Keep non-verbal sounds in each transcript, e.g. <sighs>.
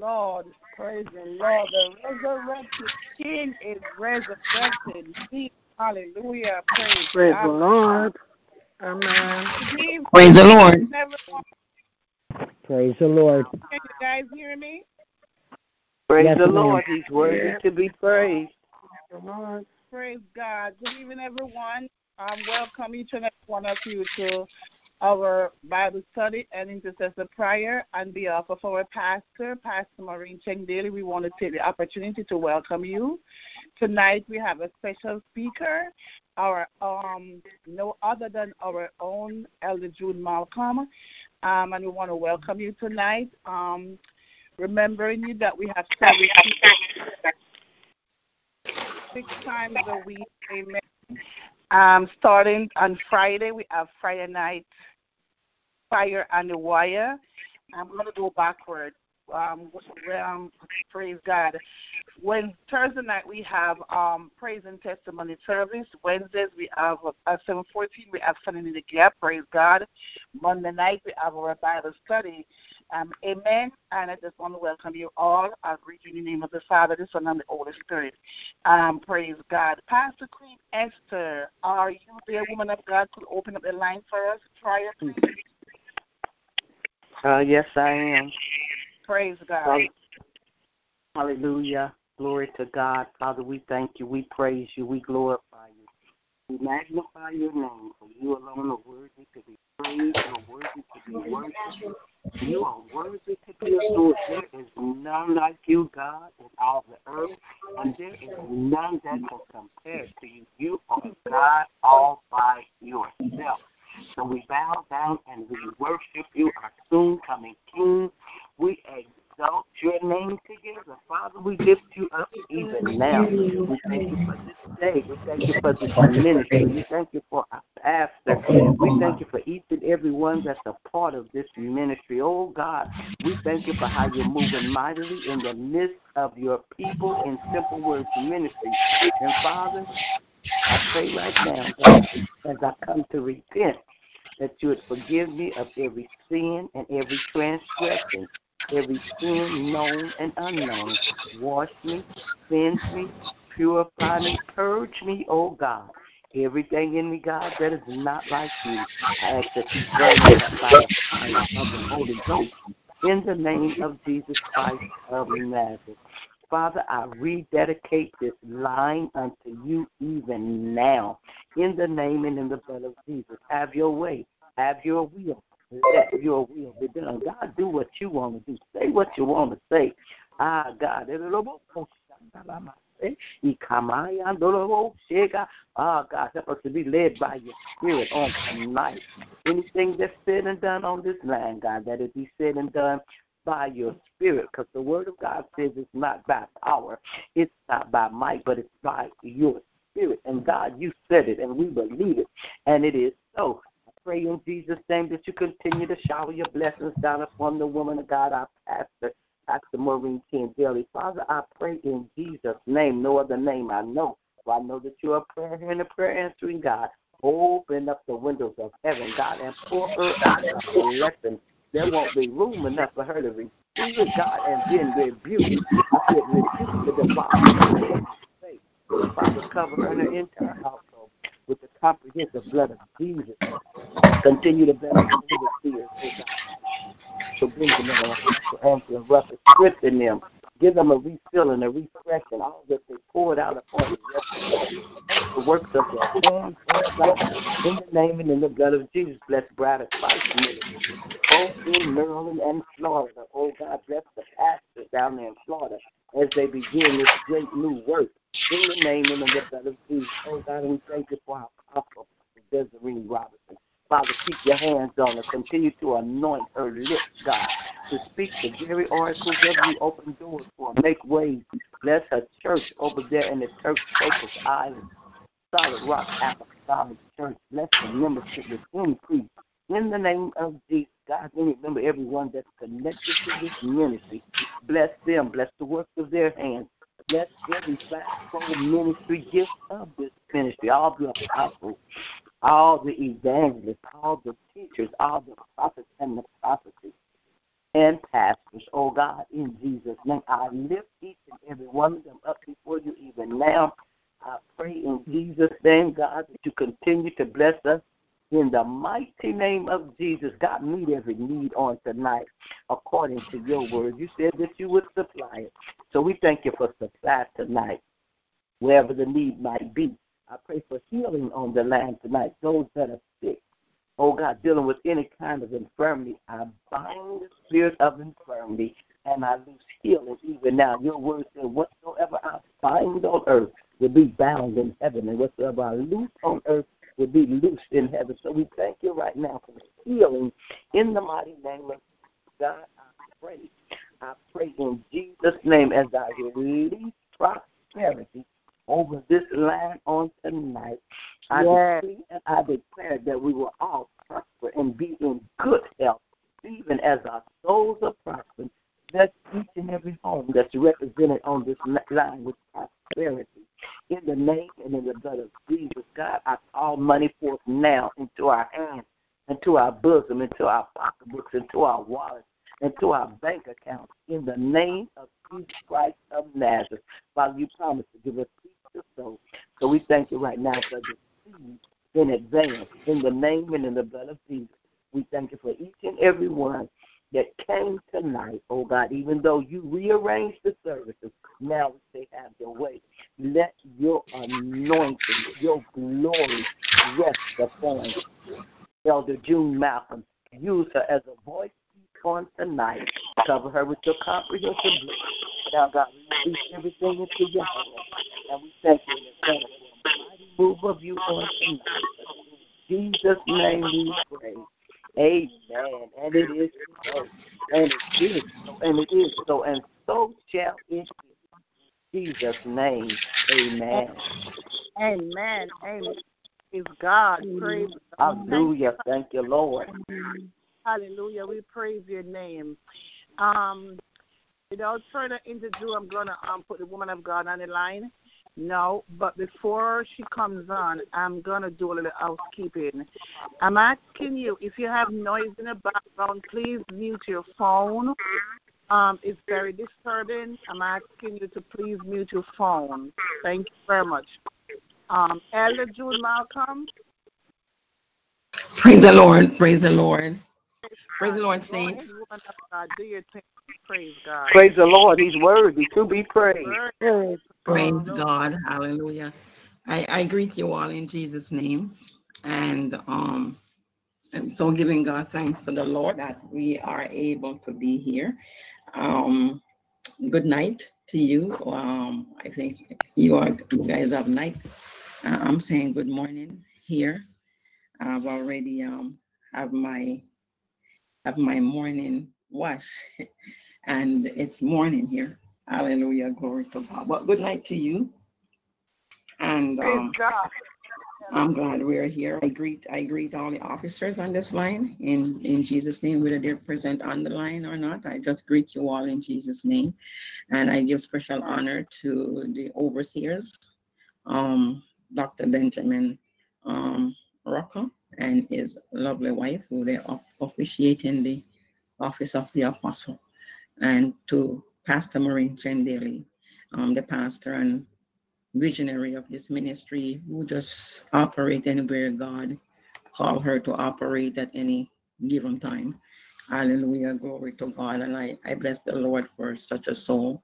Lord, praise the Lord. The resurrected King is resurrected. Hallelujah. Praise, Praise God. the Lord. Amen. Praise the Lord. Praise the Lord. Can you guys hear me? Praise Yes, the. Lord. He's worthy Yeah. to be praised. Praise the Lord. Praise God. Good evening, everyone. I um, welcome each and every one of you to our Bible study and intercessor prayer on behalf of our pastor, Pastor Maureen Cheng Daly. We want to take the opportunity to welcome you. Tonight we have a special speaker, our um, no other than our own Elder June Malcolm, um, and we want to welcome you tonight. Um, remembering you that we have service six times a week. Amen. Um, starting on Friday, we have Friday night fire on the wire. I'm going to go backward. Um, um, praise God. When Thursday night we have um, praise and testimony service. Wednesdays we have at 7:14 we have standing in the gap. Praise God. Monday night we have our Bible study. Um, amen. And I just want to welcome you all. I greet you in the name of the Father, the Son, and the Holy Spirit. Um, praise God. Pastor Queen Esther, are you there, woman of God? Could open up the line for us please. Uh, yes, I am. Praise God. Hall- Hallelujah. Glory to God. Father, we thank you. We praise you. We glorify you. We magnify your name, for you alone are worthy to be praised. You are worthy to be worshipped. You are worthy to be adored. There is none like you, God, in all the earth, and there is none that can compare to you. You are God all by yourself. So we bow down and we worship you, our soon coming King. We exalt your name together. Father, we lift you up even now. We thank you for this day. We thank you for this ministry. We thank you for our pastor. We thank you for each and every one that's a part of this ministry. Oh God, we thank you for how you're moving mightily in the midst of your people in Simple Words Ministry. And Father, I pray right now as I come to repent that you would forgive me of every sin and every transgression, every sin known and unknown. Wash me, cleanse me, purify me, purge me, oh God. Everything in me, God, that is not like you. I ask that you burn it by the fire of the Holy Ghost in the name of Jesus Christ of Nazareth. Father, I rededicate this line unto you even now. In the name and in the blood of Jesus. Have your way. Have your will. Let your will be done. God, do what you want to do. Say what you want to say. Ah, God. Ah, God, help us to be led by your spirit on tonight. Anything that's said and done on this land, God, that it be said and done by your spirit, because the word of God says it's not by power, it's not by might, but it's by your spirit. And God, you said it, and we believe it, and it is so. I pray in Jesus' name that you continue to shower your blessings down upon the woman of God, our pastor, Pastor Maureen King Daly. Father, I pray in Jesus' name, no other name I know. I know that you are prayer hearing and a prayer answering God. Open up the windows of heaven, God, and pour her out a blessing. There won't be room enough for her to receive God, and then rebuke. I said, rebuke the devourer. Father, cover her and her entire household with the comprehensive blood of Jesus. Continue to bless the overseers, oh God. So bring them in to answer and strengthen them. Give them a refilling, a refreshing, all that they poured out upon the works of their hands. In the name and in the blood of Jesus, bless Bride of Christ ministry. Both in Maryland and Florida. Oh God, bless the pastors down there in Florida as they begin this great new work. In the name and in the blood of Jesus. Oh God, we thank you for our apostle, Desiree Robinson. Father, keep your hands on her. Continue to anoint her lips, God, to speak the very oracles of you. Open doors for. Make ways. Bless her church over there in the Turks Caicos Island. Solid Rock Apostolic Church. Bless the membership with increase. In the name of Jesus, God, remember everyone that's connected to this ministry. Bless them. Bless the works of their hands. Bless every fivefold ministry gift of this ministry. All the apostles, all the evangelists, all the teachers, all the prophets and the prophecies and pastors, oh God, in Jesus' name. I lift each and every one of them up before you even now. I pray in Jesus' name, God, that you continue to bless us in the mighty name of Jesus. God, meet every need on tonight according to your word. You said that you would supply it. So we thank you for supply tonight, wherever the need might be. I pray for healing on the land tonight. Those that are sick, oh God, dealing with any kind of infirmity, I bind the spirit of infirmity and I lose healing even now. Your word said, whatsoever I bind on earth will be bound in heaven, and whatsoever I loose on earth will be loosed in heaven. So we thank you right now for healing in the mighty name of God. I pray. I pray in Jesus' name as I release prosperity over this land on tonight. I yes. decree and I declare that we will all prosper and be in good health, even as our souls are prospering. That's each and every home that's represented on this line with prosperity. In the name and in the blood of Jesus, God, I call money forth now into our hands, into our bosom, into our pocketbooks, into our wallets, into our bank accounts. In the name of Jesus Christ of Nazareth. Father, you promised to give us to sow. So we thank you right now for the seed in advance. In the name and in the blood of Jesus, we thank you for each and every one that came tonight, oh God, even though you rearranged the services, now they have their way. Let your anointing, your glory rest upon Elder June Malcolm. Use her as a voice on tonight. Cover her with your comprehensive blood. Now, God, we release everything into your hands. And we thank you in advance for a mighty move of you on tonight. In Jesus' name we pray. Amen. And it is so. And it is so. And it is so. And so shall it be. In Jesus' name. Amen. Amen. Amen. Praise God. Praise God. Hallelujah. Thank you, Lord. Hallelujah. We praise your name. Um, without further ado, I'm going to um, put the woman of God on the line. No, but before she comes on, I'm going to do a little housekeeping. I'm asking you if you have noise in the background, please mute your phone. Um, it's very disturbing. I'm asking you to please mute your phone. Thank you very much. Um, Elder June Malcolm. Praise the Lord. Praise the Lord. Praise the Lord, saints. Do your thing. Praise God. Praise the Lord. He's worthy to be praised. Praise God. Hallelujah. I, I greet you all in Jesus' name. And um and so giving God thanks to the Lord that we are able to be here. Um good night to you. Um I think you are you guys have night. Uh, I'm saying good morning here. I've already um have my have my morning wash <laughs> and it's morning here. Hallelujah. Glory to God. Well, good night to you. And um, I'm glad we're here. I greet I greet all the officers on this line in in Jesus' name, whether they're present on the line or not. I just greet you all in Jesus' name, and I give special honor to the overseers, um, Dr. Benjamin um, Rocker and his lovely wife, who they are officiating the office of the apostle, and to Pastor Maureen Chendeli, um, the pastor and visionary of this ministry who just operate anywhere God call her to operate at any given time. Hallelujah, glory to God. And I, I bless the Lord for such a soul.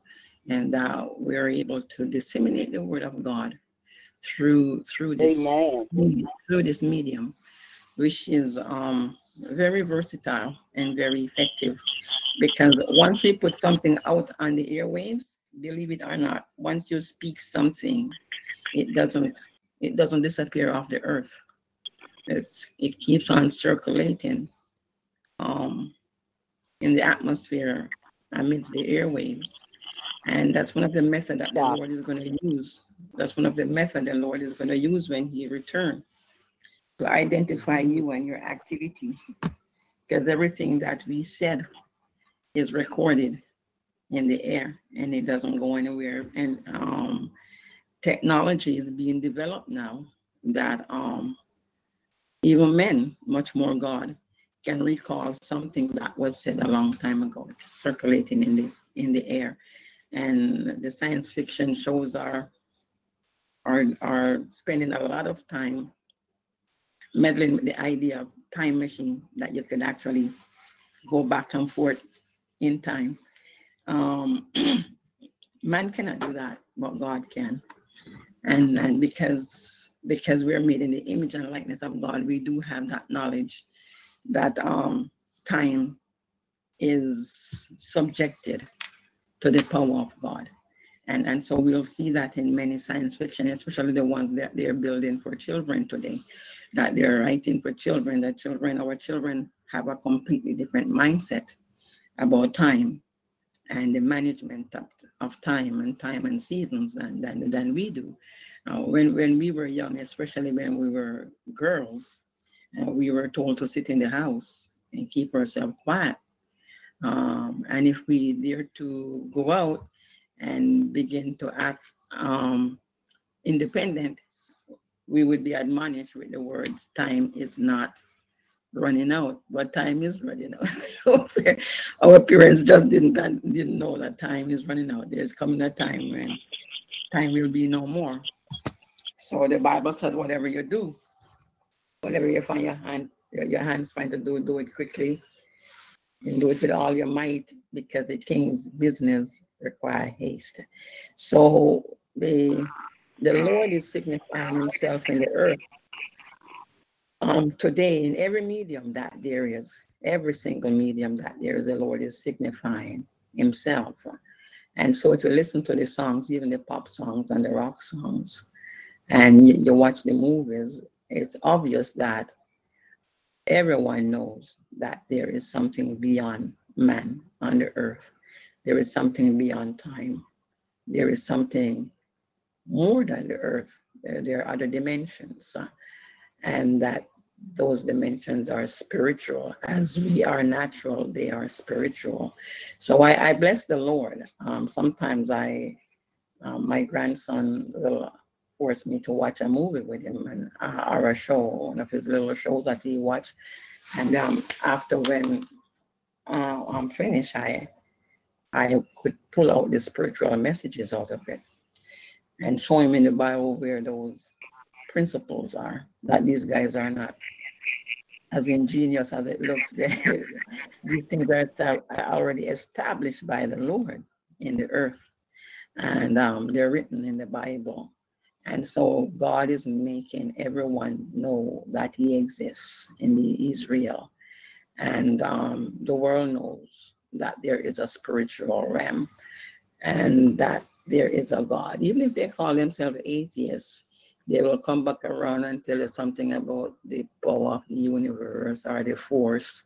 And uh, we're able to disseminate the word of God through through this Amen. through this medium, which is um very versatile and very effective. Because once we put something out on the airwaves, believe it or not, once you speak something, it doesn't it doesn't disappear off the earth. It's it keeps on circulating um in the atmosphere amidst the airwaves. And that's one of the methods that the. Lord is going to use. That's one of the methods the Lord is going to use when He returns to identify you and your activity. Because everything that we said is recorded in the air and it doesn't go anywhere. And um, technology is being developed now that um, even men, much more God, can recall something that was said a long time ago, circulating in the in the air. And the science fiction shows are are are spending a lot of time meddling with the idea of time machine that you could actually go back and forth in time. Um, <clears throat> man cannot do that, but God can. And and because because we're made in the image and likeness of God, we do have that knowledge that um, time is subjected to the power of God. And, and so we'll see that in many science fiction, especially the ones that they're building for children today, that they're writing for children, that children, our children have a completely different mindset about time and the management of, of time and time and seasons than, than, than we do. Uh, when, when we were young, especially when we were girls, uh, we were told to sit in the house and keep ourselves quiet. Um, and if we dare to go out and begin to act um, independent, we would be admonished with the words, time is not running out, but time is running out. <laughs> Our parents just didn't didn't know that time is running out. There's coming a time when time will be no more. So the Bible says, whatever you do, whatever you find your hand, your, hands find to do, do it quickly and do it with all your might because the king's business require haste. So the the Lord is signifying himself in the earth um, today in every medium that there is, every single medium that there is, the Lord is signifying himself. And so if you listen to the songs, even the pop songs and the rock songs, and you, you watch the movies, it's obvious that everyone knows that there is something beyond man on the earth. There is something beyond time. There is something more than the earth. There, there are other dimensions. Uh, and that those dimensions are spiritual. As we are natural, they are spiritual. So I, I bless the Lord. Um, sometimes I, um, my grandson will force me to watch a movie with him and uh, or a show, one of his little shows that he watched. And um, after when uh, I'm finished, I I could pull out the spiritual messages out of it and show him in the Bible where those principles are that these guys are not as ingenious as it looks. <laughs> these things are already established by the Lord in the earth, and um, they're written in the Bible. And so God is making everyone know that He exists in Israel, and um, the world knows that there is a spiritual realm, and that there is a God. Even if they call themselves atheists, they will come back around and tell you something about the power of the universe or the force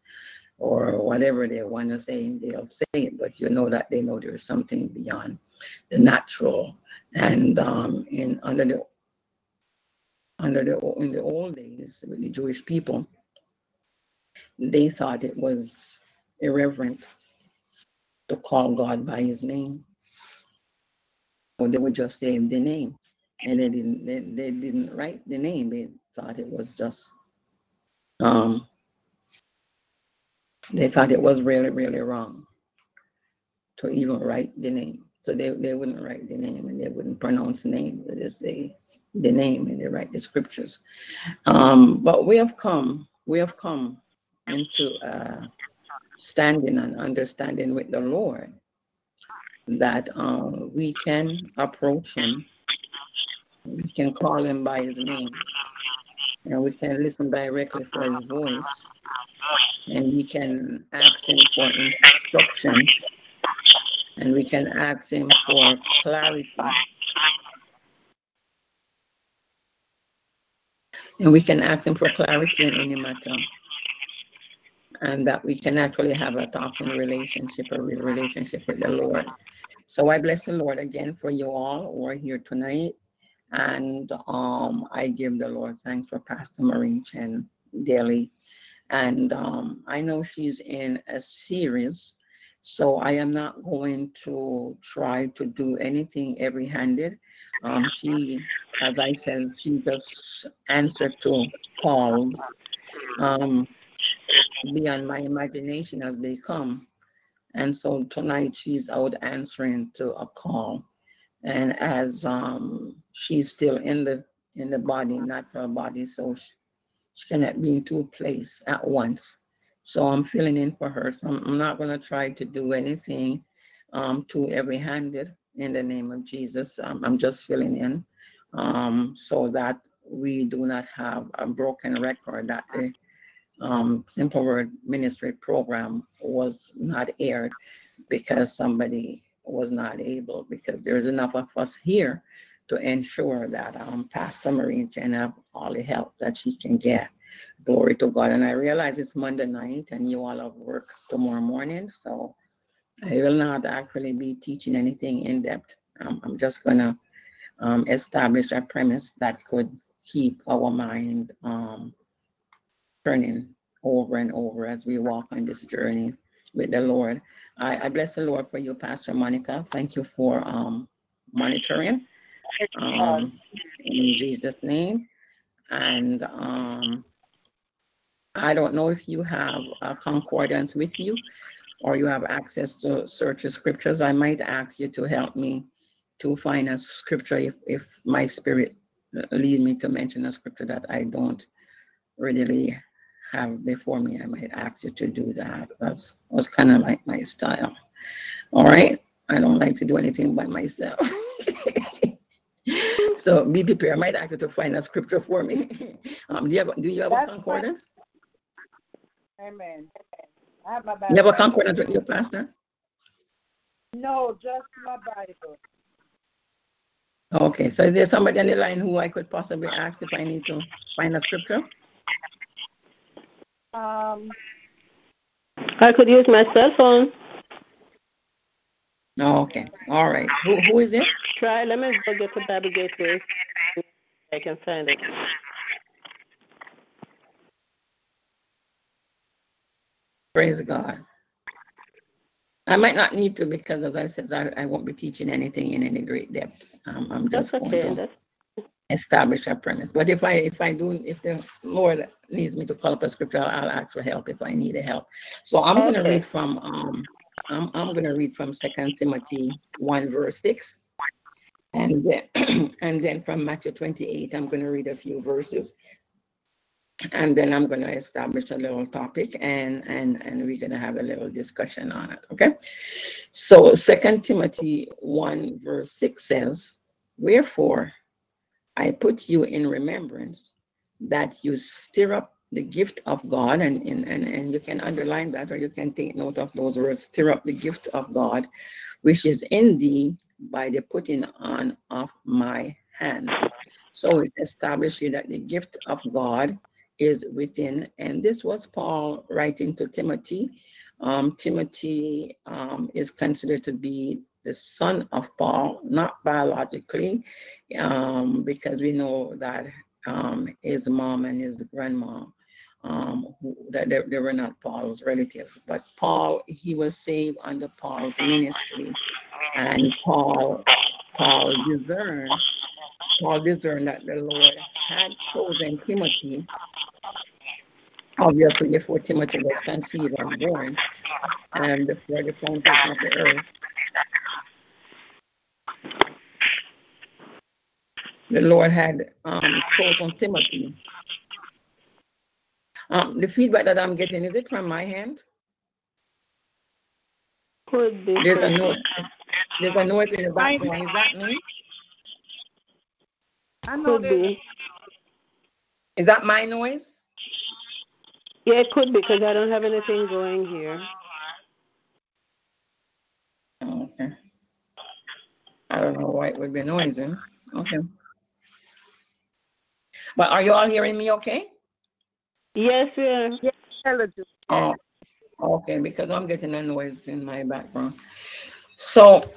or whatever they want to say, they'll say it, but you know that they know there's something beyond the natural. And um, in under the under the in the old days with the Jewish people, they thought it was irreverent to call God by his name. Or they would just say the name and they didn't they, they didn't write the name. They thought it was just um they thought it was really, really wrong to even write the name. So they, they wouldn't write the name and they wouldn't pronounce the name. They just say the name and they write the scriptures. Um, but we have come, we have come into uh, standing and understanding with the Lord that uh, we can approach Him we can call him by his name. And we can listen directly for his voice. And we can ask him for instruction. And we can ask him for clarity. And we can ask him for clarity in any matter. And that we can actually have a talking relationship, a real relationship with the Lord. So I bless the Lord again for you all who are here tonight. And um, I give the Lord thanks for Pastor Marie Chen daily. And um, I know she's in a series, so I am not going to try to do anything every handed. Um, she, as I said, she just answered to calls um, beyond my imagination as they come. And so tonight she's out answering to a call and as um, she's still in the in the body, natural body, so she, she cannot be in two places at once. So I'm filling in for her. So I'm, I'm not going to try to do anything um, too heavy-handed in the name of Jesus. Um, I'm just filling in um, so that we do not have a broken record that the um, Simple Word Ministry program was not aired because somebody was not able because there's enough of us here to ensure that um, Pastor Marie can have all the help that she can get. Glory to God. And I realize it's Monday night and you all have work tomorrow morning. So I will not actually be teaching anything in depth. Um, I'm just going to um, establish a premise that could keep our mind um, turning over and over as we walk on this journey with the Lord. I, I bless the Lord for you, Pastor Monica. Thank you for um, monitoring um, in Jesus' name. And um, I don't know if you have a concordance with you or you have access to search the scriptures. I might ask you to help me to find a scripture if, if my spirit lead me to mention a scripture that I don't readily have before me, I might ask you to do that. That's was kind of like my style. All right. I don't like to do anything by myself. <laughs> so be prepared. I might ask you to find a scripture for me. <laughs> Um, do you have do you have That's a concordance? Amen. I have my Bible. You have a concordance with your pastor? No, just my Bible. Okay, so is there somebody on the line who I could possibly ask if I need to find a scripture? Um, I could use my cell phone. Oh, okay. All right. Who, who is it? Try. Let me go get the Bible Gateway. I can find it. Praise God. I might not need to because, as I said, I, I won't be teaching anything in any great depth. Um, I'm just That's okay. To, That's establish a premise. But if I if I do if the Lord needs me to call up a scripture, I'll, I'll ask for help if I need a help. So I'm going to read from um I'm I'm going to read from Second Timothy one verse six, and then <clears throat> and then from Matthew 28, I'm going to read a few verses. And then I'm going to establish a little topic and and and we're going to have a little discussion on it. Okay. So Second Timothy 1 verse 6 says, Wherefore I put you in remembrance that you stir up the gift of God, and, and, and, and you can underline that or you can take note of those words, stir up the gift of God, which is in thee by the putting on of my hands. So it established you that the gift of God is within, and this was Paul writing to Timothy. Um, Timothy um, is considered to be the son of Paul, not biologically, um, because we know that um, his mom and his grandma, um, who, that they, they were not Paul's relatives. But Paul, he was saved under Paul's ministry, and Paul, Paul discerned, Paul discerned that the Lord had chosen Timothy. Obviously, before Timothy was conceived and born, and before the foundation of the earth, the Lord had um, chosen Timothy. Um, the feedback that I'm getting is it from my hand? could be. There's a noise. There's a noise in the background. Is that me? I know Could that be. Is that my noise? Yeah, it could be because I don't have anything going here. Okay. I don't know why it would be noising. Okay. But are you all hearing me okay? Yes, yeah. intelligence. Oh, okay, because I'm getting a noise in my background. So,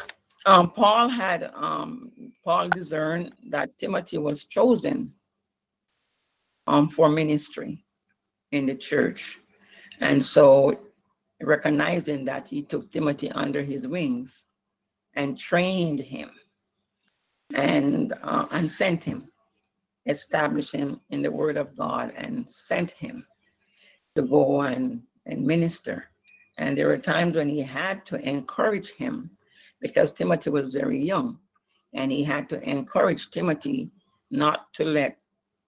um, Paul had, um, Paul discerned that Timothy was chosen um, for ministry in the church. And so, recognizing that, he took Timothy under his wings and trained him and, uh, and sent him, established him in the word of God and sent him to go and, and minister. And there were times when he had to encourage him because Timothy was very young. And he had to encourage Timothy not to let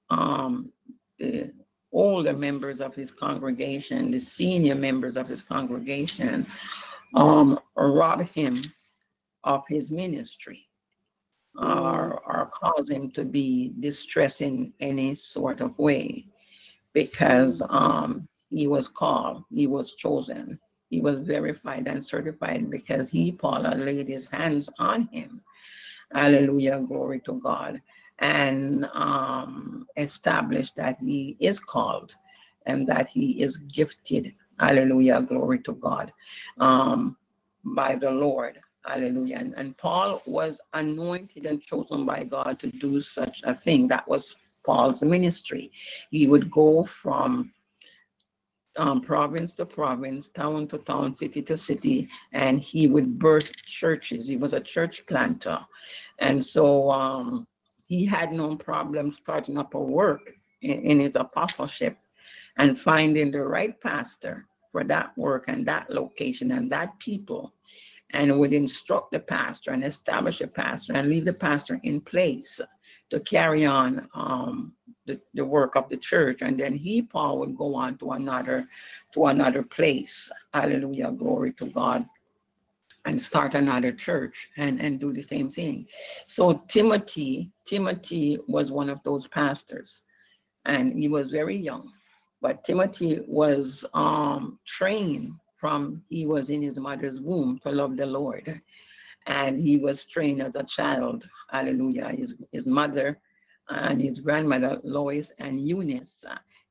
um, the older members of his congregation, the senior members of his congregation, um, rob him of his ministry or, or cause him to be distressed in any sort of way because um, he was called, he was chosen, he was verified and certified because he, Paul, had laid his hands on him. Hallelujah, glory to God. And um, established that he is called and that he is gifted. Hallelujah, glory to God. Um, by the Lord. Hallelujah. And, and Paul was anointed and chosen by God to do such a thing. That was Paul's ministry. He would go from um, province to province, town to town, city to city, and he would birth churches. He was a church planter. And so um, he had no problem starting up a work in, in his apostleship and finding the right pastor for that work and that location and that people and would instruct the pastor and establish a pastor and leave the pastor in place to carry on um, the, the work of the church. And then he, Paul, would go on to another to another place. Hallelujah, glory to God. And start another church and, and do the same thing. So Timothy, Timothy was one of those pastors, and he was very young. But Timothy was um, trained from he was in his mother's womb to love the Lord. And he was trained as a child. Hallelujah. His, his mother and his grandmother, Lois and Eunice,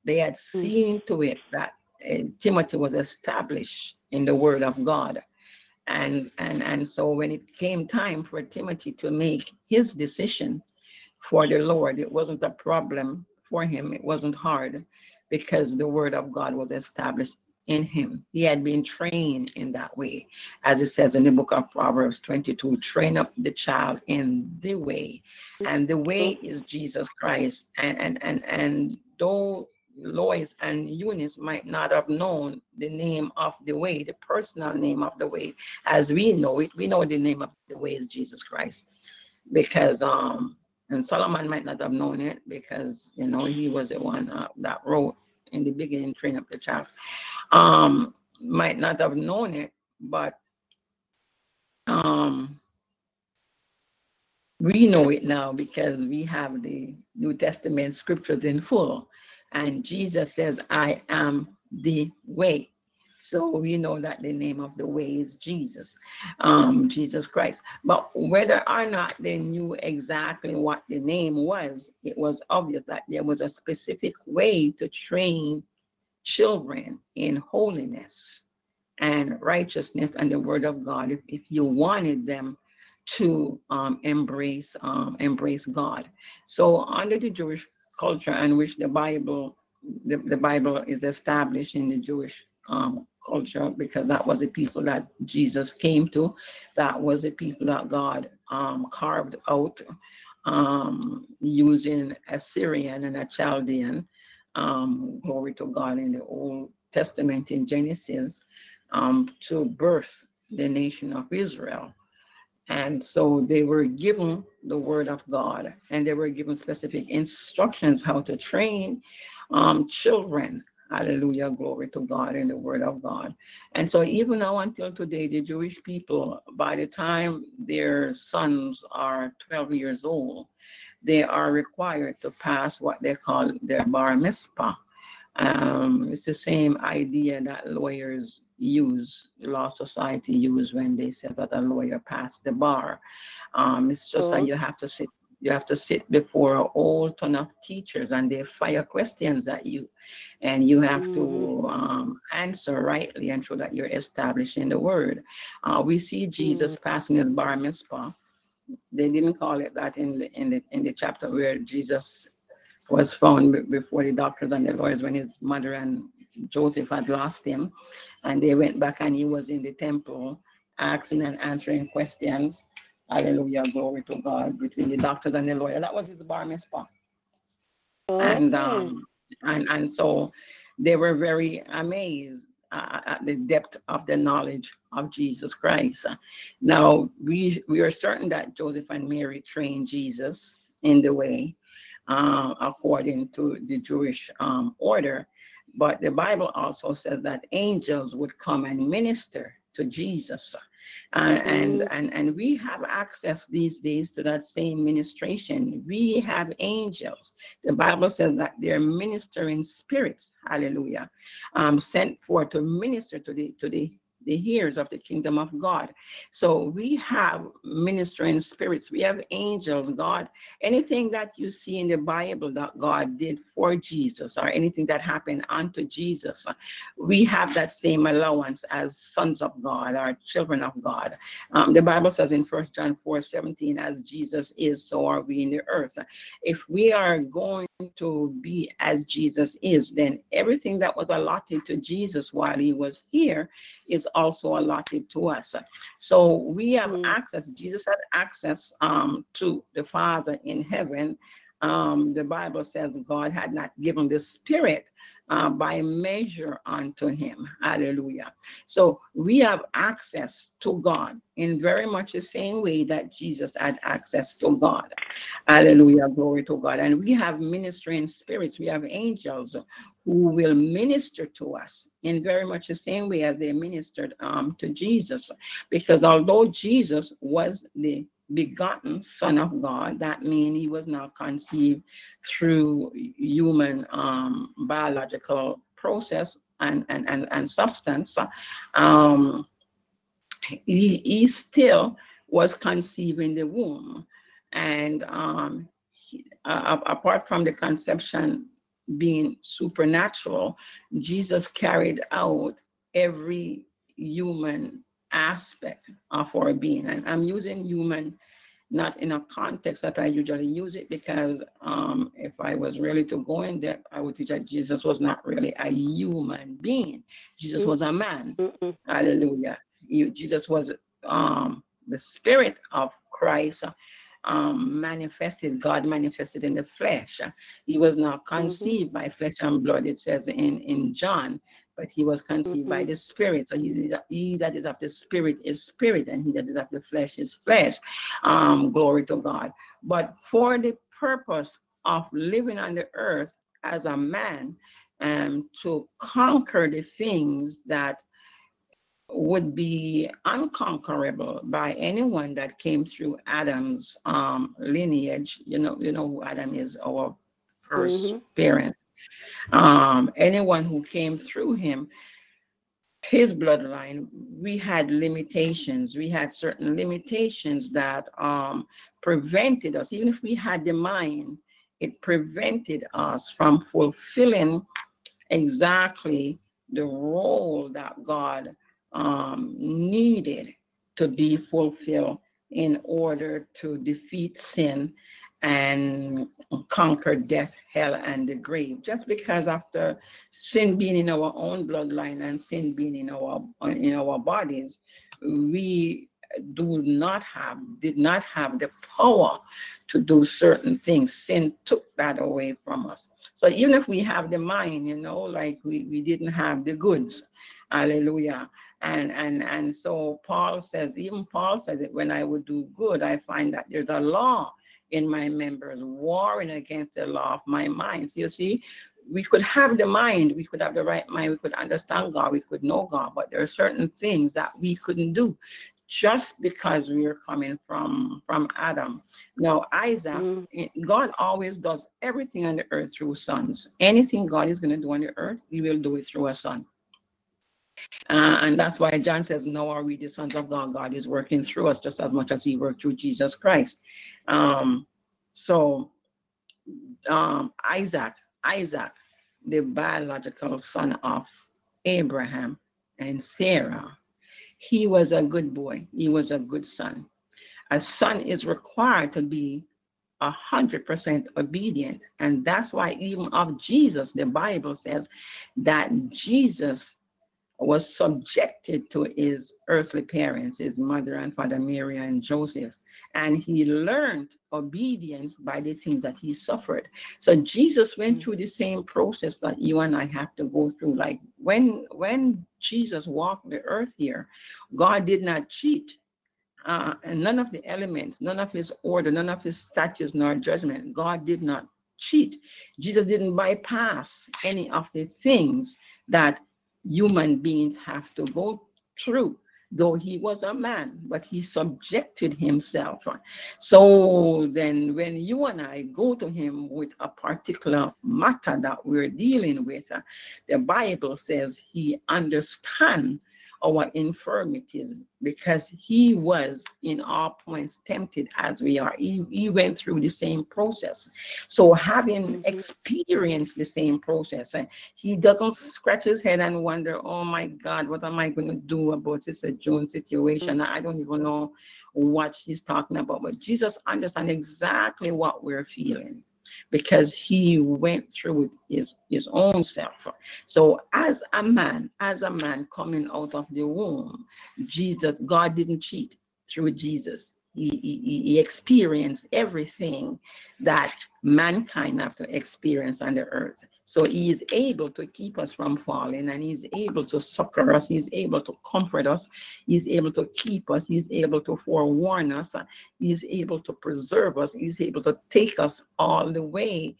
they had seen to it that uh, Timothy was established in the word of God. And, and, and so when it came time for Timothy to make his decision for the Lord, it wasn't a problem for him. It wasn't hard because the word of God was established in him. He had been trained in that way. As it says in the book of Proverbs 22, train up the child in the way. And the way is Jesus Christ. And and and, and though Lois and Eunice might not have known the name of the way, the personal name of the way, as we know it. We know the name of the way is Jesus Christ, because um, and Solomon might not have known it because you know he was the one uh, that wrote in the beginning, train up the child. Um, might not have known it, but um, we know it now because we have the New Testament scriptures in full. And Jesus says, I am the way. So we know that the name of the way is Jesus, um, Jesus Christ. But whether or not they knew exactly what the name was, it was obvious that there was a specific way to train children in holiness and righteousness and the word of God if, if you wanted them to um, embrace um, embrace God. So under the Jewish culture in which the Bible the, the Bible is established in the Jewish um, culture because that was the people that Jesus came to. That was the people that God um, carved out um, using a Syrian and a Chaldean. Um, glory to God in the Old Testament in Genesis um, to birth the nation of Israel. And so they were given the word of God and they were given specific instructions how to train um, children. Hallelujah, glory to God in the word of God. And so even now until today, the Jewish people, by the time their sons are 12 years old, they are required to pass what they call their bar mitzvah. Um, it's the same idea that lawyers use, the law society use when they say that a lawyer passed the bar. Um, it's just that you have to sit, you have to sit before a whole ton of teachers and they fire questions at you, and you have to um, answer rightly and show that you're establishing the word. Uh, we see Jesus passing his bar mitzvah. They didn't call it that in the in the in the chapter where Jesus was found before the doctors and the lawyers when his mother and Joseph had lost him. And they went back and he was in the temple asking and answering questions. Hallelujah, glory to God, between the doctors and the lawyer. That was his bar mitzvah. And um and and so they were very amazed uh, at the depth of the knowledge of Jesus Christ. Now we we are certain that Joseph and Mary trained Jesus in the way uh, according to the Jewish um, order. But the Bible also says that angels would come and minister to Jesus. Uh, and, and, and we have access these days to that same ministration. We have angels. The Bible says that they're ministering spirits, hallelujah, um, sent forth to minister to the, to the the hearers of the kingdom of God. So we have ministering spirits, we have angels, God. Anything that you see in the Bible that God did for Jesus or anything that happened unto Jesus, we have that same allowance as sons of God or children of God. Um, the Bible says in First John 4 17, as Jesus is, so are we in the earth. If we are going to be as Jesus is, then everything that was allotted to Jesus while he was here is also allotted to us. So we have Mm. access, Jesus had access um, to the Father in heaven. Um, the Bible says God had not given the Spirit uh, by measure unto him. Hallelujah. So we have access to God in very much the same way that Jesus had access to God. Hallelujah. Glory to God. And we have ministering spirits, we have angels who will minister to us in very much the same way as they ministered um, to Jesus. Because although Jesus was the begotten Son of God, that means he was not conceived through human um, biological process and, and, and, and substance. Um, he, he still was conceived in the womb. And um, he- uh, apart from the conception being supernatural, Jesus carried out every human aspect of our being. And I'm using human not in a context that I usually use it because um, if I was really to go in depth, I would teach that Jesus was not really a human being. Jesus Mm. was a man. Mm-mm. Hallelujah. You, Jesus was um, the spirit of Christ um, manifested, God manifested in the flesh. He was not conceived by flesh and blood, it says in, in John, but he was conceived by Mhm. the spirit. So he, he that is of the spirit is spirit, and he that is of the flesh is flesh. Um, glory to God. But for the purpose of living on the earth as a man, and to conquer the things that would be unconquerable by anyone that came through Adam's um, lineage. You know, you know who Adam is, our 1st Mhm. parent. Um, anyone who came through him, his bloodline, we had limitations. We had certain limitations that um, prevented us, even if we had the mind, it prevented us from fulfilling exactly the role that God um, needed to be fulfilled in order to defeat sin and conquer death, hell, and the grave. Just because after sin being in our own bloodline and sin being in our in our bodies, we do not have did not have the power to do certain things. Sin took that away from us. So even if we have the mind, you know, like we, we didn't have the goods. Hallelujah. And and and so Paul says, even Paul says that when I would do good, I find that there's a law in my members warring against the law of my mind. So you see, we could have the mind, we could have the right mind, we could understand God, we could know God, but there are certain things that we couldn't do just because we are coming from from Adam. Now Isaac, Mm. God always does everything on the earth through sons. Anything God is going to do on the earth, He will do it through a son. Uh, and that's why John says, "Now are we the sons of God? God is working through us just as much as He worked through Jesus Christ." Um, so um, Isaac, Isaac, the biological son of Abraham and Sarah, he was a good boy. He was a good son. A son is required to be a hundred percent obedient, and that's why even of Jesus, the Bible says that Jesus was subjected to his earthly parents, his mother and father Mary and Joseph, and he learned obedience by the things that he suffered. So Jesus went through the same process that you and I have to go through. Like when when Jesus walked the earth here, God did not cheat. Uh, and none of the elements, none of his order, none of his statutes nor judgment, God did not cheat. Jesus didn't bypass any of the things that human beings have to go through though he was a man but he subjected himself. So then when you and i go to him with a particular matter that we're dealing with uh, the bible says he understands our infirmities because he was in all points tempted as we are he, he went through the same process so having Mhm. experienced the same process uh, he doesn't scratch his head and wonder, oh my God, what am I going to do about this uh, June situation? I don't even know what she's talking about. But Jesus understands exactly what we're feeling because he went through his, his own self. So as a man, as a man coming out of the womb, Jesus, God didn't cheat through Jesus. He, he, he experienced everything that mankind have to experience on the earth. So he is able to keep us from falling and he's able to succor us. He's able to comfort us. He's able to keep us. He's able to forewarn us. He's able to preserve us. He's able to take us all the way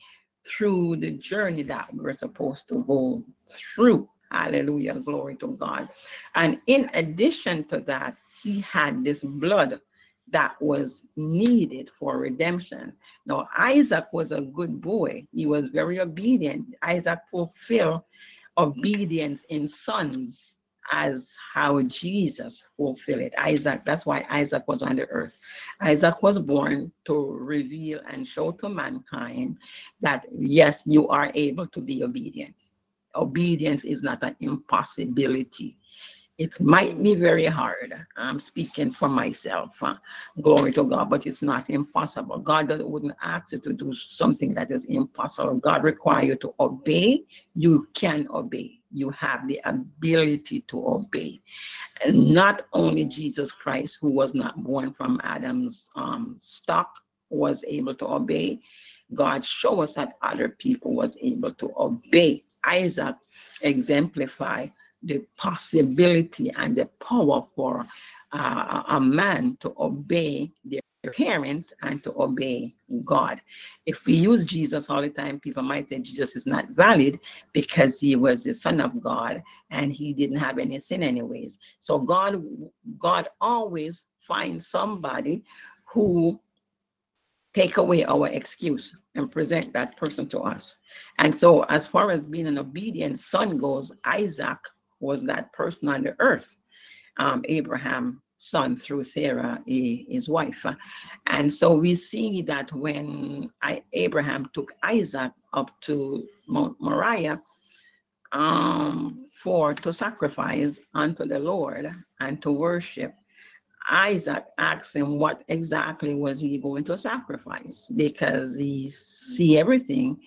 through the journey that we're supposed to go through. Hallelujah. Glory to God. And in addition to that, he had this blood that was needed for redemption. Now, Isaac was a good boy. He was very obedient. Isaac fulfilled obedience in sons as how Jesus fulfilled it. Isaac, that's why Isaac was on the earth. Isaac was born to reveal and show to mankind that, yes, you are able to be obedient. Obedience is not an impossibility. It might be very hard. I'm speaking for myself. uh, glory to God, but it's not impossible. God doesn't- wouldn't ask you to do something that is impossible. God requires you to obey. You can obey. You have the ability to obey. And not only Jesus Christ, who was not born from Adam's um, stock, was able to obey. God showed us that other people was able to obey. Isaac exemplified the possibility and the power for uh, a man to obey their parents and to obey God. If we use Jesus all the time, people might say Jesus is not valid because he was the son of God and he didn't have any sin anyways. So God God always finds somebody who take away our excuse and present that person to us. And so as far as being an obedient son goes, Isaac was that person on the earth. Um, Abraham son through Sarah, his wife. And so we see that when Abraham took Isaac up to Mount Moriah um, for to sacrifice unto the Lord and to worship, Isaac asked him what exactly was he going to sacrifice because he see everything.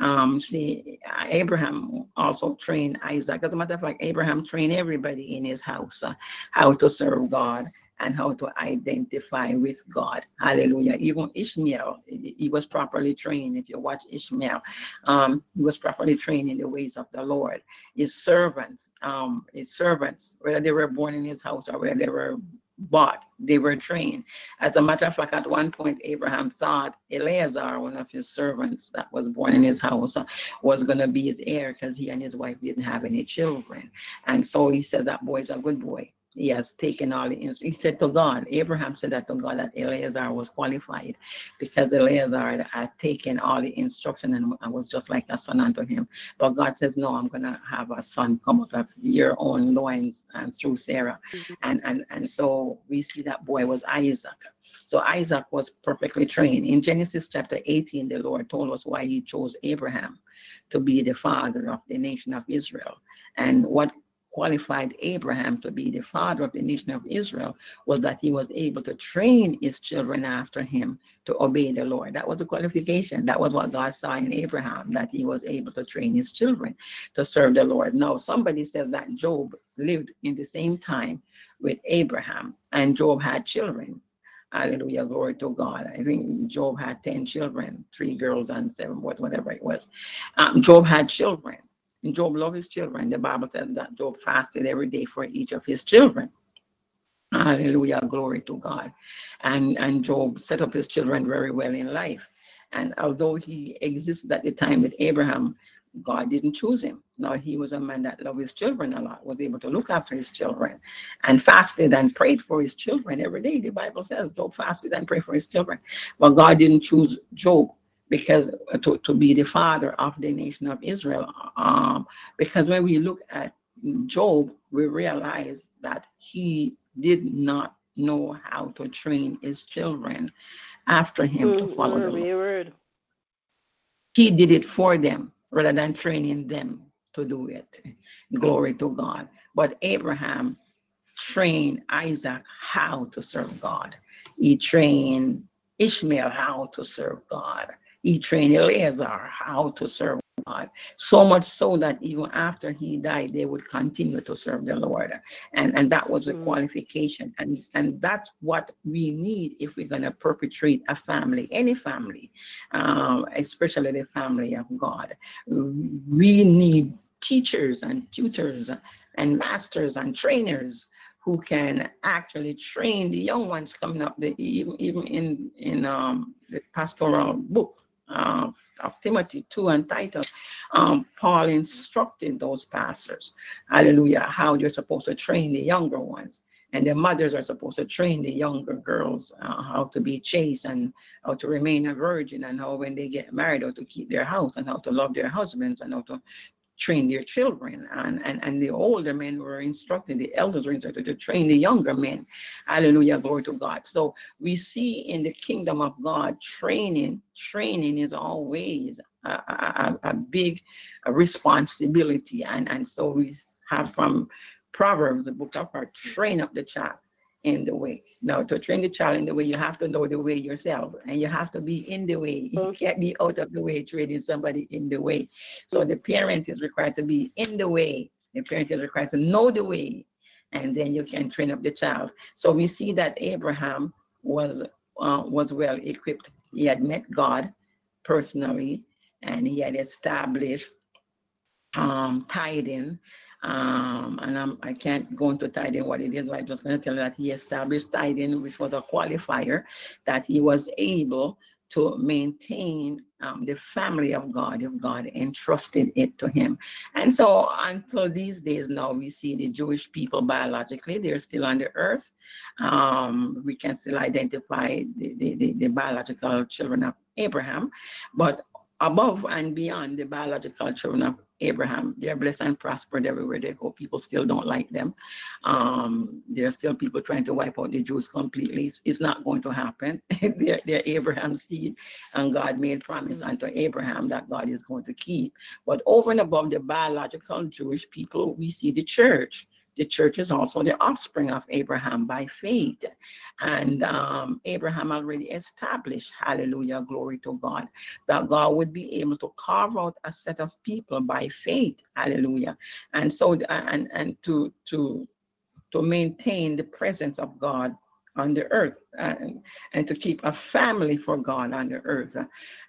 Um, see, Abraham also trained Isaac. As a matter of fact, Abraham trained everybody in his house uh, how to serve God and how to identify with God. Hallelujah. Even Ishmael, he was properly trained. If you watch Ishmael, um, he was properly trained in the ways of the Lord. His servants, um, his servants, whether they were born in his house or whether they were bought, they were trained. As a matter of fact, at one point, Abraham thought Eleazar, one of his servants that was born in his house, was going to be his heir because he and his wife didn't have any children. And so he said, That boy's a good boy. He has taken all the, he said to God, Abraham said that to God that Eleazar was qualified because Eleazar had, taken all the instruction and, and was just like a son unto him. But God says, No, I'm going to have a son come out of your own loins and through Sarah mm-hmm. and and and so we see that boy was Isaac. So Isaac was perfectly trained. In Genesis chapter 18, the Lord told us why he chose Abraham to be the father of the nation of Israel. And what qualified Abraham to be the father of the nation of Israel was that he was able to train his children after him to obey the Lord. That was a qualification. That was what God saw in Abraham, that he was able to train his children to serve the Lord. Now, somebody says that Job lived in the same time with Abraham, and Job had children. Hallelujah, glory to God. I think Job had 10 children, three girls and seven boys, whatever it was. Um, Job had children. And Job loved his children. The Bible says that Job fasted every day for each of his children. Hallelujah, glory to God. And, and Job set up his children very well in life. And although he existed at the time with Abraham, God didn't choose him. Now he was a man that loved his children a lot, was able to look after his children, and fasted and prayed for his children every day. The Bible says Job fasted and prayed for his children. But God didn't choose Job because to, to be the father of the nation of Israel. Um, because when we look at Job, we realize that he did not know how to train his children after him to Mm, follow the Lord word. he did it for them rather than training them to do it. Glory to God. But Abraham trained Isaac how to serve God. He trained Ishmael how to serve God. He trained Eleazar how to serve God. So much so that even after he died, they would continue to serve the Lord. And, and that was a Mm. qualification. And, and that's what we need if we're going to perpetrate a family, any family, um, especially the family of God. We need teachers and tutors and masters and trainers who can actually train the young ones coming up. The, even even in in um, the pastoral book uh, of Timothy two and Titus, um, Paul instructing those pastors, Hallelujah, how you're supposed to train the younger ones. And the mothers are supposed to train the younger girls uh, how to be chaste and how to remain a virgin and how when they get married how to keep their house and how to love their husbands and how to train their children and, and and the older men were instructed the elders were instructed to train the younger men. Hallelujah glory to god. So we see in the kingdom of god training training is always a, a, a- big responsibility. And and so we have from Proverbs, the book of Proverbs, train up the child in the way. Now, to train the child in the way, you have to know the way yourself, and you have to be in the way. <laughs> You can't be out of the way training somebody in the way. So the parent is required to be in the way. The parent is required to know the way, and then you can train up the child. So we see that Abraham was uh, was well equipped. He had met God personally, and he had established um, tithing um, and I'm, I can't go into tithing what it is, but I'm just going to tell you that he established tithing, which was a qualifier that he was able to maintain um, the family of God if God entrusted it to him. And so until these days now, we see the Jewish people biologically, they're still on the earth. Um, we can still identify the, the, the, the biological children of Abraham, but above and beyond the biological children of Abraham. They're blessed and prospered everywhere they go. People still don't like them. Um, there are still people trying to wipe out the Jews completely. It's, it's not going to happen. <laughs> they're, they're Abraham's seed, and God made promise unto Abraham that God is going to keep. But over and above the biological Jewish people, we see the church the church is also the offspring of Abraham by faith. And um, Abraham already established, hallelujah, glory to God, that God would be able to carve out a set of people by faith, hallelujah. And so, and, and to, to, to maintain the presence of God on the earth and, and to keep a family for God on the earth.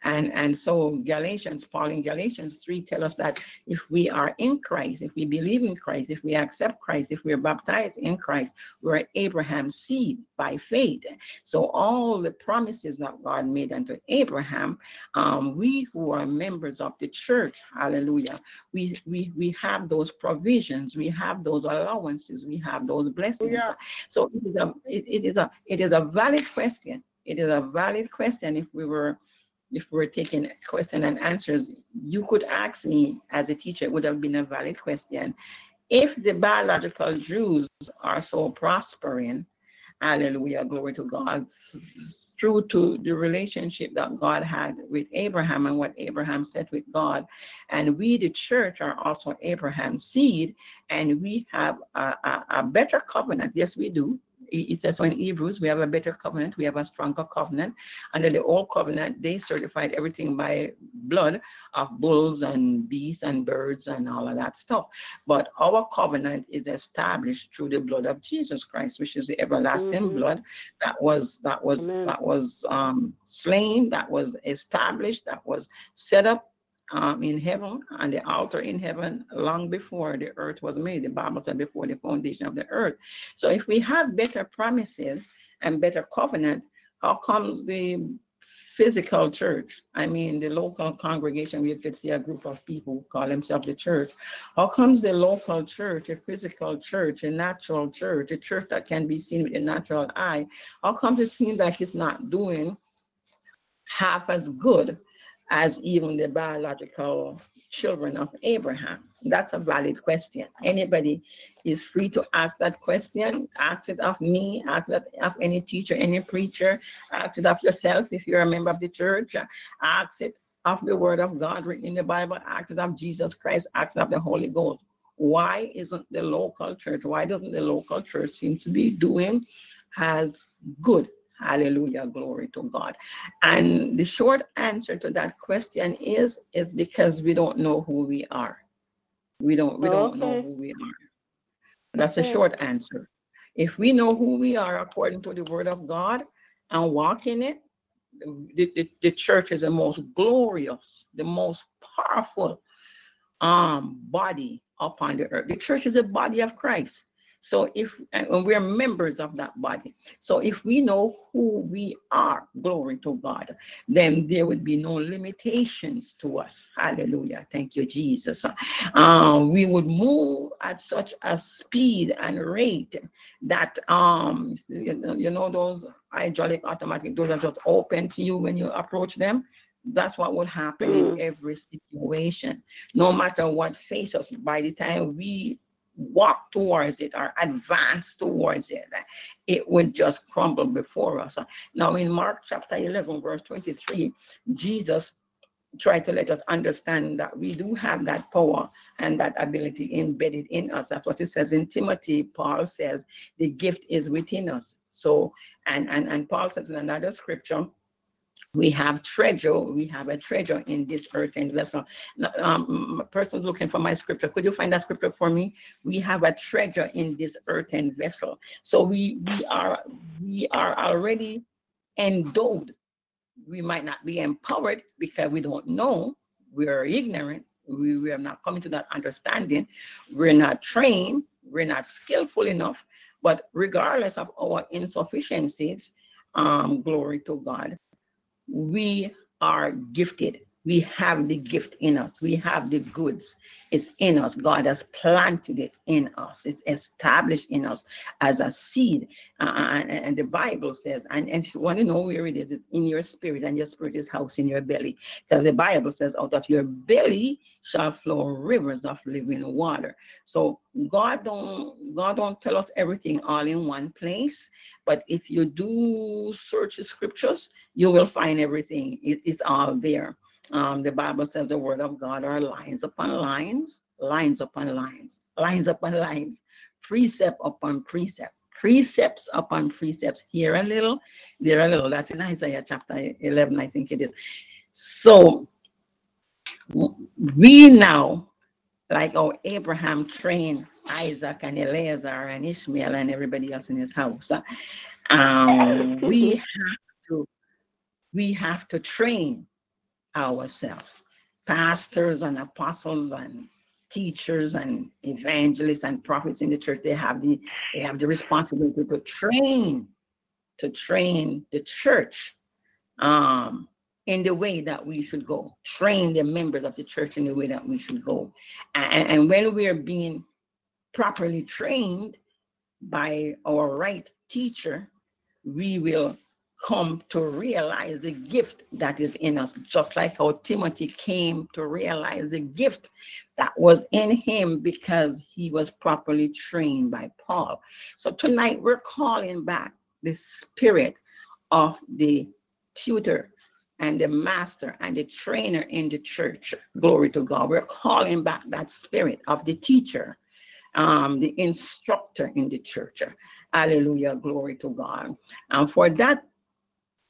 And, and so Galatians, Paul in Galatians 3 tell us that if we are in Christ, if we believe in Christ, if we accept Christ, if we're baptized in Christ, we're Abraham's seed by faith. So all the promises that God made unto Abraham, um, we who are members of the church, hallelujah, we, we, we have those provisions, we have those allowances, we have those blessings. Yeah. So it is a, it, it is a, it is a valid question. It is a valid question if we were if we were taking question and answers, you could ask me as a teacher, it would have been a valid question. If the biological Jews are so prospering, hallelujah, glory to God, through to the relationship that God had with Abraham and what Abraham said with God. And we, the church, are also Abraham's seed, and we have a, a, a better covenant. Yes, we do it says so in Hebrews, we have a better covenant, we have a stronger covenant. Under the old covenant, they certified everything by blood of bulls and beasts and birds and all of that stuff. But our covenant is established through the blood of Jesus Christ, which is the everlasting mm-hmm. blood that was that was Amen. that was um, slain, that was established, that was set up um, in heaven and the altar in heaven long before the earth was made. The Bible said before the foundation of the earth. So if we have better promises and better covenant, how comes the physical church, I mean the local congregation, we could see a group of people who call themselves the church. How comes the local church, a physical church, a natural church, a church that can be seen with a natural eye, how comes it seems like it's not doing half as good as even the biological children of Abraham? That's a valid question. Anybody is free to ask that question. Ask it of me, ask it of any teacher, any preacher, ask it of yourself if you're a member of the church, ask it of the word of God written in the Bible, ask it of Jesus Christ, ask it of the Holy Ghost. Why isn't the local church, why doesn't the local church seem to be doing as good Hallelujah, glory to God. And the short answer to that question is is because we don't know who we are. We don't we don't know who we are. That's okay. a short answer. If we know who we are according to the word of God and walk in it, the, the, the church is the most glorious, the most powerful um body upon the earth. The church is the body of Christ. So if and we're members of that body, so if we know who we are, glory to God, then there would be no limitations to us. Hallelujah. Thank you, Jesus. Um, we would move at such a speed and rate that um you know those hydraulic automatic doors are just open to you when you approach them that's what will happen mm. in every situation no matter what faces by the time we walk towards it or advance towards it, it would just crumble before us. Now, in Mark chapter 11, verse 23, Jesus tried to let us understand that we do have that power and that ability embedded in us. That's what it says in Timothy. Paul says the gift is within us. So, and and and Paul says in another scripture, we have treasure. We have a treasure in this earthen vessel. Um, person's looking for my scripture. Could you find that scripture for me? We have a treasure in this earthen vessel. So we we are we are already endowed we might not be empowered because we don't know. We are ignorant. We, we are not coming to that understanding. We're not trained. We're not skillful enough. But regardless of our insufficiencies, um, glory to God, we are gifted we have the gift in us. We have the goods. It's in us. God has planted it in us. It's established in us as a seed. Uh, and, and, the Bible says, and, and if you want to know where it is, it's in your spirit, and your spirit is house in your belly. Because the Bible says, out of your belly shall flow rivers of living water. So God don't God don't tell us everything all in one place. But if you do search the scriptures, you will find everything. It, it's all there. Um, the Bible says the word of God are lines upon lines, lines upon lines, lines upon lines, precept upon precept, precepts upon precepts. Here a little, there a little. That's in Isaiah chapter 11, I think it is. So we now, like how Abraham trained Isaac and Eleazar and Ishmael and everybody else in his house, um, we <laughs> have to we have to train ourselves. Pastors and apostles and teachers and evangelists and prophets in the church, they have the they have the responsibility to train, to train the church um, in the way that we should go, train the members of the church in the way that we should go. And, and when we are being properly trained by our right teacher, we will come to realize the gift that is in us, just like how Timothy came to realize the gift that was in him because he was properly trained by Paul. So tonight we're calling back the spirit of the tutor and the master and the trainer in the church. Glory to God. We're calling back that spirit of the teacher, um, the instructor in the church. Hallelujah. Glory to God. And for that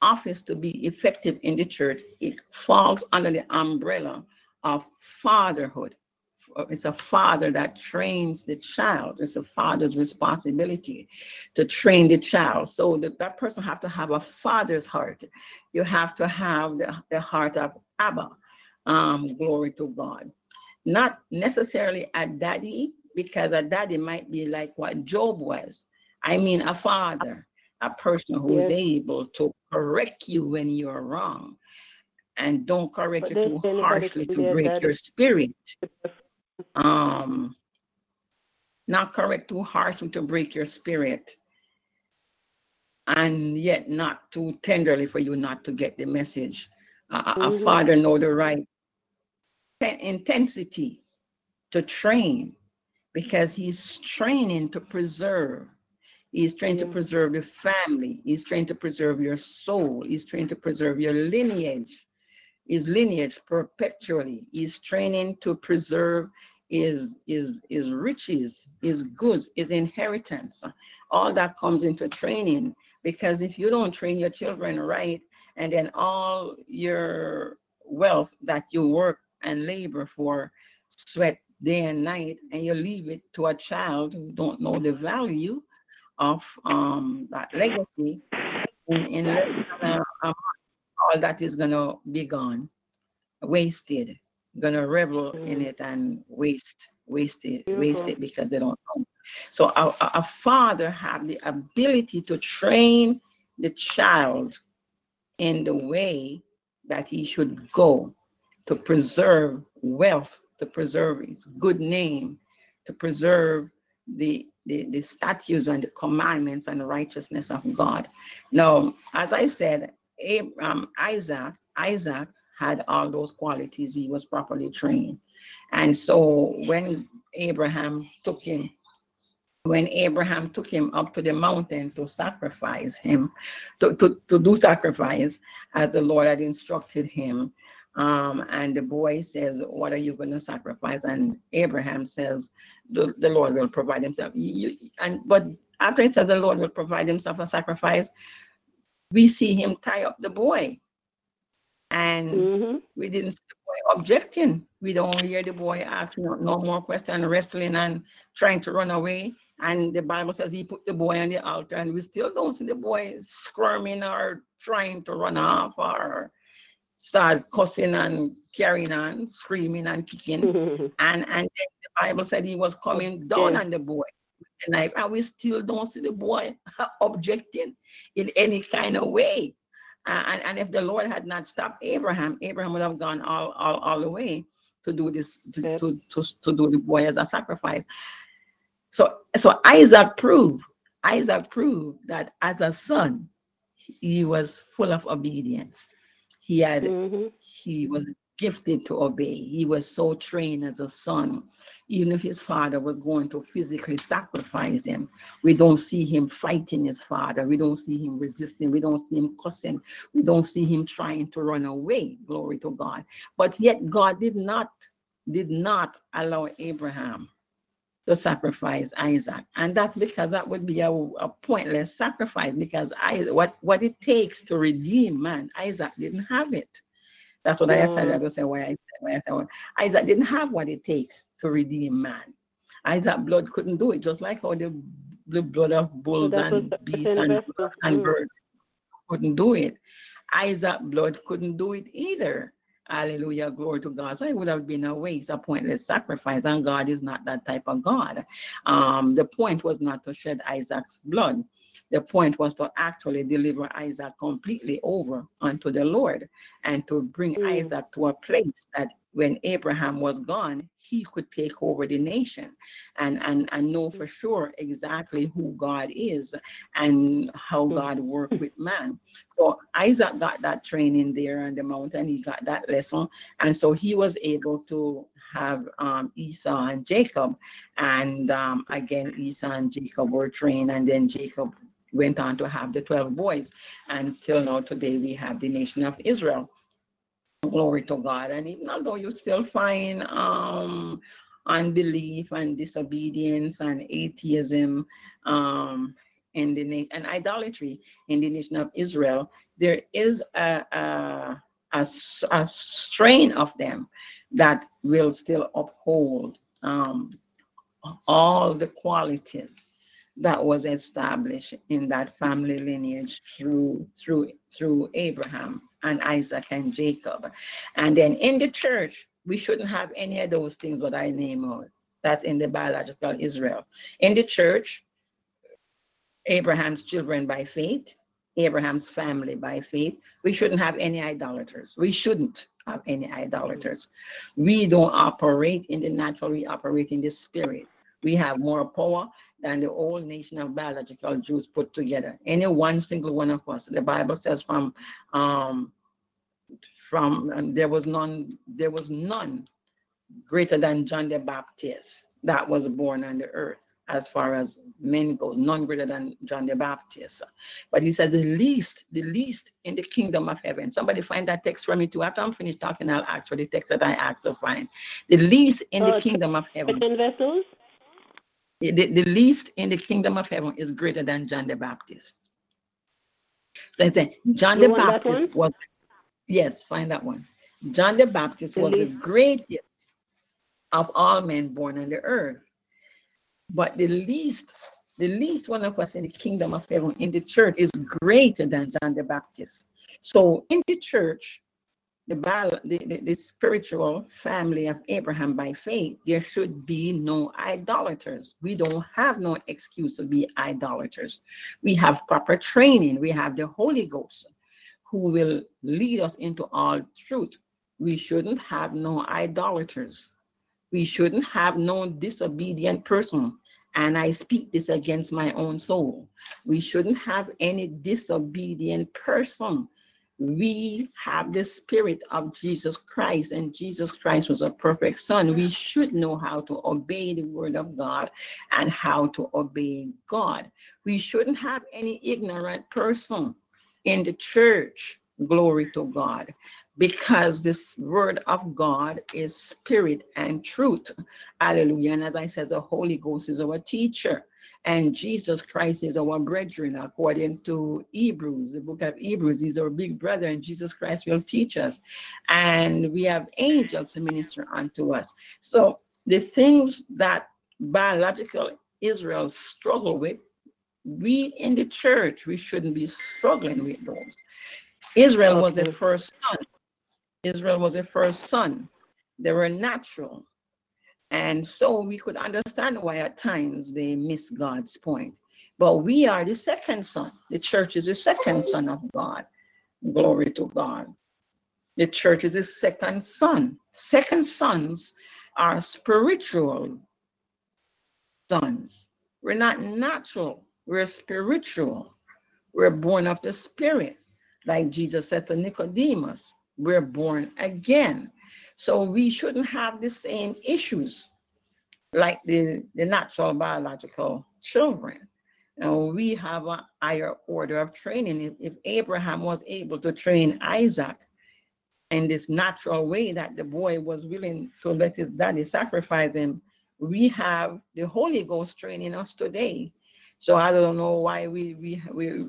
office to be effective in the church, it falls under the umbrella of fatherhood. It's a father that trains the child. It's a father's responsibility to train the child. So that, that person have to have a father's heart. You have to have the, the heart of Abba. Um, glory to God. Not necessarily a daddy, because a daddy might be like what Job was. I mean, a father a person who is yes. able to correct you when you're wrong and don't correct you too harshly to break your spirit. Um, not correct too harshly to break your spirit, and yet not too tenderly for you not to get the message. Uh, mm-hmm. A father know the right intensity to train because he's training to preserve He's trying yeah. to preserve the family. He's trying to preserve your soul. He's trying to preserve your lineage, his lineage perpetually. He's training to preserve his, his, his riches, his goods, his inheritance. All that comes into training because if you don't train your children right, and then all your wealth that you work and labor for, sweat day and night, and you leave it to a child who don't know the value, of um, that legacy in, in uh, all that is going to be gone, wasted, going to revel mm. in it and waste, waste it, Beautiful. waste it because they don't know. So a, a father have the ability to train the child in the way that he should go to preserve wealth, to preserve his good name, to preserve the the, the statutes and the commandments and the righteousness of God. Now, as I said, Abraham, Isaac, Isaac had all those qualities. He was properly trained. And so when Abraham took him, when Abraham took him up to the mountain to sacrifice him, to, to, to do sacrifice as the Lord had instructed him, Um, and the boy says, What are you going to sacrifice? And Abraham says, The, the Lord will provide himself. You, and but after he says the Lord will provide himself a sacrifice, we see him tie up the boy. And Mm-hmm. we didn't see the boy objecting. We don't hear the boy asking no, more question, wrestling and trying to run away. And the Bible says he put the boy on the altar, and we still don't see the boy squirming or trying to run off or start cussing and carrying on, screaming and kicking. <laughs> And and then the Bible said he was coming down Yeah. on the boy with the knife, and we still don't see the boy <laughs> objecting in any kind of way. Uh, and, and if the Lord had not stopped Abraham, Abraham would have gone all, all, all the way to do this, to, Yep. to, to, to do the boy as a sacrifice. So so Isaac proved, Isaac proved that as a son, he was full of obedience. He had hmm he was gifted to obey. He was so trained as a son. Even if his father was going to physically sacrifice him, we don't see him fighting his father. We don't see him resisting. We don't see him cussing. We don't see him trying to run away. Glory to God. But yet God did not did not allow Abraham to sacrifice Isaac. And that's because that would be a, a pointless sacrifice because I, what, what it takes to redeem man, Isaac didn't have it. That's what I said. I Yeah. was saying why I said why I said well, Isaac didn't have what it takes to redeem man. Isaac blood couldn't do it, just like how the, the blood of bulls and beasts and, and birds couldn't do it. Isaac blood couldn't do it either. Hallelujah, glory to God. So it would have been a waste, a pointless sacrifice, and God is not that type of God. Um, the point was not to shed Isaac's blood. The point was to actually deliver Isaac completely over unto the Lord and to bring Mm. Isaac to a place that when Abraham was gone, he could take over the nation and, and, and know for sure exactly who God is and how. God worked <laughs> with man. So Isaac got that training there on the mountain. He got that lesson. And so he was able to have um, Esau and Jacob. And um, again, Esau and Jacob were trained. And then Jacob went on to have the 12 boys. Until now, today, we have the nation of Israel. Glory to God. And even although you still find um, unbelief and disobedience and atheism um, in the nation and idolatry in the nation of Israel, there is a a a strain of them that will still uphold um, all the qualities that was established in that family lineage through through through Abraham and Isaac and Jacob. And then in the church, we shouldn't have any of those things what I name out. That's in the biological Israel. In the church, Abraham's children by faith, Abraham's family by faith. We shouldn't have any idolaters. We shouldn't have any idolaters. We don't operate in the natural, we operate in the spirit. We have more power than the whole nation of biological Jews put together. Any one single one of us. The Bible says from um from and there was none, there was none greater than John the Baptist that was born on the earth as far as men go, none greater than John the Baptist. But he said the least, the least in the kingdom of heaven. Somebody find that text for me too. After I'm finished talking, I'll ask for the text that I asked to find. The least in the Oh, kingdom of heaven. Ten vessels. Eh, the, the least in the kingdom of heaven is greater than John the Baptist. So John You the Baptist was, yes, find that one. John the Baptist The was the greatest of all men born on the earth. But the least, the least one of us in the kingdom of heaven in the church is greater than John the Baptist. So in the church, the, the, the spiritual family of Abraham by faith, there should be no idolaters. We don't have no excuse to be idolaters. We have proper training. We have the Holy Ghost who will lead us into all truth. We shouldn't have no idolaters. We shouldn't have no disobedient person. And I speak this against my own soul. We shouldn't have any disobedient person we have the spirit of Jesus Christ, and Jesus Christ was a perfect son. We should know how to obey the word of God and how to obey God. We shouldn't have any ignorant person in the church. Glory to God. because this word of God is spirit and truth. Hallelujah. And as I said, the Holy Ghost is our teacher. And Jesus Christ is our brethren, according to Hebrews, the book of Hebrews. He's our big brother, and Jesus Christ will teach us. And we have angels to minister unto us. So the things that biological Israel struggle with, we in the church, we shouldn't be struggling with those. Israel was the first son. Israel was the first son. They were natural. And so we could understand why at times they miss God's point. But we are the second son. The church is the second son of God. Glory to God. The church is the second son. Second sons are spiritual sons. We're not natural, we're spiritual. We're born of the Spirit. Like Jesus said to Nicodemus, we're born again. So we shouldn't have the same issues like the, the natural biological children. And we have a higher order of training. If, if Abraham was able to train Isaac in this natural way that the boy was willing to let his daddy sacrifice him, we have the Holy Ghost training us today. So I don't know why we we we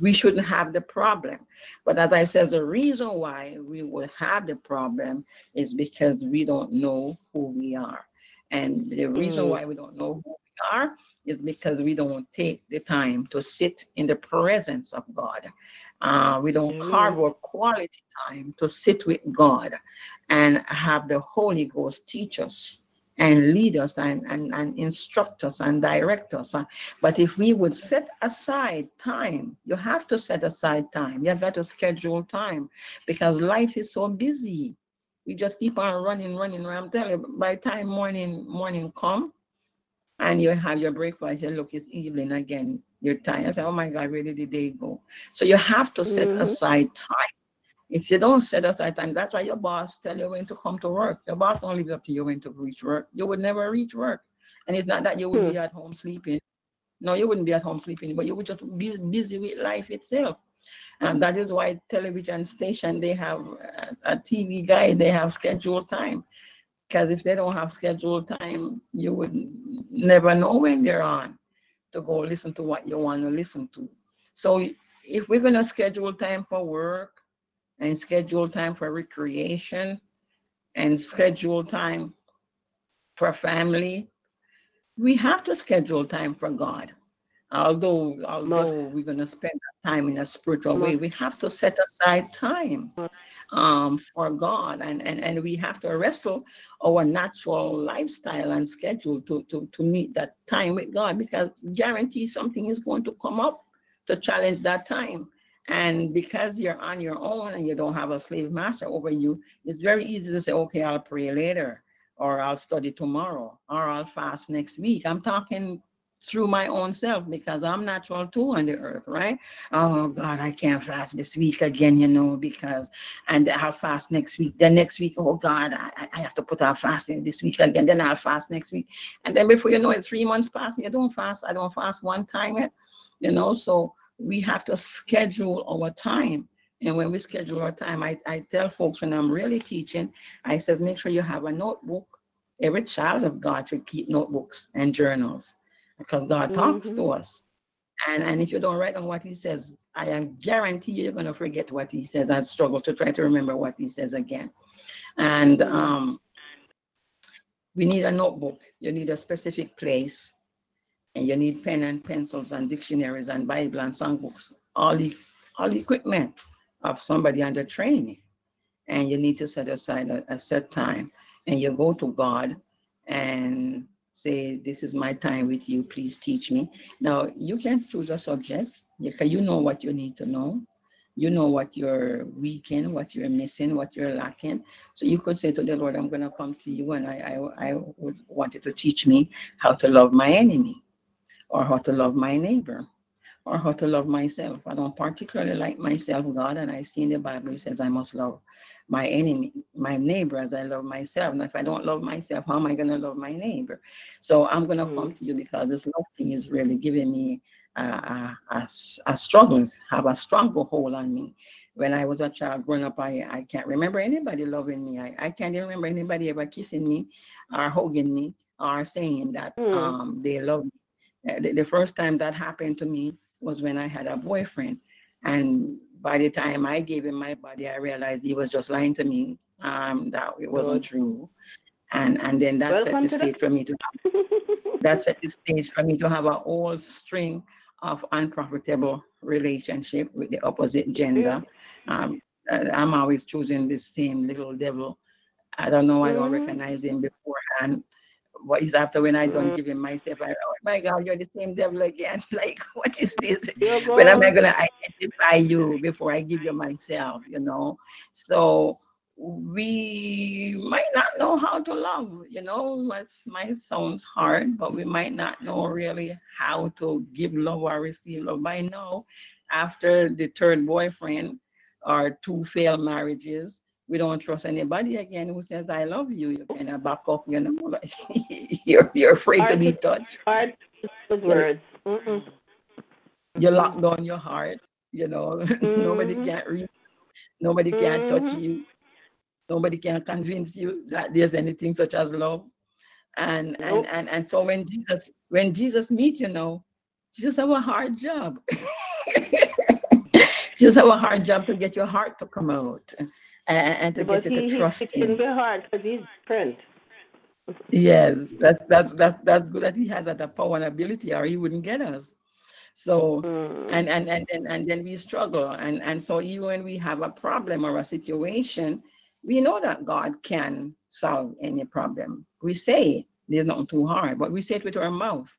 we shouldn't have the problem. But as I said, the reason why we would have the problem is because we don't know who we are. And the reason Mm. why we don't know who we are is because we don't take the time to sit in the presence of God. Uh, we don't Amen. carve our quality time to sit with God and have the Holy Ghost teach us and lead us and, and, and instruct us and direct us. Uh, But if we would set aside time, you have to set aside time. You have got to schedule time because life is so busy. We just keep on running, running. running. I'm telling you, by the time morning morning come and you have your breakfast, you look, it's evening again. You're tired. I say, oh my God, where did the day go? So you have to set Mhm. aside time. If you don't set aside time, that's why your boss tell you when to come to work. Your boss don't leave it up to you when to reach work. You would never reach work. And it's not that you would Hmm. be at home sleeping. No, you wouldn't be at home sleeping, but you would just be busy with life itself. And that is why television station, they have a, a TV guide, they have scheduled time. Because if they don't have scheduled time, you would never know when they're on to go listen to what you want to listen to. So if we're going to schedule time for work and schedule time for recreation and schedule time for family, we have to schedule time for God. Although, although we're going to spend that time in a spiritual way, we have to set aside time um, for God, and, and and we have to wrestle our natural lifestyle and schedule to to to meet that time with God, because guarantee something is going to come up to challenge that time. And because you're on your own and you don't have a slave master over you, it's very easy to say, okay, I'll pray later, or I'll study tomorrow, or I'll fast next week. I'm talking through my own self because I'm natural too on the earth, right? Oh God, I can't fast this week again, you know, because and I'll fast next week. Then next week, oh God, I, I- have to put out fasting this week again. Then I'll fast next week. And then before you know it, three months pass, you don't fast. I don't fast one time you know. So we have to schedule our time. And when we schedule our time, I, I tell folks when I'm really teaching, I says, make sure you have a notebook. Every child of God should keep notebooks and journals because God talks to us. And, and if you don't write down what he says, I am guarantee you you're going to forget what he says and struggle to try to remember what he says again. And um, we need a notebook. You need a specific place. And you need pen and pencils and dictionaries and Bible and songbooks, all the all the equipment of somebody under training. And you need to set aside a, a set time. And you go to God and say, This is my time with you. Please teach me. Now, you can choose a subject because you know what you need to know. You know what you're weak in, what you're missing, what you're lacking. So you could say to the Lord, I'm going to come to you and I, I, I would want you to teach me how to love my enemy or how to love my neighbor or how to love myself. I don't particularly like myself, God, and I see in the Bible it says I must love my enemy, my neighbor as I love myself. And if I don't love myself, how am I going to love my neighbor? So I'm going to come to you because this love thing is really giving me a, a, a, a struggle, have a stronger hold on me. when I was a child growing up, I, I can't remember anybody loving me. I, I can't even remember anybody ever kissing me or hugging me or saying that Mm. um, they love me. Uh, The, the first time that happened to me was when I had a boyfriend. And by the time I gave him my body, I realized he was just lying to me, um, that it wasn't true. And and then that set Welcome the to the- stage for me to <laughs> that set the stage for me to have a whole string of unprofitable relationship with the opposite gender. Um, uh, I'm always choosing the same little devil. I don't know, I don't Mhm. recognize him beforehand. But it's after when I don't Mhm. give him myself, I, oh my God, you're the same devil again. <laughs> Like, what is this? When am I going- gonna identify you before I give you myself, you know? So we might not know how to love, you know, it might sounds hard, but we might not know really how to give love or receive love by now. After the third boyfriend or two failed marriages, we don't trust anybody again who says I love you. You kind of back up, you know, like you're you're afraid to be touched Hard those words. Mm-mm. you lock down your heart you know <laughs> nobody Mhm. can read nobody can touch you nobody can convince you that there's anything such as love and and Nope. and, and so when jesus when jesus meets you know jesus have a hard job <laughs> just have a hard job to get your heart to come out and, and to But get you he, to trust it can him be hard because he's different. Yes, that's that's that's that's good that he has that power and ability, or he wouldn't get us. So Mm. and and and and, and then we struggle, and and so even when we have a problem or a situation, we know that God can solve any problem. We say it, there's nothing too hard, but we say it with our mouth.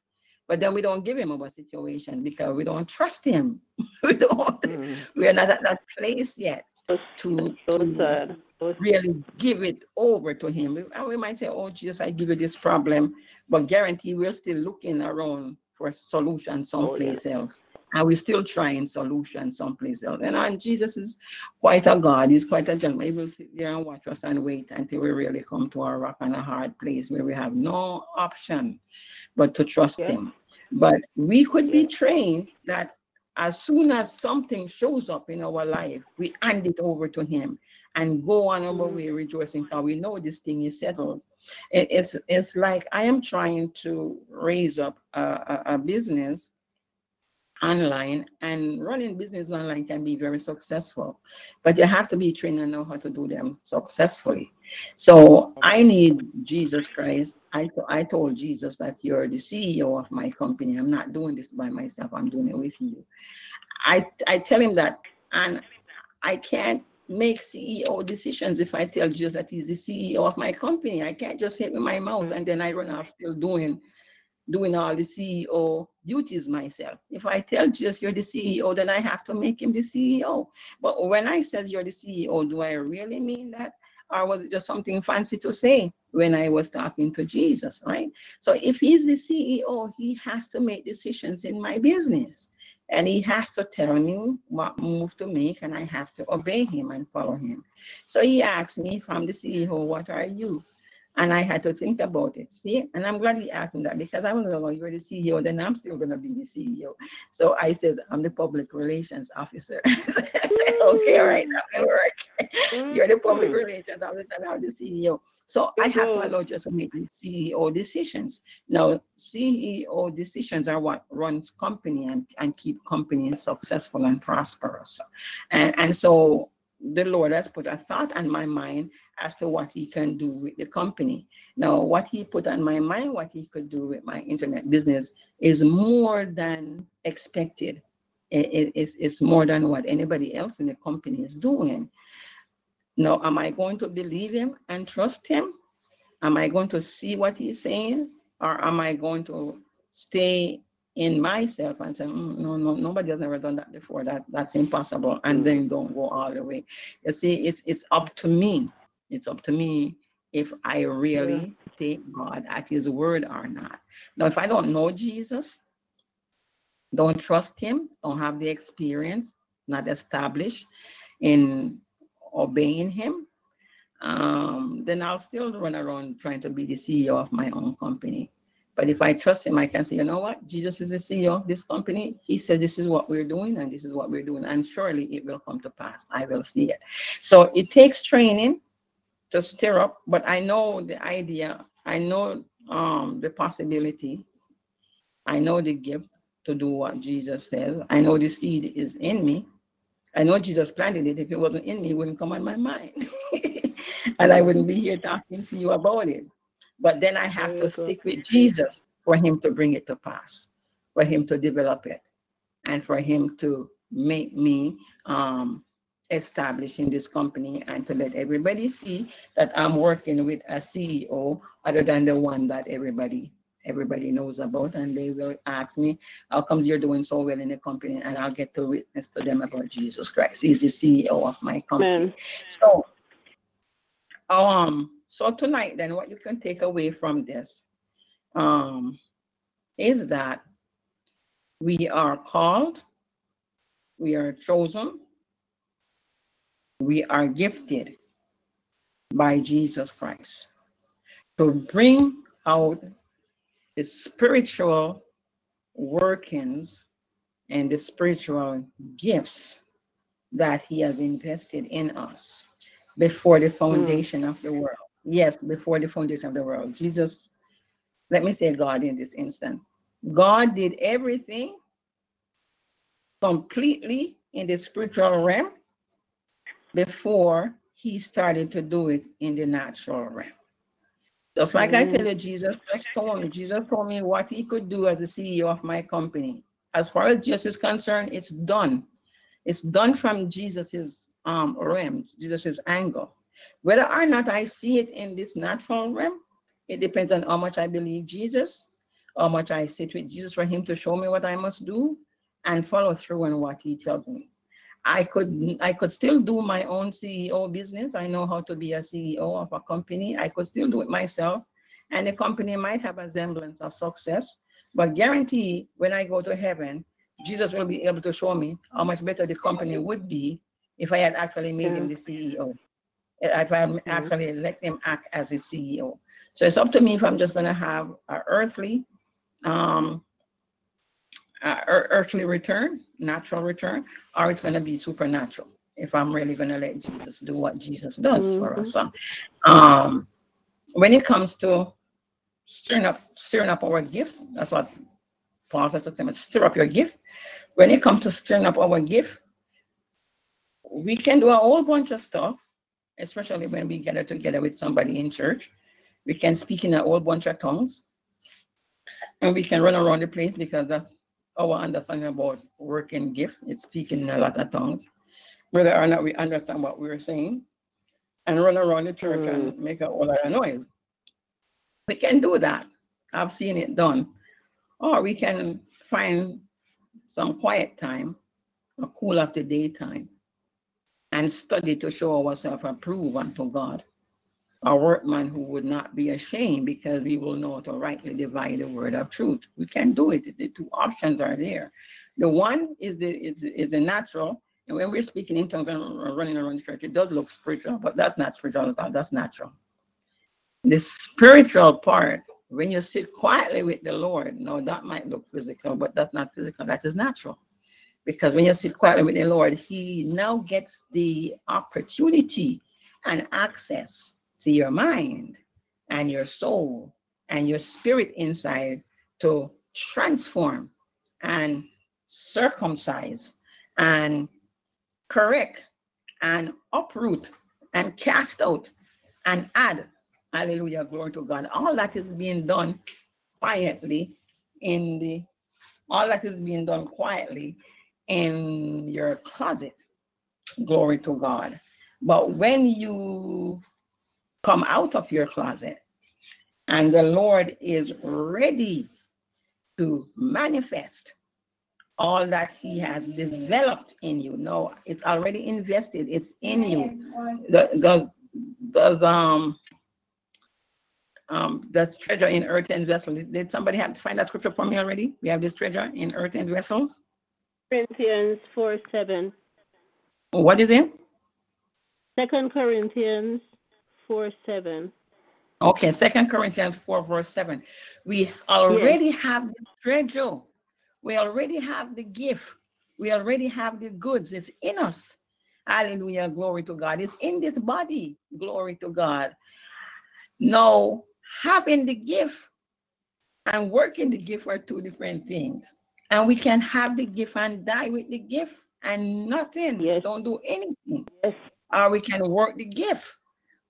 But then we don't give him our situation because we don't trust him. <laughs> we don't. Mm. We are not at that place yet to to. Really give it over to him. And we might say, oh, Jesus, I give you this problem, but guarantee we're still looking around for a solution someplace else. And we're still trying solution someplace else. And, and Jesus is quite a God. He's quite a gentleman. He will sit there and watch us and wait until we really come to a rock and a hard place where we have no option but to trust Yeah. him. But we could be trained that as soon as something shows up in our life, we hand it over to him and go on our Mhm. way rejoicing because we know this thing is settled. It- it's it's like I am trying to raise up a, a, a business online and running business online can be very successful but you have to be trained and know how to do them successfully. So i need jesus christ. I, I told jesus that you're the ceo of my company. I'm not doing this by myself. I'm doing it with you. I i tell him that and i can't make ceo decisions if i tell jesus that he's the ceo of my company. I can't just say it with my mouth and then i run off still doing doing all the CEO duties myself. If I tell Jesus you're the CEO, then I have to make him the CEO. But when I says you're the CEO, do I really mean that? Or was it just something fancy to say when I was talking to Jesus, right? So if he's the CEO, he has to make decisions in my business. And he has to tell me what move to make, and I have to obey him and follow him. So he asked me, if I'm the CEO, what are you? And I had to think about it. See, and I'm glad he asked me that because I was no longer the CEO, then I'm still gonna be the CEO. So I said, I'm the public relations officer. <laughs> okay, all right, that will work. You're the public Mm. relations officer, I'm the CEO. So I have to allow just to make the CEO decisions. Now, CEO decisions are what runs company and, and keep companies successful and prosperous. And, and so the Lord has put a thought on my mind as to what he can do with the company. Now, what he put on my mind, what he could do with my internet business is more than expected. It- it- it's, it's more than what anybody else in the company is doing. Now, am I going to believe him and trust him? Am I going to see what he's saying? Or am I going to stay in myself and say, "Mm, no, no, nobody has never done that before. That that's impossible. And then don't go all the way. You see, it's it's up to me. It's up to me if I really take God at his word or not. Now, if I don't know Jesus, don't trust him, don't have the experience, not established in obeying him, um, then I'll still run around trying to be the CEO of my own company. But if I trust him, I can say, you know what? Jesus is the CEO of this company. He said this is what we're doing and this is what we're doing. And surely it will come to pass. I will see it. So it takes training to stir up, but I know the idea. I know um, the possibility. I know the gift to do what Jesus says. I know the seed is in me. I know Jesus planted it. If it wasn't in me, it wouldn't come on my mind. <laughs> and I wouldn't be here talking to you about it. But then I have to stick with Jesus for him to bring it to pass, for him to develop it, and for him to make me um, establish in this company and to let everybody see that I'm working with a CEO other than the one that everybody everybody knows about. And they will ask me how comes you're doing so well in the company? And i'll get to witness to them about jesus christ. He's the ceo of my company. Amen. so um so tonight then what you can take away from this um is that we are called we are chosen we are gifted by jesus christ to bring out the spiritual workings and the spiritual gifts that he has invested in us before the foundation of the world. Yes, before the foundation of the world. Jesus, let me say God in this instant. God did everything completely in the spiritual realm before he started to do it in the natural realm. Just like I tell you, Jesus just told me, Jesus told me what he could do as the CEO of my company. As far as Jesus is concerned, it's done. It's done from Jesus's um realm, Jesus's angle. Whether or not I see it in this natural realm, it depends on how much I believe Jesus, how much I sit with Jesus for him to show me what I must do and follow through on what he tells me. I could I could still do my own CEO business. I know how to be a CEO of a company. I could still do it myself. And the company might have a semblance of success, but guarantee when I go to heaven, Jesus will be able to show me how much better the company would be if I had actually made him the CEO. If I had actually let him act as the CEO. So it's up to me if I'm just gonna have an earthly um ear- earthly return, natural return, or it's going to be supernatural. If I'm really going to let Jesus do what Jesus does for us. So, um, when it comes to stirring up, stirring up our gifts, that's what Paul says to Timothy, stir up your gift. When it comes to stirring up our gift, we can do a whole bunch of stuff, especially when we gather together with somebody in church. We can speak in a whole bunch of tongues, and we can run around the place because that's our understanding about working gift. It's speaking in a lot of tongues, whether or not we understand what we're saying, and run around the church and mm. make a whole lot of noise. We can do that. I've seen it done. Or we can find some quiet time, a cool of the daytime, and study to show ourselves approved unto God. A workman who would not be ashamed because we will know to rightly divide the word of truth. We can do it. The two options are there. The one is the is, is the natural. And when we're speaking in tongues and running around the church, it does look spiritual, but that's not spiritual at all. That's natural. The spiritual part, when you sit quietly with the Lord, no, that might look physical, but that's not physical. That is natural. Because when you sit quietly with the Lord, He now gets the opportunity and access to your mind and your soul and your spirit inside to transform and circumcise and correct and uproot and cast out and add. Hallelujah, glory to God. All that is being done quietly in the, all that is being done quietly in your closet. Glory to God. But when you come out of your closet and the Lord is ready to manifest all that he has developed in you. No, it's already invested. It's in you. The, does um um does treasure in earthen vessels. Did somebody have to find that scripture for me already? We have this treasure in earthen vessels. Corinthians 4 7. What is it? Second Corinthians 4 7. Okay, Second Corinthians 4, verse 7. We already have the treasure. We already have the gift. We already have the goods. It's in us. Hallelujah. Glory to God. It's in this body. Glory to God. Now, having the gift and working the gift are two different things. And we can have the gift and die with the gift and nothing. Yes. Don't do anything. Yes. Or we can work the gift.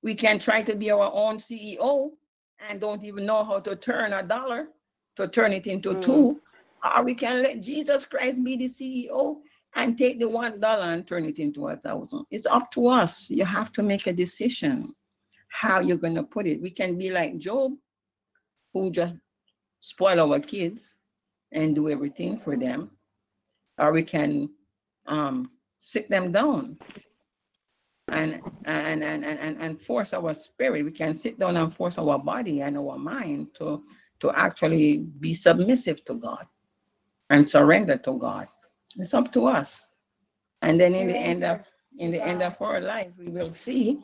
We can try to be our own CEO and don't even know how to turn a dollar to turn it into Mm. two. Or we can let Jesus Christ be the CEO and take the one dollar and turn it into a thousand. It's up to us. You have to make a decision how you're going to put it. We can be like Job, who just spoil our kids and do everything for them, or we can um, sit them down and and, and and and force our spirit. We can sit down and force our body and our mind to to actually be submissive to God and surrender to God. It's up to us. And then in the end of in the end of our life, we will see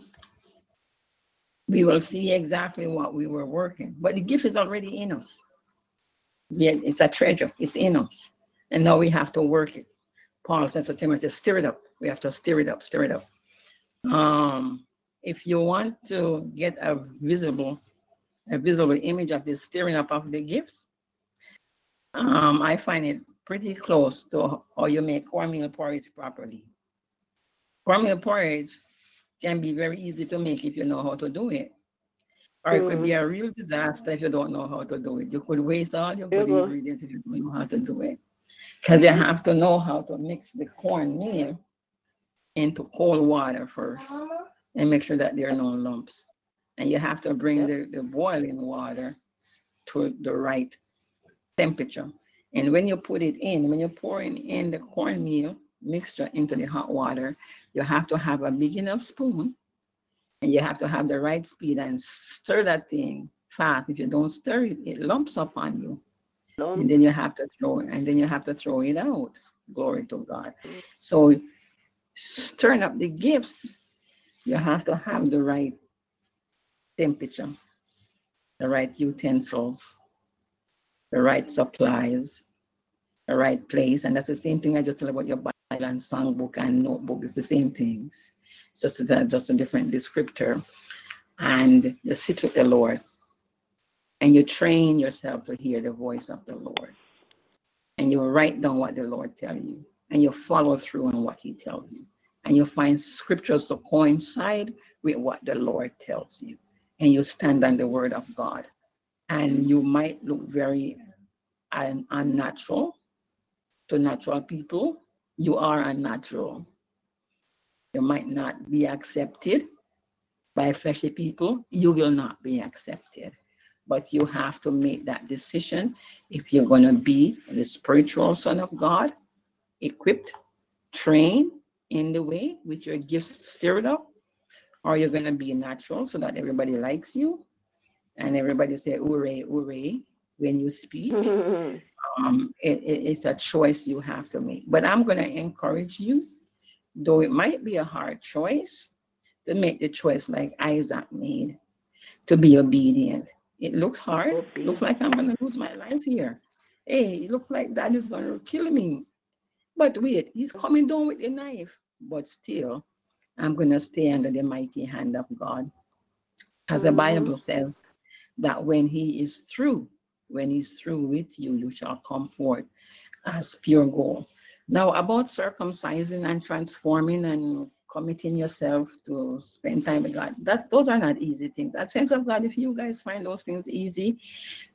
we will see exactly what we were working. But the gift is already in us. Yeah, it's a treasure. It's in us. And now we have to work it. Paul says to Timothy, stir it up. We have to stir it up, stir it up. Um, if you want to get a visible, a visible image of the stirring up of the gifts, um, I find it pretty close to how you make cornmeal porridge properly. Cornmeal porridge can be very easy to make if you know how to do it. Or it could be a real disaster if you don't know how to do it. You could waste all your good Mhm. ingredients if you don't know how to do it. Because you have to know how to mix the cornmeal into cold water first and make sure that there are no lumps. And you have to bring the, the boiling water to the right temperature. And when you put it in, when you're pouring in the cornmeal mixture into the hot water, you have to have a big enough spoon and you have to have the right speed and stir that thing fast. If you don't stir it, it lumps up on you. And then you have to throw it, and then you have to throw it out. Glory to God. So stirring up the gifts, you have to have the right temperature, the right utensils, the right supplies, the right place. And that's the same thing I just tell about your Bible and songbook and notebook. It's the same things. It's just a, just a different descriptor. And you sit with the Lord and you train yourself to hear the voice of the Lord. And you write down what the Lord tells you. And you follow through on what he tells you. And you find scriptures to coincide with what the Lord tells you. And you stand on the word of God. And you might look very un- unnatural to natural people. You are unnatural. You might not be accepted by fleshy people. You will not be accepted. But you have to make that decision if you're going to be the spiritual son of God, equipped, trained in the way with your gifts stirred up, or you're going to be natural so that everybody likes you and everybody say, hooray, hooray, when you speak. <laughs> um, it, it- it's a choice you have to make. But I'm going to encourage you, though it might be a hard choice, to make the choice like Isaac made, to be obedient. It looks hard. It looks like I'm going to lose my life here. Hey, it looks like dad is going to kill me. But wait, he's coming down with a knife. But still, I'm going to stay under the mighty hand of God. As the mm-hmm. Bible says, that when he is through, when he's through with you, you shall come forth as pure gold. Now, about circumcising and transforming and committing yourself to spend time with God, that those are not easy things. That sense of God, if you guys find those things easy,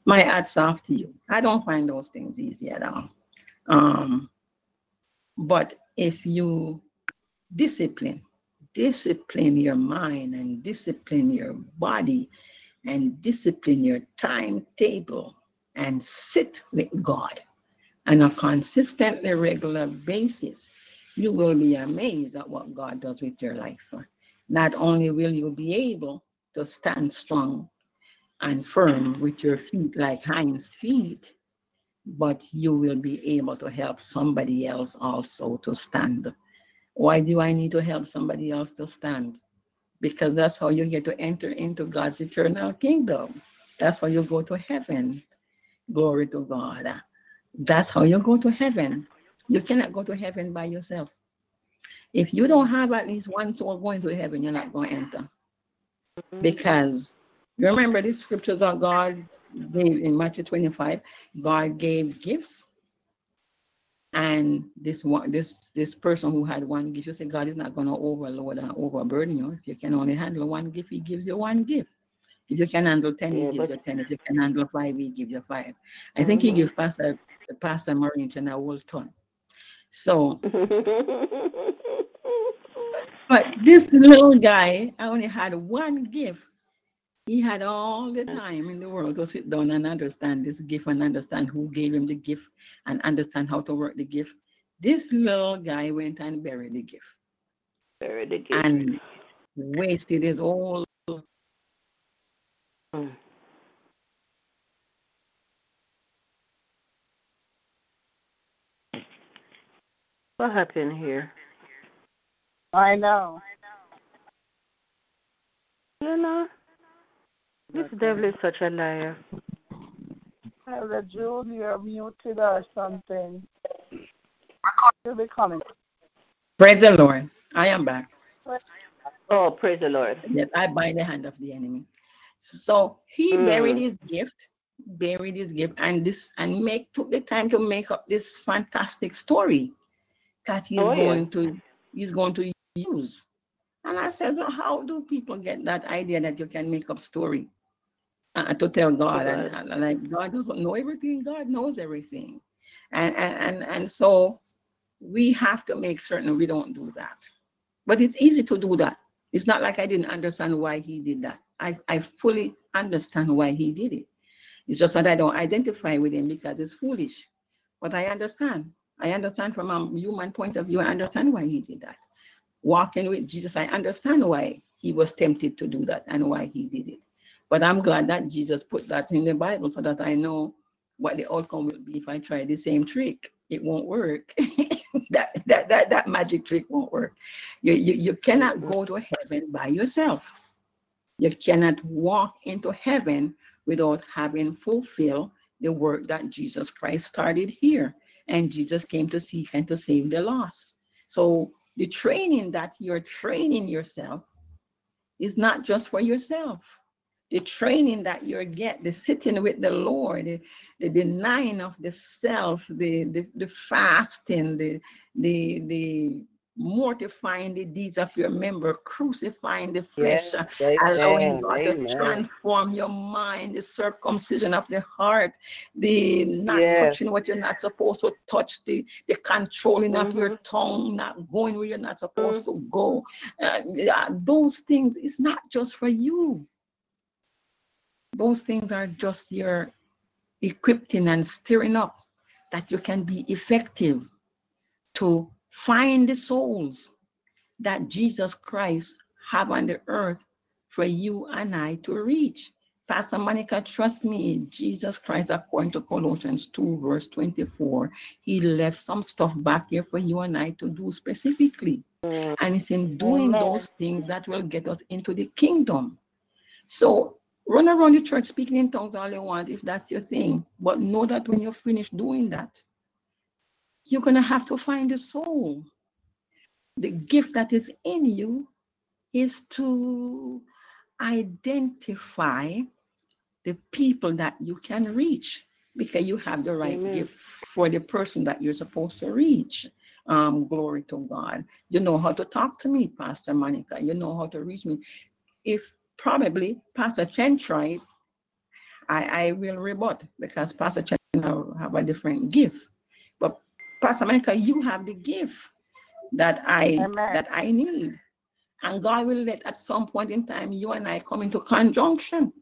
my hats off to you. I don't find those things easy at all. Um, but if you discipline, discipline your mind and discipline your body and discipline your timetable and sit with God on a consistently regular basis, you will be amazed at what God does with your life. Not only will you be able to stand strong and firm with your feet like hinds feet, but you will be able to help somebody else also to stand. Why do I need to help somebody else to stand? because that's how you get to enter into God's eternal kingdom. That's how you go to heaven. Glory to God. That's how you go to heaven. You cannot go to heaven by yourself. If you don't have at least one soul going to heaven, you're not going to enter. Because you remember these scriptures of God gave in Matthew 25, God gave gifts. And this one, this this person who had one gift, you say God is not going to overload and overburden you. If you can only handle one gift, He gives you one gift. If you can handle 10, Yeah, He gives but- you 10. If you can handle five, He gives you five. I think He Mhm. Gives Pastor Pastor Marine a whole ton. So but this little guy I only had one gift. He had all the time in the world to sit down and understand this gift and understand who gave him the gift and understand how to work the gift. This little guy went and buried the gift Very the gift. and wasted his whole Mm. What happened here? I know. You know, this devil is such a liar. Elder June, you're muted or something. You'll be coming. praise the Lord. I am back. Oh, praise the Lord. Yes, I bind the hand of the enemy. So he Mm. buried his gift, buried his gift, and this and make took the time to make up this fantastic story that he's Oh, yeah. going to he's going to use. And I said, so how do people get that idea that you can make up story uh, to tell God? And, God. and like God doesn't know everything. God knows everything, and and and and so we have to make certain we don't do that. But it's easy to do that. It's not like I didn't understand why he did that. I, I fully understand why he did it. It's just that I don't identify with him because it's foolish. But I understand. I understand from a human point of view, I understand why he did that. Walking with Jesus, I understand why he was tempted to do that and why he did it. But I'm glad that Jesus put that in the Bible so that I know what the outcome will be if I try the same trick. It won't work. <laughs> that, that, that, that magic trick won't work. You, you, you cannot go to heaven by yourself. You cannot walk into heaven without having fulfilled the work that Jesus Christ started here. And Jesus came to seek and to save the lost. So the training that you're training yourself is not just for yourself. The training that you get, the sitting with the Lord, the, the denying of the self, the, the, the fasting, the, the, the mortifying the deeds of your member, crucifying the flesh, uh, allowing Amen. God to transform your mind, the circumcision of the heart, the not Yes. touching what you're not supposed to touch, the, the controlling of your Mhm. tongue, not going where you're not supposed to go. Uh, those things, it's not just for you. Those things are just your equipping and stirring up that you can be effective to find the souls that Jesus Christ have on the earth for you and I to reach. Pastor Monica, trust me, Jesus Christ, according to Colossians 2, verse 24, he left some stuff back here for you and I to do specifically. Mm. And it's in doing those things that will get us into the kingdom. So run around the church speaking in tongues all you want if that's your thing. But know that when you're finished doing that, you're going to have to find the soul. The gift that is in you is to identify the people that you can reach because you have the right Amen. gift for the person that you're supposed to reach. Um, glory to God. You know how to talk to me, Pastor Monica. You know how to reach me. If probably Pastor Chen tried, I, I will rebut because Pastor Chen now have a different gift. Pastor Monica, you have the gift that I Amen. that I need. And God will let at some point in time you and I come into conjunction.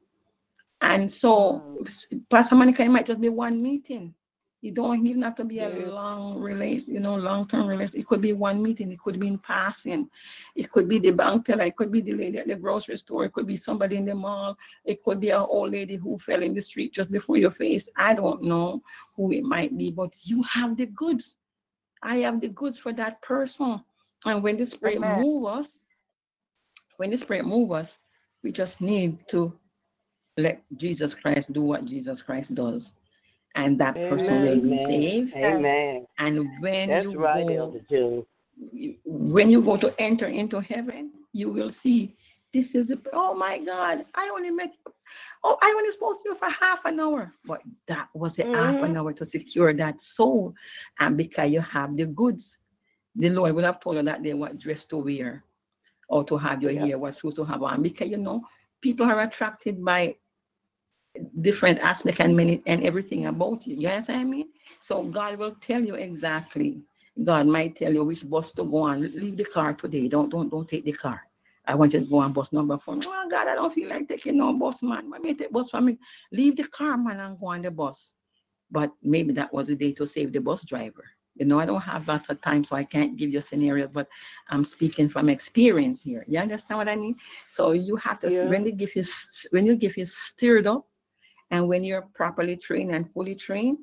And so mm. Pastor Monica, it might just be one meeting. You don't even have to be a Yeah. long relation, you know, long-term relation. It could be one meeting, it could be in passing, it could be the bank teller, it could be the lady at the grocery store, it could be somebody in the mall, it could be an old lady who fell in the street just before your face. I don't know who it might be, but you have the goods. I have the goods for that person. And when the spirit Amen. move us, when the Spirit move us, we just need to let Jesus Christ do what Jesus Christ does. And that person will be saved. Amen. And when That's you right, go when you go to enter into heaven, you will see this is the, oh my God, I only met you. Oh, I only spoke to you for half an hour. But that was a half an mm-hmm. hour to secure that soul. And because you have the goods, the Lord would have told you that day what dress to wear or to have your Yeah. hair, what shoes to have on. Because you know, people are attracted by different aspect and many and everything about you. You understand what I mean? So God will tell you exactly. God might tell you which bus to go on. Leave the car today. Don't don't don't take the car. I want you to go on bus number four. Oh God, I don't feel like taking no bus, man. Let me take bus for me. Leave the car, man, and go on the bus. But maybe that was the day to save the bus driver. You know, I don't have lots of time, so I can't give you scenarios, but I'm speaking from experience here. You understand what I mean? So you have to Yeah. when the gift is when your gift is stirred up, and when you're properly trained and fully trained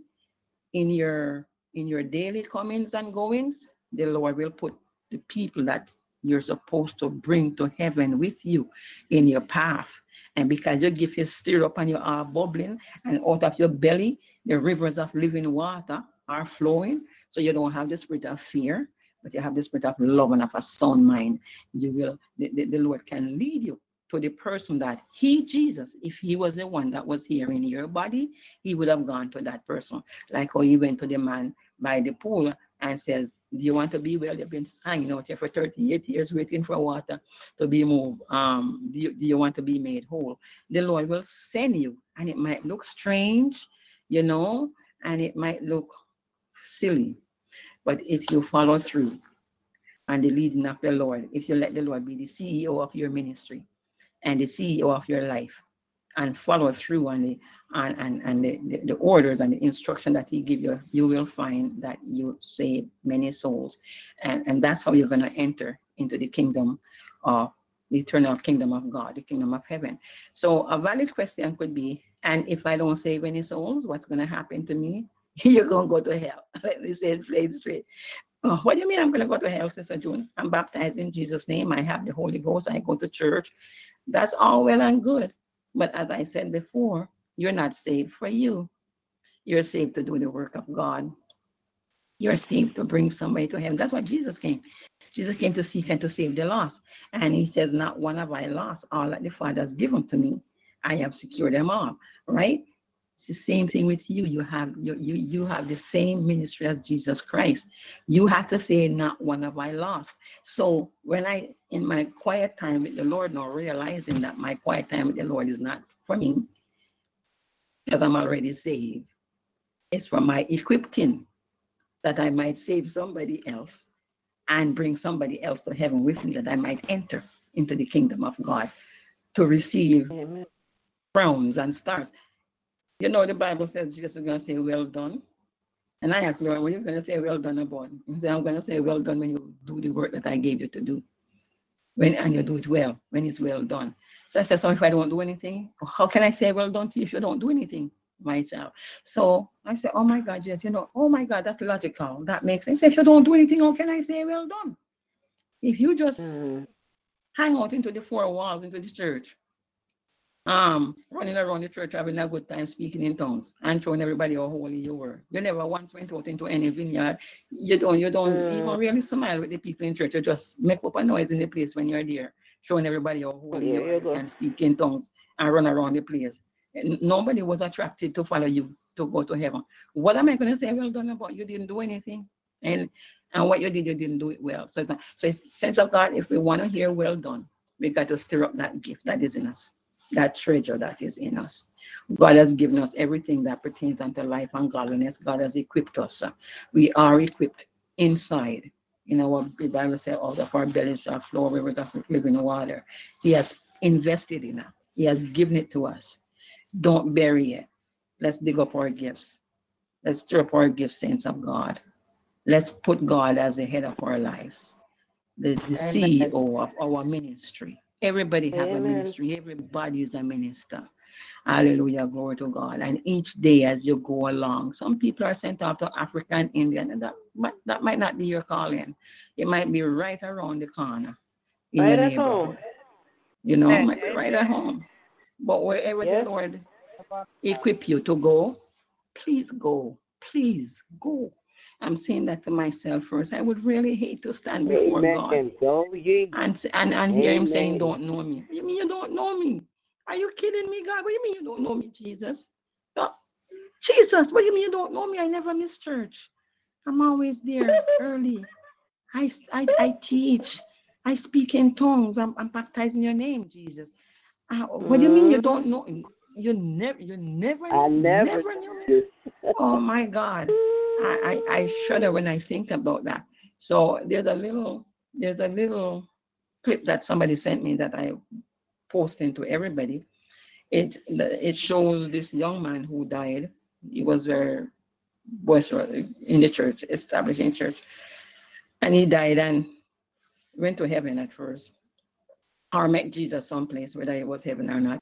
in your in your daily comings and goings, the Lord will put the people that you're supposed to bring to heaven with you in your path. And because your gift is stirred up and you are bubbling, and out of your belly, the rivers of living water are flowing. So you don't have the spirit of fear, but you have the spirit of love and of a sound mind. You will, the, the, the Lord can lead you to the person that He, Jesus, if He was the one that was here in your body, He would have gone to that person. Like how He went to the man by the pool and says, Do you want to be well? You've been hanging out here for 38 years waiting for water to be moved. Um, do, you, do you want to be made whole? The Lord will send you, and it might look strange, you know, and it might look silly. But if you follow through and the leading of the Lord, if you let the Lord be the CEO of your ministry and the CEO of your life, and follow through on the and and, and the, the, the orders and the instruction that he give you, you will find that you save many souls. And, and that's how you're going to enter into the kingdom of the eternal kingdom of God, the kingdom of heaven. So a valid question could be, and if I don't save any souls, what's going to happen to me? <laughs> You're going to go to hell. <laughs> Let me say it straight. Oh, what do you mean I'm going to go to hell, Sister June? I'm baptized in Jesus' name. I have the Holy Ghost. I go to church. That's all well and good. But as I said before, you're not saved for you. You're saved to do the work of God. You're saved to bring somebody to heaven. That's why Jesus came. Jesus came to seek and to save the lost. And he says, Not one have I lost. All that the Father has given to me, I have secured them all. Right? It's the same thing with you. You have you you you have the same ministry as Jesus Christ. You have to say, Not one have I lost. So when I in my quiet time with the Lord now realizing that my quiet time with the Lord is not for me, because I'm already saved. It's for my equipping that I might save somebody else and bring somebody else to heaven with me that I might enter into the kingdom of God to receive Amen. crowns and stars. You know, the Bible says Jesus is going to say, Well done. And I asked Lord, what are you going to say, Well done about? He said, I'm going to say, Well done when you do the work that I gave you to do. When and you do it well, when it's well done. So I said, So if I don't do anything, how can I say well done to you if you don't do anything, my child? So I said, Oh my God, yes, you know, oh my God, that's logical. That makes sense. If you don't do anything, how can I say well done? If you just Mhm. hang out into the four walls, into the church, um, running around the church having a good time speaking in tongues and showing everybody how holy you were. You never once went out into any vineyard. You don't, you don't even Mm. really smile with the people in church. You just make up a noise in the place when you're there, showing everybody how holy Yeah, you you are. You go. can speak in tongues and run around the place. And Nobody was attracted to follow you to go to heaven. What am I going to say? Well done about you didn't do anything, and and what you did, you didn't do it well. So, so if, sense of God, if we want to hear well done, we got to stir up that gift that is in us, that treasure that is in us. God has given us everything that pertains unto life and godliness. God has equipped us. We are equipped inside. You know what the Bible says, out of our bellies shall flow rivers of living water. He has invested in us. He has given it to us. Don't bury it. Let's dig up our gifts. Let's stir up our gifts, saints of God. Let's put God as the head of our lives, the, the CEO of our ministry. Everybody have a ministry. Everybody is a minister. Hallelujah, glory to God. And each day as you go along, some people are sent off to Africa and India, and that might, that might not be your calling. It might be right around the corner Right at home. You know, Amen. might be right at home. But wherever Yes. the Lord equip you to go, please go. Please go. I'm saying that to myself first. I would really hate to stand before God Amen. Go ye. and and, and hear him saying, Don't know me. You mean you don't know me? Are you kidding me, God? What do you mean you don't know me, Jesus? No. Jesus, what do you mean you don't know me? I never miss church. I'm always there early. I, I, I teach. I speak in tongues. I'm, I'm baptized in your name, Jesus. Uh, what do you mean you don't know? You never, you never, I never knew me. Oh my God. I, I, I shudder when I think about that. So there's a little, there's a little clip that somebody sent me that I posting to everybody. It it shows this young man who died. He was very was in the church, established in church, and he died and went to heaven at first, or met Jesus someplace, whether it was heaven or not.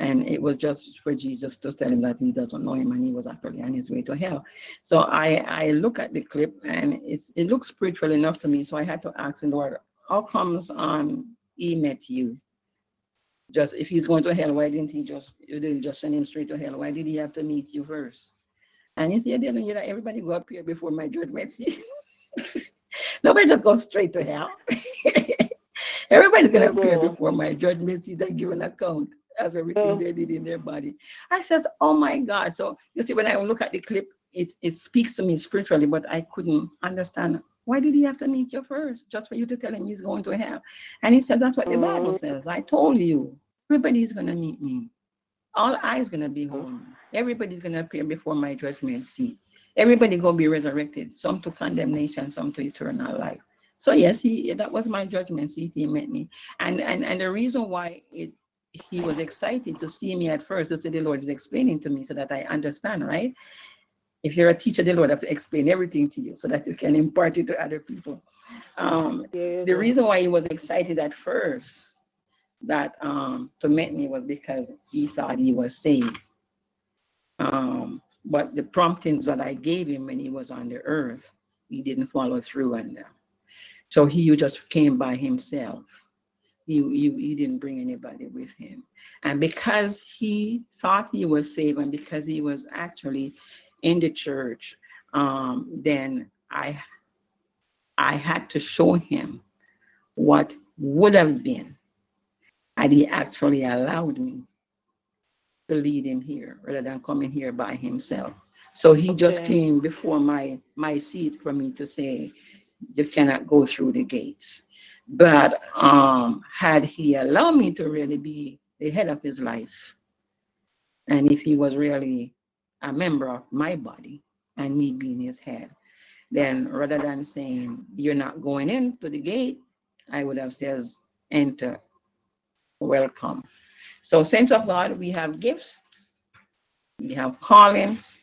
And it was just for Jesus to tell him that he doesn't know him and he was actually on his way to hell. So I, I look at the clip and it's it looks spiritual enough to me. So I had to ask the Lord, how comes um he met you? Just if he's going to hell, why didn't he just you didn't just send him straight to hell? Why did he have to meet you first? And he said, you know, everybody go up here before my judgment. <laughs> Nobody just goes straight to hell. <laughs> Everybody's gonna appear before my judgment seat and give an account of everything Mm. they did in their body. I says, oh my God. So you see, when I look at the clip, it it speaks to me spiritually, but I couldn't understand why did he have to meet you first? Just for you to tell him he's going to hell. And he said, That's what the Bible Mhm. says. I told you, everybody's gonna meet me. All eyes gonna behold me. Everybody's gonna appear before my judgment seat. Everybody gonna be resurrected, some to condemnation, some to eternal life. So yes, he that was my judgment seat. He met me, and and and the reason why it he was excited to see me at first. is that the Lord is explaining to me so that I understand, right? If you're a teacher, the Lord have to explain everything to you so that you can impart it to other people. Um, the reason why he was excited at first that um to meet me was because he thought he was saved. Um, but the promptings that I gave him when he was on the earth, he didn't follow through on them. So he just came by himself. He, he, he didn't bring anybody with him. And because he thought he was saved and because he was actually in the church, um, then I I had to show him what would have been had he actually allowed me to lead him here rather than coming here by himself. So he just came before my my seat for me to say, you cannot go through the gates. But um, had he allowed me to really be the head of his life, and if he was really a member of my body and me being his head, then rather than saying you're not going into the gate, I would have says enter, welcome. So saints of God, we have gifts, we have callings.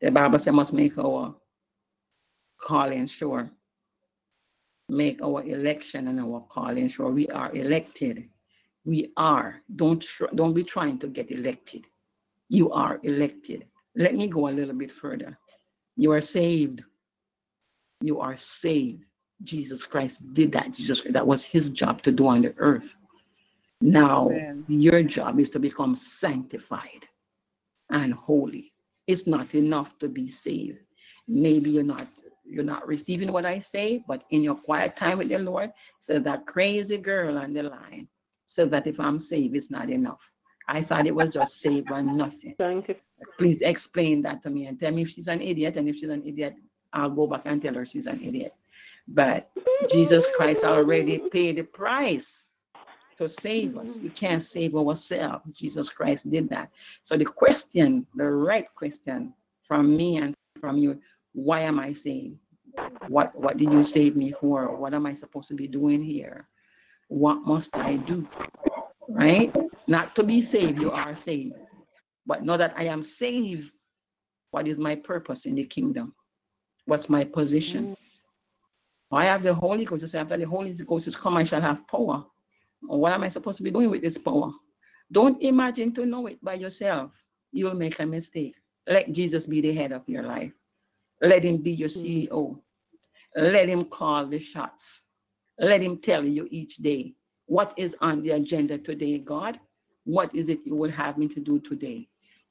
The Bible says must make our calling sure. Make our election and our calling sure. We are elected. We are. Don't tr- don't be trying to get elected. You are elected. Let me go a little bit further. You are saved. You are saved. Jesus Christ did that. Jesus that was his job to do on the earth. Now Amen. your job is to become sanctified and holy. It's not enough to be saved. Maybe you're not you're not receiving what I say, but in your quiet time with the Lord, says that crazy girl on the line says that if I'm saved, it's not enough. I thought it was just saved and nothing. Sanctif- Please explain that to me and tell me if she's an idiot. And if she's an idiot, I'll go back and tell her she's an idiot. But Jesus Christ already paid the price to save us. We can't save ourselves. Jesus Christ did that. So the question, the right question from me and from you, why am I saved? What what did you save me for? What am I supposed to be doing here? What must I do? Right? Not to be saved, you are saved. But know that I am saved. What is my purpose in the kingdom? What's my position? Mm. I have the Holy Ghost. Say, after the Holy Ghost is come, I shall have power. What am I supposed to be doing with this power? Don't imagine to know it by yourself. You'll make a mistake. Let Jesus be the head of your life. Let him be your hmm. CEO. Let him call the shots. Let him tell you each day What is on the agenda today, God? What is it you would have me to do today?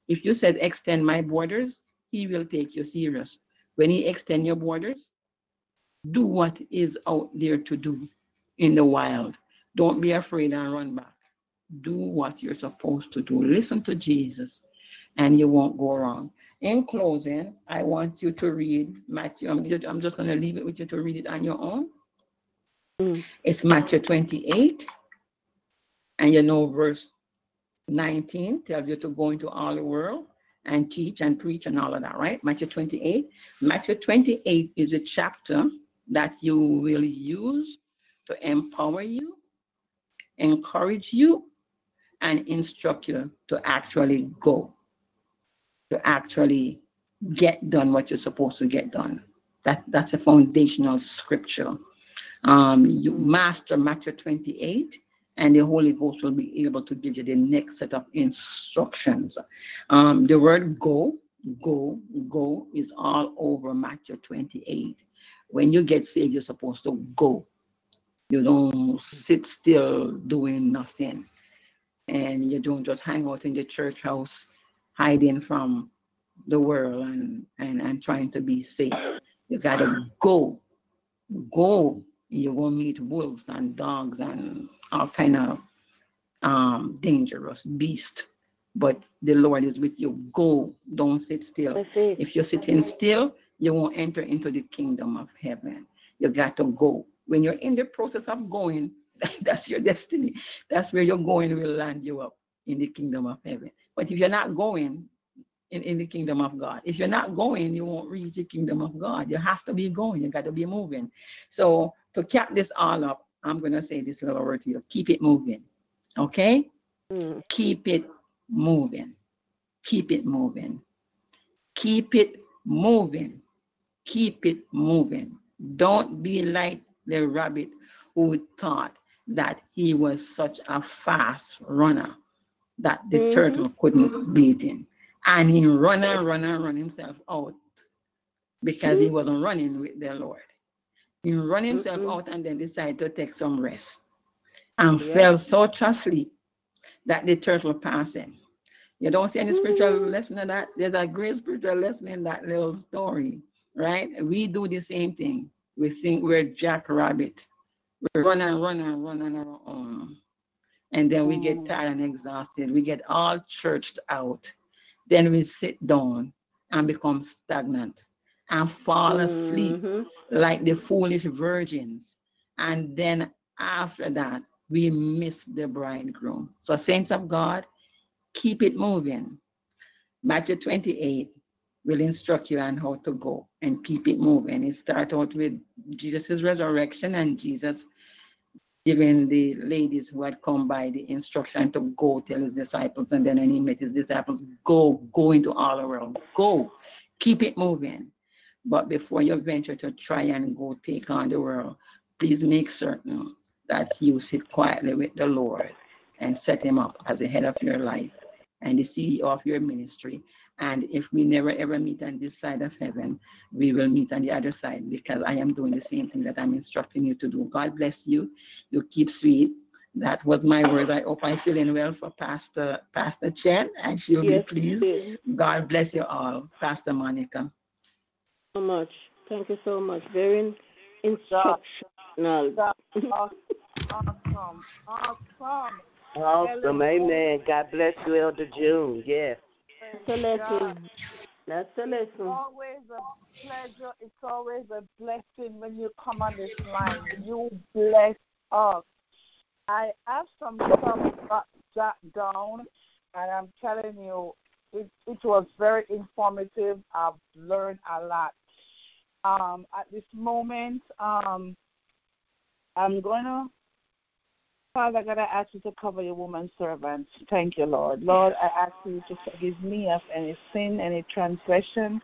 If you said extend my borders, he will take you serious. When he extend your borders, do what is out there to do in the wild. Don't be afraid and run back. Do what you're supposed to do. Listen to Jesus and you won't go wrong. In closing, I want you to read Matthew. I'm just, I'm just going to leave it with you to read it on your own. Mm. It's Matthew 28, and you know, verse 19 tells you to go into all the world and teach and preach and all of that, right? Matthew 28. Matthew 28 is a chapter that you will use to empower you, encourage you, and instruct you to actually go, to actually get done what you're supposed to get done. That, that's a foundational scripture. Um, you master Matthew 28, and the Holy Ghost will be able to give you the next set of instructions. Um, the word go, go, go is all over Matthew 28. When you get saved, you're supposed to go. You don't sit still doing nothing. And you don't just hang out in the church house hiding from the world and, and, and trying to be safe. You gotta go. Go. You will meet wolves and dogs and all kind of um, dangerous beast. But the Lord is with you. Go. Don't sit still. If you're sitting still, you won't enter into the kingdom of heaven. You got to go. When you're in the process of going, <laughs> that's your destiny. That's where you're going will land you up in the kingdom of heaven. But if you're not going in, in the kingdom of God, if you're not going, you won't reach the kingdom of God. You have to be going. You got to be moving. So to cap this all up, I'm going to say this little word to you. Keep it moving. Okay? Mm. keep it moving. Keep it moving. Keep it moving. Keep it moving. Don't be like the rabbit who thought that he was such a fast runner that the Mhm. turtle couldn't beat him. And he run and run and run himself out because he mm-hmm. wasn't running with the Lord. He run himself Mm-mm. out and then decided to take some rest and Yeah. fell such asleep that the turtle passed him. You don't see any spiritual mm-hmm. lesson in that. There's a great spiritual lesson in that little story, right? We do the same thing. We think we're Jack Rabbit. We run and run and run and run. And then we get Mm. tired and exhausted. We get all churched out. Then we sit down and become stagnant and fall asleep Mhm. like the foolish virgins. And then after that, we miss the bridegroom. So, saints of God, keep it moving. Matthew 28 will instruct you on how to go and keep it moving. It starts out with Jesus' resurrection and Jesus giving the ladies who had come by the instruction to go tell his disciples. And then when he met his disciples, go, go into all the world, go, keep it moving. But before you venture to try and go take on the world, please make certain that you sit quietly with the Lord and set him up as the head of your life and the CEO of your ministry. And if we never ever meet on this side of heaven, we will meet on the other side because I am doing the same thing that I'm instructing you to do. God bless you. You keep sweet. That was my words. I hope I'm feeling well for Pastor Pastor Chen, and she'll Yes, be pleased. yes. God bless you all, Pastor Monica. so much. Thank you so much. Very instructional. That's awesome. Awesome. Awesome. Awesome. Amen. God bless you, Elder June. Yes. That's a lesson. That's a It's always a pleasure. It's always a blessing when you come on this line. You bless us. I have some stuff jot down, and I'm telling you, it, it was very informative. I've learned a lot. Um, at this moment, um, I'm gonna Father God, I ask you to cover your woman servant. Thank you, Lord. Lord, I ask you to forgive me of any sin, any transgression.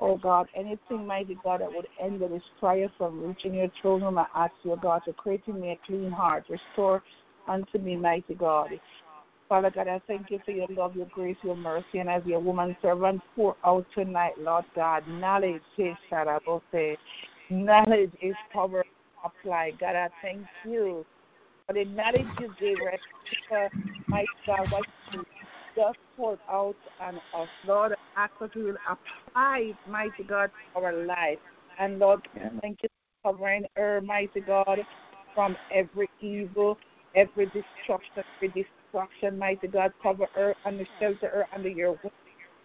Oh God, anything, mighty God, that would end this prayer from reaching your throne room, I ask you, oh, God, to create in me a clean heart. Restore unto me, mighty God. Father God, I thank you for your love, your grace, your mercy, and as your woman servant pour out tonight, Lord God, knowledge. Knowledge is power applied. God, I thank you for the knowledge you gave us, for my God, what you just poured out on us. Lord, I ask that we will apply it, mighty God, to our life. And Lord, thank you for covering her, mighty God, from every evil, every destruction, every destruction, mighty God. Cover her and shelter her under your wings.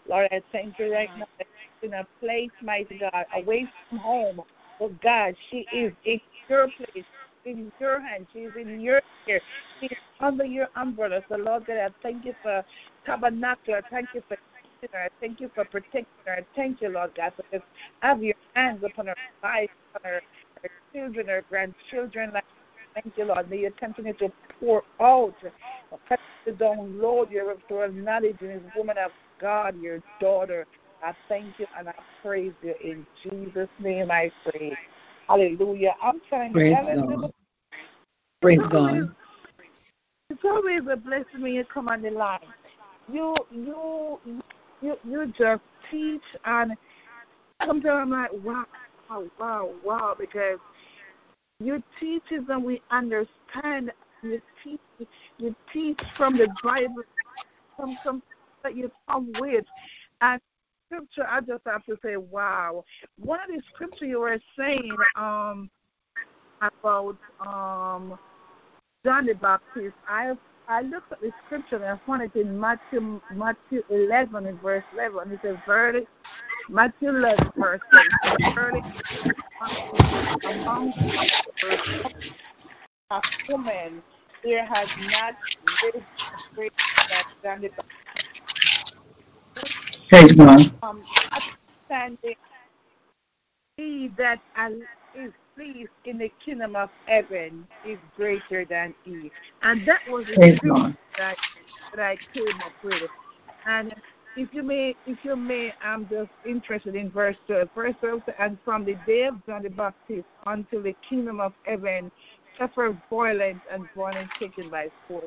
Lord, I thank you right now that she's in a place, mighty God, away from home. Oh God, she is in your place, in your hand. She's in your care. She's under your umbrella. So Lord God, I thank you for tabernacle. Thank you for keeping her. Thank you for protecting her. Thank you, Lord God, for just have your hands upon her life, upon her, her children, her grandchildren. Thank you, Lord. May you continue to pour out, uh, continue to download your, your knowledge in this woman of God, your daughter. I thank you and I praise you. In Jesus' name I pray. Hallelujah. I'm trying Praise to God. Praise It's always- God. It's always a blessing when you come on the line. You you you you just teach and sometimes I'm like wow wow wow wow because you teach us and we understand you teach you teach from the Bible from some that you come with and scripture I just have to say wow. One of the scripture you were saying um about um John the Baptist, I I looked at the scripture and I found it in Matthew Matthew eleven and verse eleven. It says verily Matthew eleven verse eleven. Verily among a woman there has not lived great that John the Praise God. um, understanding he that is pleased in the kingdom of heaven is greater than he. And that was the God. that, that I came up with. And if you may, if you may, I'm just interested in verse 12. Verse 12 And from the day of John the Baptist until the kingdom of heaven suffered violence and violence taken by force.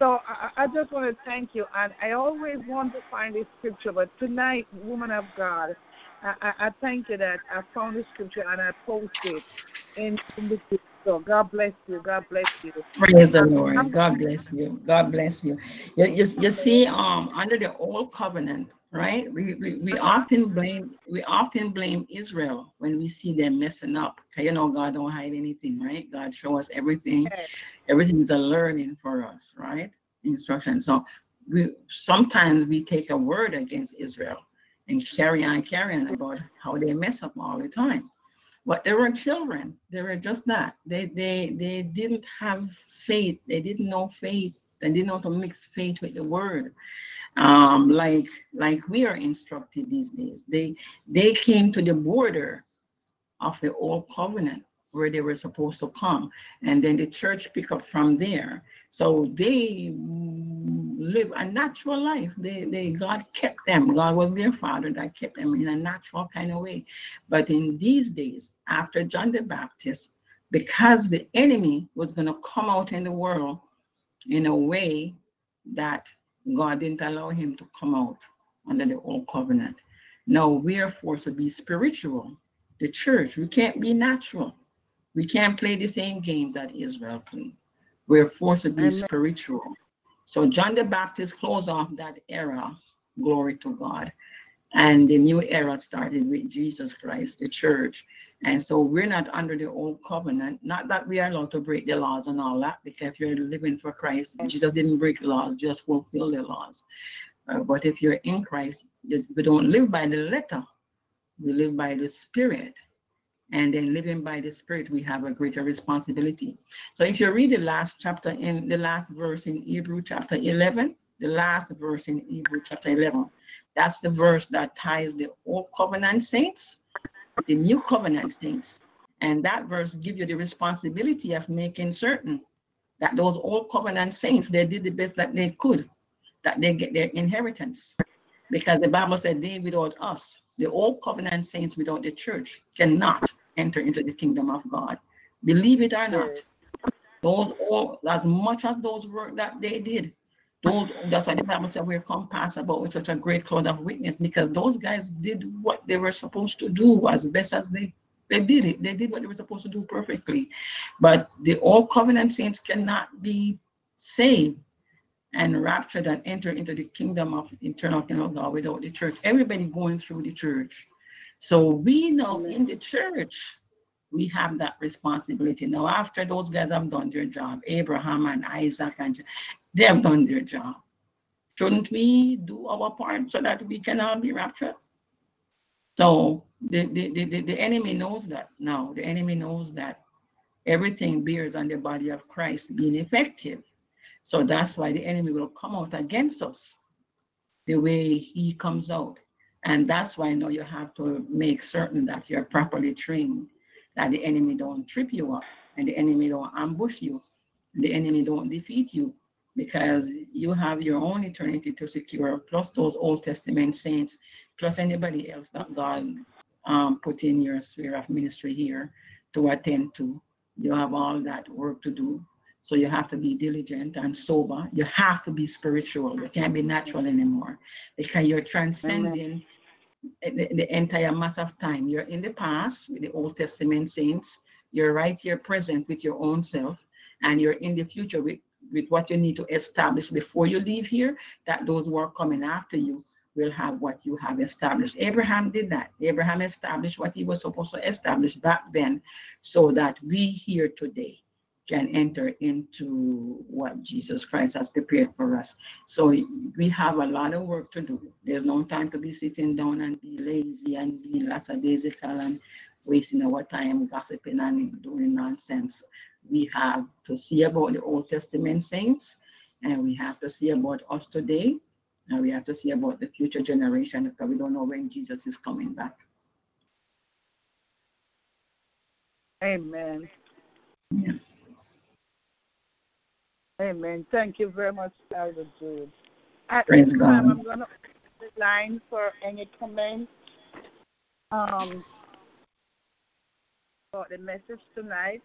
So I, I just want to thank you, and I always want to find this scripture, but tonight, woman of God, I, I, I thank you that I found the scripture and I posted in, in the so God bless you. God bless you. Praise the Lord. I'm- God bless you. God bless you. You, you, you see, um, under the old covenant, right? We, we, we often blame we often blame Israel when we see them messing up. you know God don't hide anything, right? God show us everything. Everything is a learning for us, right? Instruction. So we sometimes we take a word against Israel and carry on, carry on about how they mess up all the time. But they were children. They were just that. They they they didn't have faith. They didn't know faith. They didn't know to mix faith with the word. Um, like like we are instructed these days. They they came to the border of the old covenant where they were supposed to come. And then the church pick up from there. So they live a natural life. They, they God kept them. God was their father that kept them in a natural kind of way. But in these days, after John the Baptist, because the enemy was going to come out in the world in a way that God didn't allow him to come out under the old covenant. Now we are forced to be spiritual. The church, we can't be natural. We can't play the same game that Israel played. We're forced to be Amen. spiritual. So John the Baptist closed off that era. Glory to God. And the new era started with Jesus Christ, the church. And so we're not under the old covenant. Not that we are allowed to break the laws and all that, because if you're living for Christ, Jesus didn't break the laws, just fulfill the laws. Uh, but if you're in Christ, we don't live by the letter, we live by the spirit. And then living by the spirit, we have a greater responsibility. So if you read the last chapter in the last verse in Hebrew chapter 11, the last verse in Hebrew chapter 11, that's the verse that ties the old covenant saints the new covenant saints. And that verse gives you the responsibility of making certain that those old covenant saints, they did the best that they could, that they get their inheritance. Because the Bible said they without us, the old covenant saints without the church cannot enter into the kingdom of God. Believe it or not. Those all as much as those work that they did, those that's why the Bible said we're compassed about with such a great cloud of witness, because those guys did what they were supposed to do as best as they They did it. They did what they were supposed to do perfectly. But the old covenant saints cannot be saved and raptured and enter into the kingdom of eternal kingdom of God without the church. Everybody going through the church. So we know in the church, we have that responsibility. Now, after those guys have done their job, Abraham and Isaac, and they have done their job. Shouldn't we do our part so that we can all be raptured? So the, the, the, the enemy knows that now. The enemy knows that everything bears on the body of Christ being effective. So that's why the enemy will come out against us the way he comes out. And that's why now you have to make certain that you're properly trained, that the enemy don't trip you up and the enemy don't ambush you, the enemy don't defeat you because you have your own eternity to secure, plus those Old Testament saints, plus anybody else that God um, put in your sphere of ministry here to attend to. You have all that work to do so you have to be diligent and sober. You have to be spiritual. You can't be natural anymore because you're transcending the, the, entire mass of time. You're in the past with the Old Testament saints. You're right here present with your own self. And you're in the future with, with what you need to establish before you leave here, that those who are coming after you will have what you have established. Abraham did that. Abraham established what he was supposed to establish back then so that we here today can enter into what Jesus Christ has prepared for us. So we have a lot of work to do. There's no time to be sitting down and be lazy and be lackadaisical and wasting our time gossiping and doing nonsense. We have to see about the Old Testament saints and we have to see about us today and we have to see about the future generation because we don't know when Jesus is coming back. Amen. Yeah. Amen. Thank you very much, Elder Jude. At Praise this time, God. I'm going to open the line for any comments um, about the message tonight,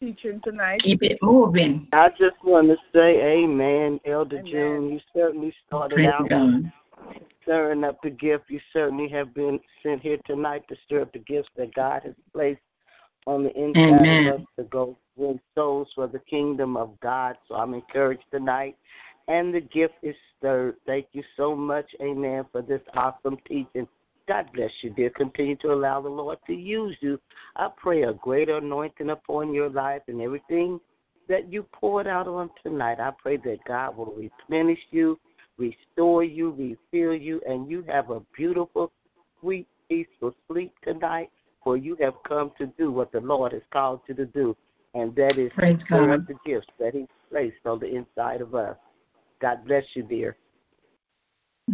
teaching tonight. Keep it moving. I just want to say, Amen, Elder Amen. June. You certainly started Praise out God. stirring up the gift. You certainly have been sent here tonight to stir up the gifts that God has placed on the inside Amen. of us to go win souls for the kingdom of God. So I'm encouraged tonight. And the gift is stirred. Thank you so much, Amen, for this awesome teaching. God bless you, dear. Continue to allow the Lord to use you. I pray a greater anointing upon your life and everything that you poured out on tonight. I pray that God will replenish you, restore you, refill you, and you have a beautiful, sweet, peaceful sleep tonight, for you have come to do what the Lord has called you to do, and that is Praise stir up the gifts that He placed on the inside of us. God bless you, dear.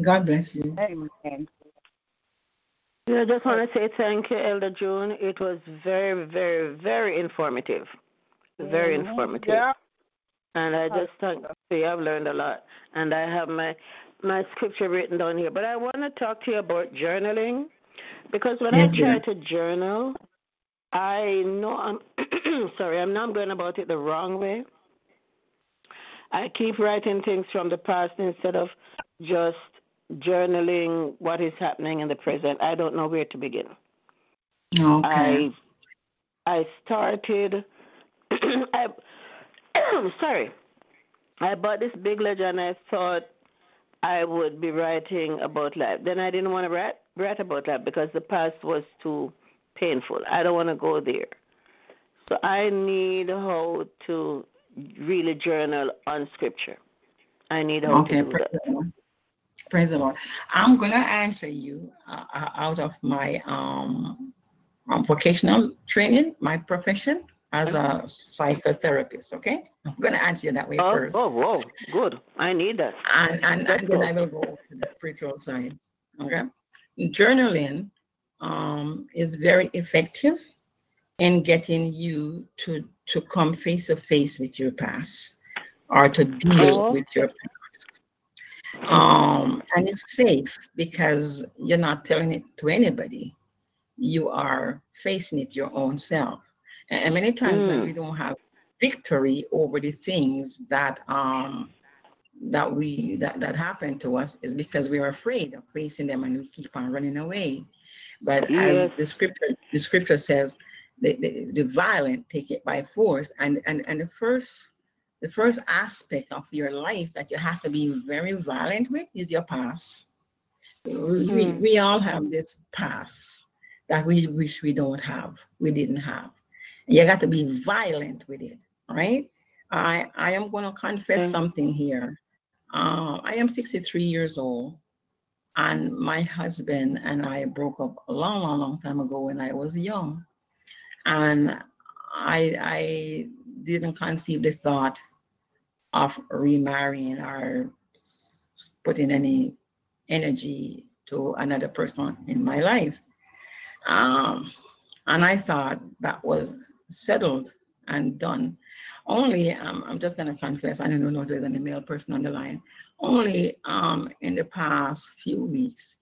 God bless you. Amen. Yeah, I just want to say thank you, Elder June. It was very, very, very informative. Very Mhm. informative. Yeah. And I just thank you. I've learned a lot. And I have my my scripture written down here. But I want to talk to you about journaling because when Yes, I try to journal, I know I'm <clears throat> sorry, I'm not going about it the wrong way. I keep writing things from the past instead of just journaling what is happening in the present. I don't know where to begin. Okay. I I started <clears throat> I <clears throat> sorry. I bought this big ledger and I thought I would be writing about life. Then I didn't want to write write about life because the past was too painful. I don't want to go there. So I need how to really journal on scripture. I need how Okay, to do praise that. the Lord. Praise the Lord. I'm gonna answer you uh, uh, out of my um, um, vocational training, my profession as a psychotherapist. Okay, I'm gonna answer you that way Oh, first, oh, whoa, good. I need that. and and, and then. I will go to the spiritual side. Okay, journaling um, is very effective in getting you to to come face to face with your past or to deal Oh. with your past. um, and it's safe because you're not telling it to anybody. You are facing it your own self. And, and many times Mm. we don't have victory over the things that um that we that that happen to us is because we are afraid of facing them and we keep on running away. But Yes. as the scripture, the scripture says, the, the, the violent take it by force. And, and, and the first the first aspect of your life that you have to be very violent with is your past. We, we, Mm. we all have this past that we wish we don't have, we didn't have. You got to be violent with it, right? I I am going to confess Okay. something here. Uh, I am 63 years old, and my husband and I broke up a long, long, long time ago when I was young, and I I didn't conceive the thought of remarrying or putting any energy to another person in my life. Um, and I thought that was settled and done. Only, um, I'm just going to confess, I don't know if there's any male person on the line. Only um, in the past few weeks,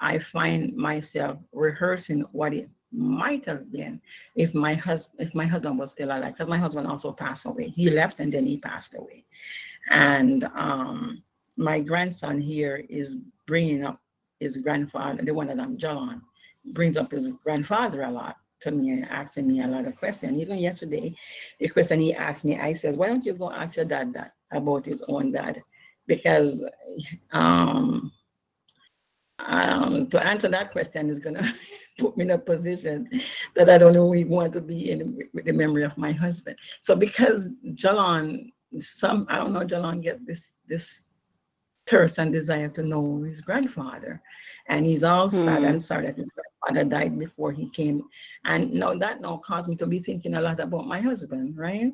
I find myself rehearsing what it might have been if my husband if my husband was still alive because my husband also passed away. He left and then he passed away. And um my grandson here is bringing up his grandfather the one that i'm John brings up his grandfather a lot to me and asking me a lot of questions even yesterday the question he asked me i says why don't you go ask your dad that about his own dad because um um, to answer that question is gonna <laughs> put me in a position that I don't know we want to be in with the memory of my husband. So because Jalon, some I don't know, Jalon get this this thirst and desire to know his grandfather, and he's all sad Hmm. and sorry that his grandfather died before he came, and now that now caused me to be thinking a lot about my husband, right?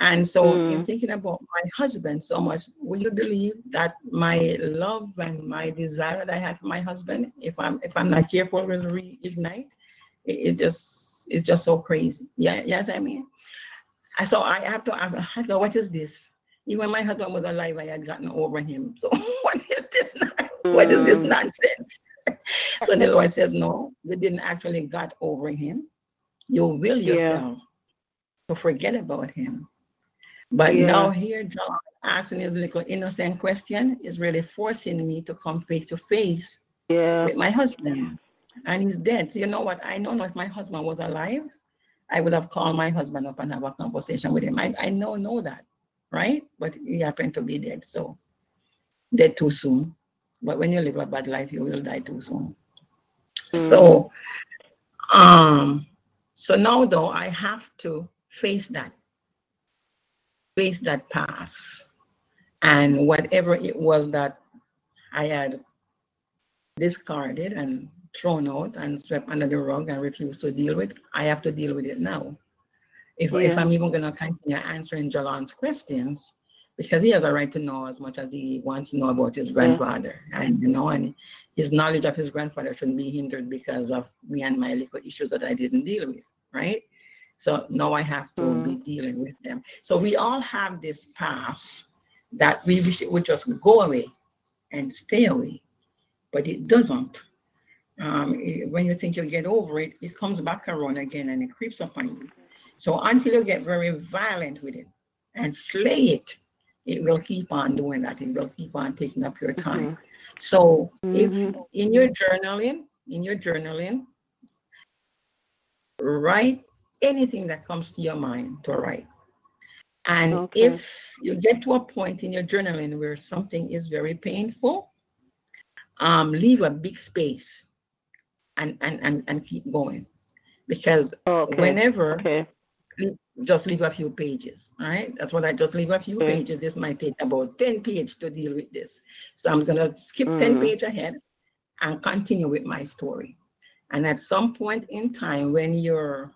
And so in Mm. thinking about my husband so much, will you believe that my love and my desire that I had for my husband, if I'm if I'm not careful, will reignite? It, it just it's just so crazy. Yeah, yes, I mean. So I have to ask, what is this? Even my husband was alive, I had gotten over him. <laughs> So what is this? <laughs> What is this Mm. nonsense? <laughs> so the Lord <laughs> says, No, you didn't actually got over him. You will Yeah. yourself to forget about him. But Yeah. now here, John asking his little innocent question is really forcing me to come face to face Yeah. with my husband. And he's dead. So you know what? I know if my husband was alive, I would have called my husband up and have a conversation with him. I, I know know that, right? But he happened to be dead. So dead too soon. But when you live a bad life, you will die too soon. Mm. So um so now though I have to face that. Face that past. And whatever it was that I had discarded and thrown out and swept under the rug and refused to deal with, I have to deal with it now. If, if I'm even going to continue answering Jalon's questions, because he has a right to know as much as he wants to know about his grandfather. And you know, and his knowledge of his grandfather shouldn't be hindered because of me and my legal issues that I didn't deal with, right? So now I have to Mm. be dealing with them. So we all have this past that we wish it would just go away and stay away, but it doesn't. Um, it- when you think you get over it, it comes back around again and it creeps upon you. So until you get very violent with it and slay it, it will keep on doing that. It will keep on taking up your time. So if Mhm. in your journaling, in your journaling, write anything that comes to your mind to write. And Okay. if you get to a point in your journaling where something is very painful, um, leave a big space and, and, and, and keep going. Because Okay. whenever Okay. Just leave a few pages, right? That's what I just leave a few pages. This might take about 10 pages to deal with this. So I'm gonna skip 10 Mhm. page ahead and continue with my story. And at some point in time when you're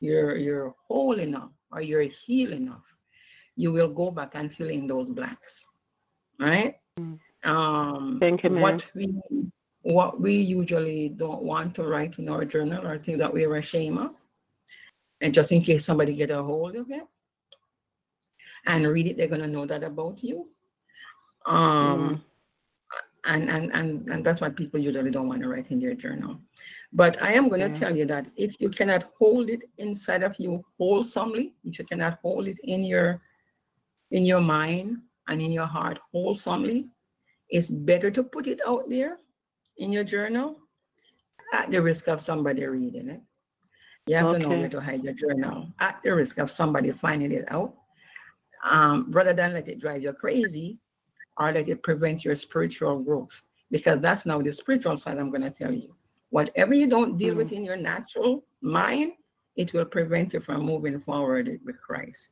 you're you're whole enough or you're healed enough, you will go back and fill in those blanks. Right? Mm. Um Thank you, ma'am. what we what we usually don't want to write in our journal are things that we're ashamed of. And just in case somebody get a hold of it and read it, they're gonna know that about you. Um, and, and and and that's what people usually don't want to write in their journal. But I am going to Yeah. tell you that if you cannot hold it inside of you wholesomely, if you cannot hold it in your in your mind and in your heart wholesomely, it's better to put it out there in your journal at the risk of somebody reading it. You have to know Okay. where to hide your journal at the risk of somebody finding it out. Um, rather than let it drive you crazy or let it prevent your spiritual growth. Because that's now the spiritual side I'm going to tell you. Whatever you don't deal with in your natural mind, it will prevent you from moving forward with Christ.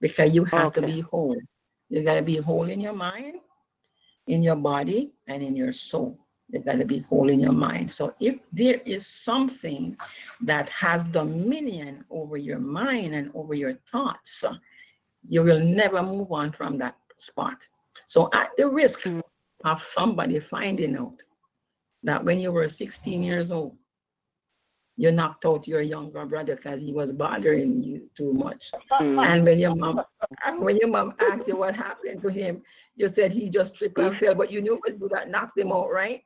Because you have to Okay. be whole. You got to be whole in your mind, in your body, and in your soul. You got to be holding your mind. So if there is something that has dominion over your mind and over your thoughts, you will never move on from that spot. So at the risk Mm. of somebody finding out that when you were 16 years old, you knocked out your younger brother because he was bothering you too much. Mm. And when your mom, when your mom asked you what happened to him, you said he just tripped and fell, but you knew it was you that knocked him out, right?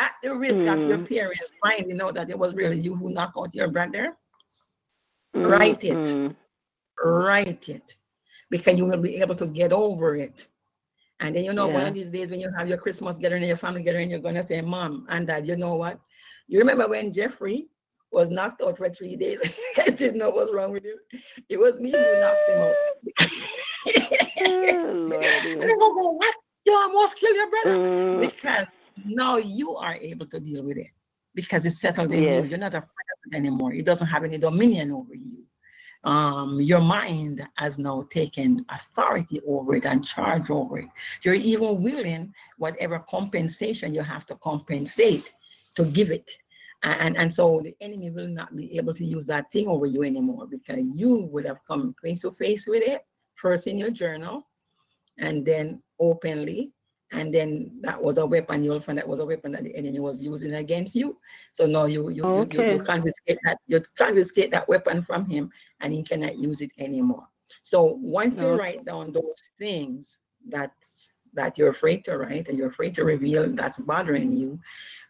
At the risk of your Mm. parents finding out that it was really you who knocked out your brother, Mm, write it. mm. write it because you will be able to get over it. And then you know one of these days when you have your Christmas gathering and your family gathering, you're gonna say, Mom and Dad, you know what? You remember when Jeffrey was knocked out for three days? <laughs> I didn't know what was wrong with him. It was me who knocked him out. <laughs> Oh, And yeah. I go, "Go, what? You almost killed your brother. Mm, Because now you are able to deal with it because it's settled in you. Yes. You're not afraid of it anymore. It doesn't have any dominion over you. Um, your mind has now taken authority over it and charge over it. You're even willing, whatever compensation you have to compensate, to give it. And, and so the enemy will not be able to use that thing over you anymore because you would have come face to face with it, first in your journal, and then openly. And then that was a weapon. You'll find that was a weapon that the enemy was using against you. So now you you, you, you, you Okay. confiscate that you confiscate that weapon from him, and he cannot use it anymore. So once you write down those things that that you're afraid to write and you're afraid to reveal that's bothering you,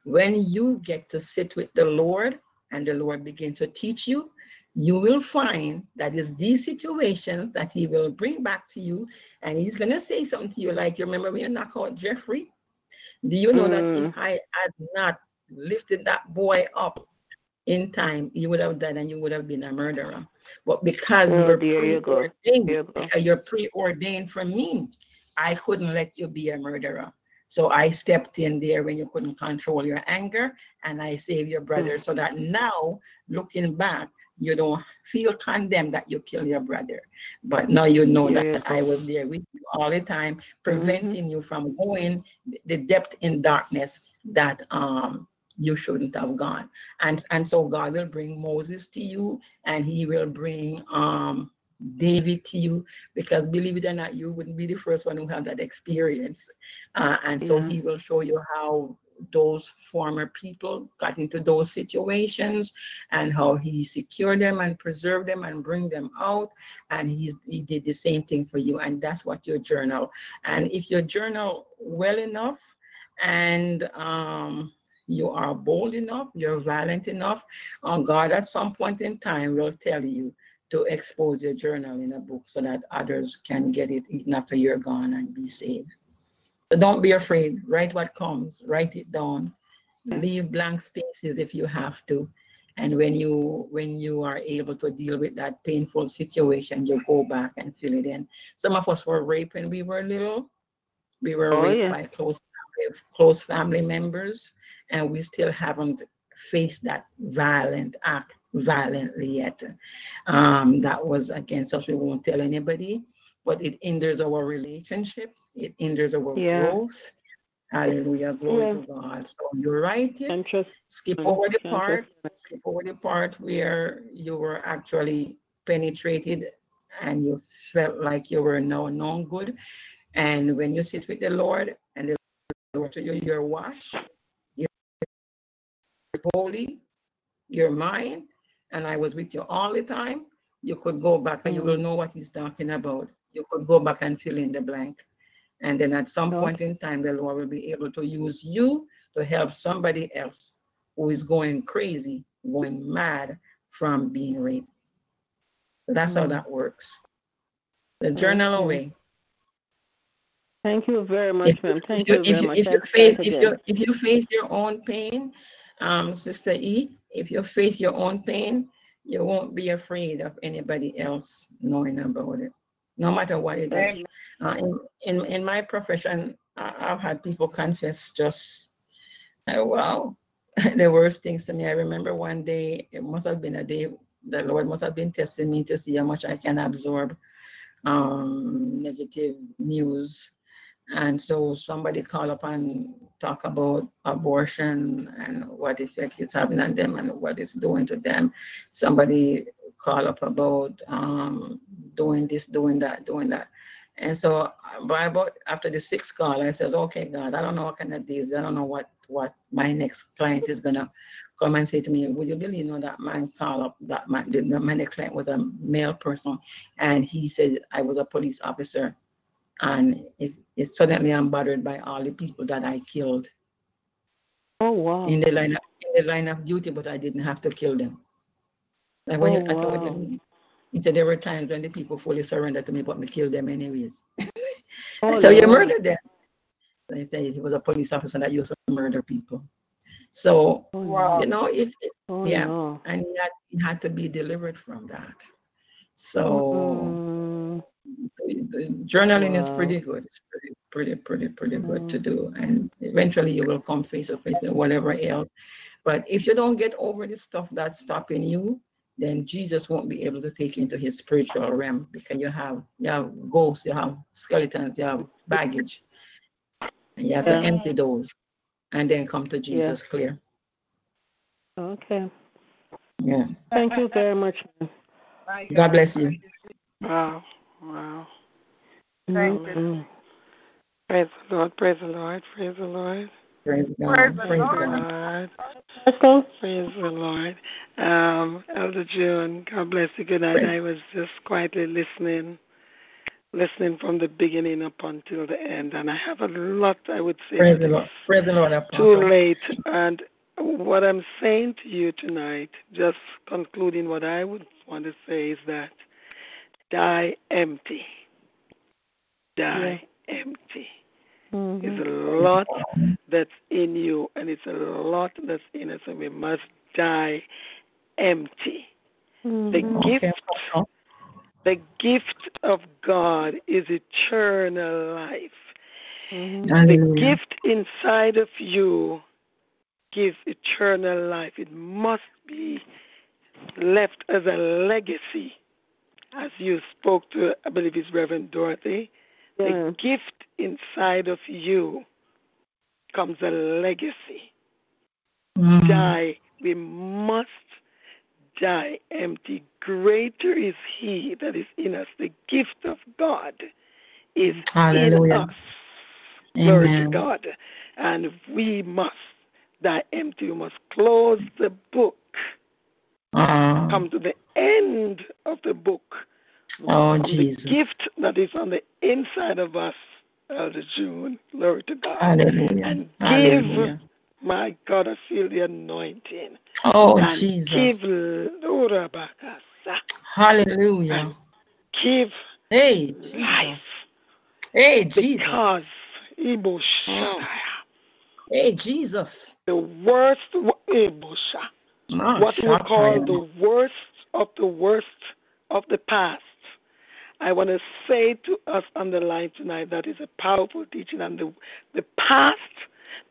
when you get to sit with the Lord and the Lord begins to teach you, you will find that it's these situations that He will bring back to you, and He's gonna say something to you like, you remember when you knock out Jeffrey? Do you know that Mm. if I had not lifted that boy up in time, you would have died and you would have been a murderer. But because Oh, you're there you go. preordained, you because you're preordained for me, I couldn't let you be a murderer. So I stepped in there when you couldn't control your anger and I saved your brother so that now, looking back, you don't feel condemned that you kill your brother. But now you know that I was there with you all the time, preventing you from going the depth in darkness that um you shouldn't have gone. And and so God will bring Moses to you and he will bring um David to you because believe it or not, you wouldn't be the first one who have that experience. Uh, and so Yeah. he will show you how those former people got into those situations and how he secured them and preserved them and bring them out. And he's, he did the same thing for you. And that's what your journal. And if your journal well enough and um, you are bold enough, you're valiant enough, uh, God at some point in time will tell you to expose your journal in a book so that others can get it even after you're gone and be saved. Don't be afraid. Write what comes. Write it down. Leave blank spaces if you have to. And when you when you are able to deal with that painful situation, you go back and fill it in. Some of us were raped when we were little. We were Oh, raped yeah. by close family, close family members, and we still haven't faced that violent act violently yet. Um, that was against us. We won't tell anybody, but it hinders our relationship. It hinders our Yeah. growth. Hallelujah, glory Yeah. to God. So you're right. Trust. Skip Mm, over the part. trust- Skip over the part where you were actually penetrated and you felt like you were now known good. And when you sit with the Lord and the Lord to you, you're washed, you're holy, you're mine, and I was with you all the time. You could go back and you will know what he's talking about. You could go back and fill in the blank. And then at some Okay. point in time, the Lord will be able to use you to help somebody else who is going crazy, going mad from being raped. So that's how Mm. that works. The journal Okay. away. Thank you very much, If, ma'am. if Thank you, you if very you, much. if you face if you if you face your own pain, um, Sister E, if you face your own pain, you won't be afraid of anybody else knowing about it, no matter what it is. Uh, in, in, in my profession, I've had people confess just, uh, wow, <laughs> the worst things to me. I remember one day, it must have been a day, the Lord must have been testing me to see how much I can absorb um, negative news. And so somebody call up and talk about abortion and what effect it's having on them and what it's doing to them. Somebody call up about um, doing this, doing that, doing that. And so by about after the sixth call, I says, okay, God, I don't know what kind of this, I don't know what what my next client is gonna come and say to me, would you believe you know that man call up that man the, my next client was a male person and he said I was a police officer and it's, it's suddenly I'm bothered by all the people that I killed Oh wow. in the line of, in the line of duty, but I didn't have to kill them. And when Oh, you, I said, what do you oh, wow. He said there were times when the people fully surrendered to me, but me killed them anyways. <laughs> Oh, so you murdered them. So he said he was a police officer that used to murder people. So Oh, Wow. you know, if Oh, yeah, no. and he had, he had to be delivered from that. So Mm, journaling is pretty good. It's pretty, pretty, pretty, pretty good to do. And eventually you will come face to face with whatever else. But if you don't get over the stuff that's stopping you, then Jesus won't be able to take you into his spiritual realm because you have you have ghosts, you have skeletons, you have baggage. And you have Yeah. to empty those and then come to Jesus clear. okay. Yeah. Thank you very much. God bless you. Wow. Wow. Thank you. Mhm. Praise the Lord. Praise the Lord. Praise the Lord. Praise God. the Praise Lord. God. Praise the Lord. Um, Elder June, God bless you. Good night. I was just quietly listening, listening from the beginning up until the end, and I have a lot I would say. Praise the Lord. Praise the Lord, too late. And what I'm saying to you tonight, just concluding what I would want to say, is that die empty. Die empty. Mhm. There's a lot that's in you, and it's a lot that's in us, and we must die empty. The Mhm. Okay, gift, Apostle. the gift of God is eternal life. Mhm. The gift inside of you gives eternal life. It must be left as a legacy, as you spoke to, I believe it's Reverend Dorothy. Yeah. The gift inside of you comes a legacy. Mm. Die. We must die empty. Greater is He that is in us. The gift of God is in Hallelujah. us. Glory to God. And we must die empty. We must close the book, Ah, come to the end of the book. Oh, Jesus. the gift that is on the inside of us, Elder June. Glory to God. Hallelujah. And give, Hallelujah. my God, I feel the anointing. Oh, and Jesus. give. Hallelujah. Give Hey, Jesus. life. Hey, Because Jesus. Ibo Shadaya, Hey, Jesus. the worst Ibo Sha- Ah, what we call the worst of the worst of the past. I want to say to us on the line tonight that is a powerful teaching, and the, the past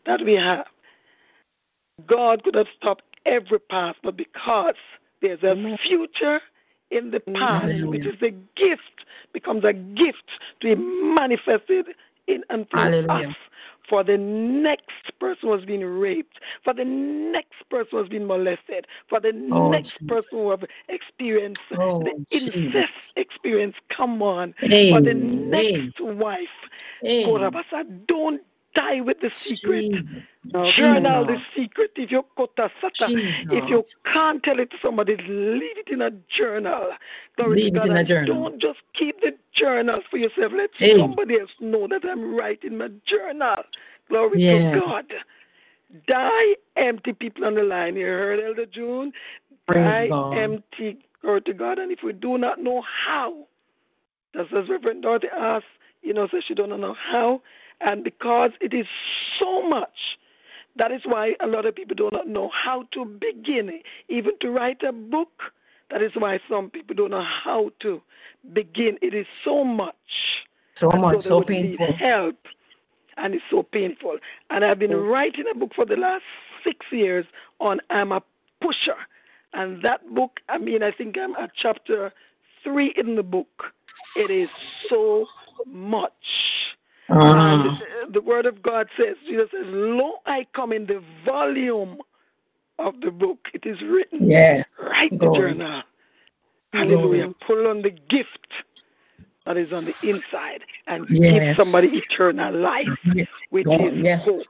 that we have, God could have stopped every past, but because there's a future in the past, Hallelujah. which is a gift, becomes a gift to be manifested in and through Hallelujah. us. For the next person was being raped, for the next person was being molested, for the Oh, next Jesus. person who have experienced Oh, the incest experience. Come on, for the next wife. Korabasa, don't die with the secret. Jesus. Journal the secret. If you kota sata, if you can't tell it to somebody, leave it in a journal. Glory Leave to it in a journal. Don't just keep the journals for yourself. Let Hey. somebody else know that I'm writing my journal. Glory Yeah. to God. Die empty people on the line. You heard Elder June? Die God. empty. Glory to God. And if we do not know how, just as Reverend Dorothy asked, you know, says she don't know how. And because it is so much that is why a lot of people do not know how to begin, even to write a book. That is why some people don't know how to begin. It is so much. So And much, they so painful. help. And it's so painful. And I've been oh. writing a book for the last six years on I'm a pusher. And that book, I mean, I think I'm at chapter three in the book. It is so much. Ah. And uh, the word of God says, Jesus says, Lo, I come in the volume of the book. It is written. yes. Write the journal. Hallelujah. Pull on the gift that is on the inside and give somebody eternal life, which Don't- is yes. hope.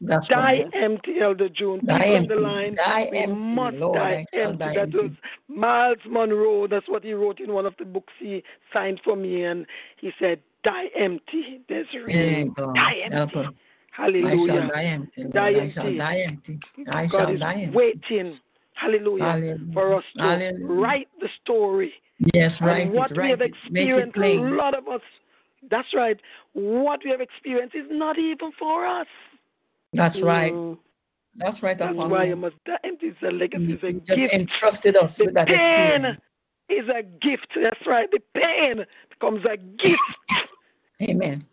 That's Die right. empty, Elder June. Die People on the empty. line, Die we empty, must Lord, die empty. die that empty. was Myles Munroe. That's what he wrote in one of the books he signed for me, and he said, "Die empty." There's Yeah, reason. God. Die empty. her. I shall die empty. I shall die empty. I God shall is die empty. waiting. Hallelujah. Hallelujah. For us to Hallelujah. write the story Yes, write what it, we have it. Make it experienced, a lot of us, that's right, what we have experienced is not even for us. That's right. Mm. That's right, That's Apostle. why you must die. And It's a legacy, it's just gift. entrusted us The with that pain experience. is a gift. That's right. The pain becomes a gift. Amen.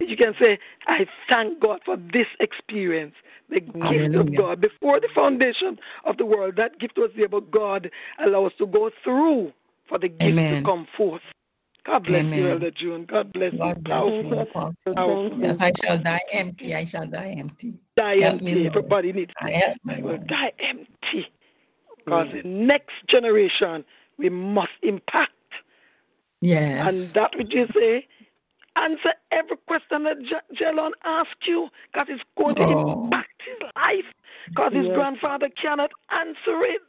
You can say, I thank God for this experience, the gift of God. Before the foundation of the world, that gift was there, but God allowed us to go through for the gift Amen. to come forth. God bless you, Elder June. God bless you. Bless you, Apostle. powerful. Yes, I shall die empty. I shall die empty. Die Help me, empty. Lord. Everybody needs I will die empty. Because mm. the next generation we must impact. Yes. And that which you say, answer every question that J- Jelon asks you, because it's going to Oh. impact his life. Because his Yes. grandfather cannot answer it,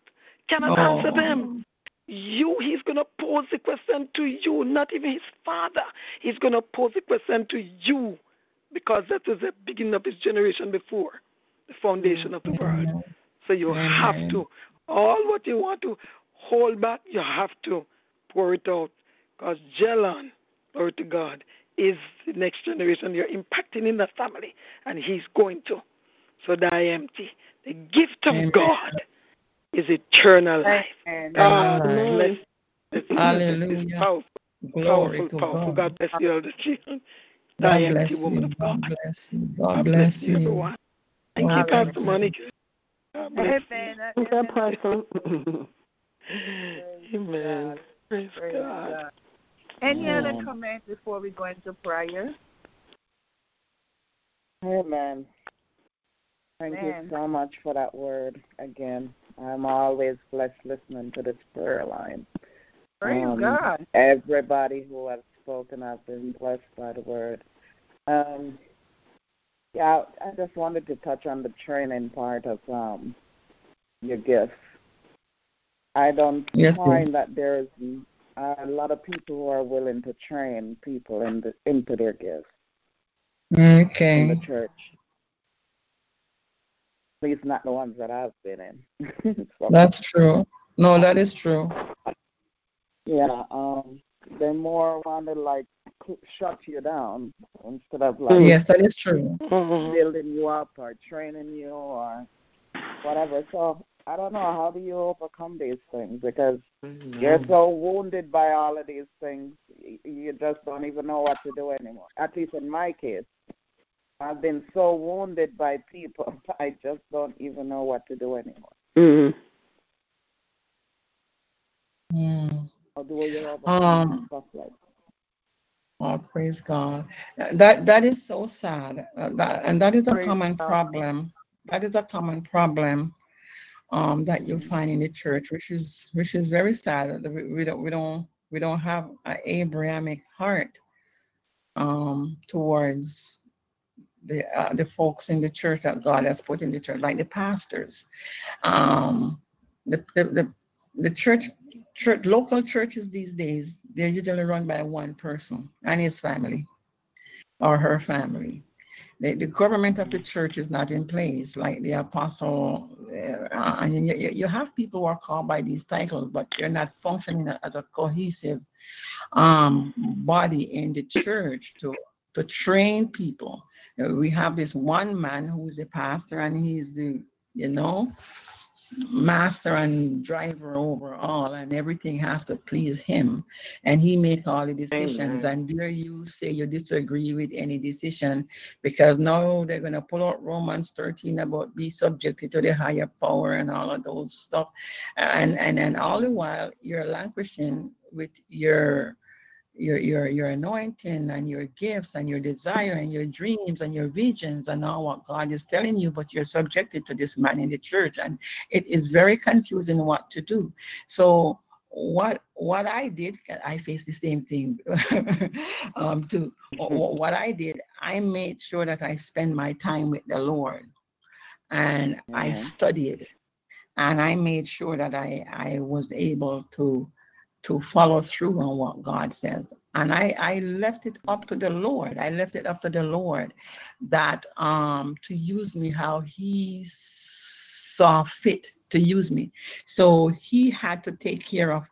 cannot oh. answer Oh. them. You, he's going to pose the question to you, not even his father. He's going to pose the question to you, because that was the beginning of his generation before the foundation of the mm-hmm. world. So you have to, all what you want to hold back, you have to pour it out. Because Jelon, glory to God, is the next generation you're impacting in the family, and he's going to. So die empty. The gift of Amen. God is eternal life. Amen. God Amen. bless. Hallelujah. powerful, Glory powerful, to powerful. God. God bless you, Elder Chief. God Die empty, bless woman you. of God. God bless you. God God bless you, you. everyone. Thank you, God Pastor bless you. Monica. God bless Amen. Thank you, Apostle. you. <laughs> Amen. Praise, Praise God. God. Any other Amen. comments before we go into prayer? Amen. Thank Amen. you so much for that word again. I'm always blessed listening to this prayer line. Praise Um, God. Everybody who has spoken, I've been blessed by the word. Um, yeah, I just wanted to touch on the training part of um, your gifts. I don't Yes, dear. find that a lot of people who are willing to train people in the, into their gifts Okay. in the church. At least not the ones that I've been in. <laughs> That's true. No, that is true. yeah, um, they more want to like shut you down instead of like Yes, that is true. Building you up or training you or whatever. So I don't know how do you overcome these things because you're so wounded by all of these things, you just don't even know what to do anymore. At least in my case, I've been so wounded by people, <laughs> I just don't even know what to do anymore. Mhm. Mm. How do you overcome Um, stuff like that? Oh, praise God. That that is so sad. Uh, that, and that is a Praise common God. problem. That is a common problem um, that you find in the church, which is which is very sad. that We, we don't we don't we don't have an Abrahamic heart um, towards the uh, the folks in the church that God has put in the church, like the pastors. Um, the, the the the church church local churches these days they're usually run by one person and his family or her family. The, the government of the church is not in place, like the apostle. Uh, and you, you have people who are called by these titles, but they're not functioning as a cohesive um, body in the church to to train people Uh, We have this one man who's the pastor and he's the, you know, master and driver over all and everything has to please him. And he make all the decisions. Amen. and dare you say you disagree with any decision because now they're going to pull out romans 13 about be subjected to the higher power and all of those stuff. And and and all the while you're languishing with your your your your anointing and your gifts and your desire and your dreams and your visions and all what God is telling you, but you're subjected to this man in the church, and it is very confusing what to do. So what what I did, I faced the same thing. <laughs> um, to what I did, I made sure that I spend my time with the Lord, and I Mhm. studied, and I made sure that I I was able to to follow through on what God says. And I, I left it up to the Lord. I left it up to the Lord that um to use me how he saw fit to use me. So he had to take care of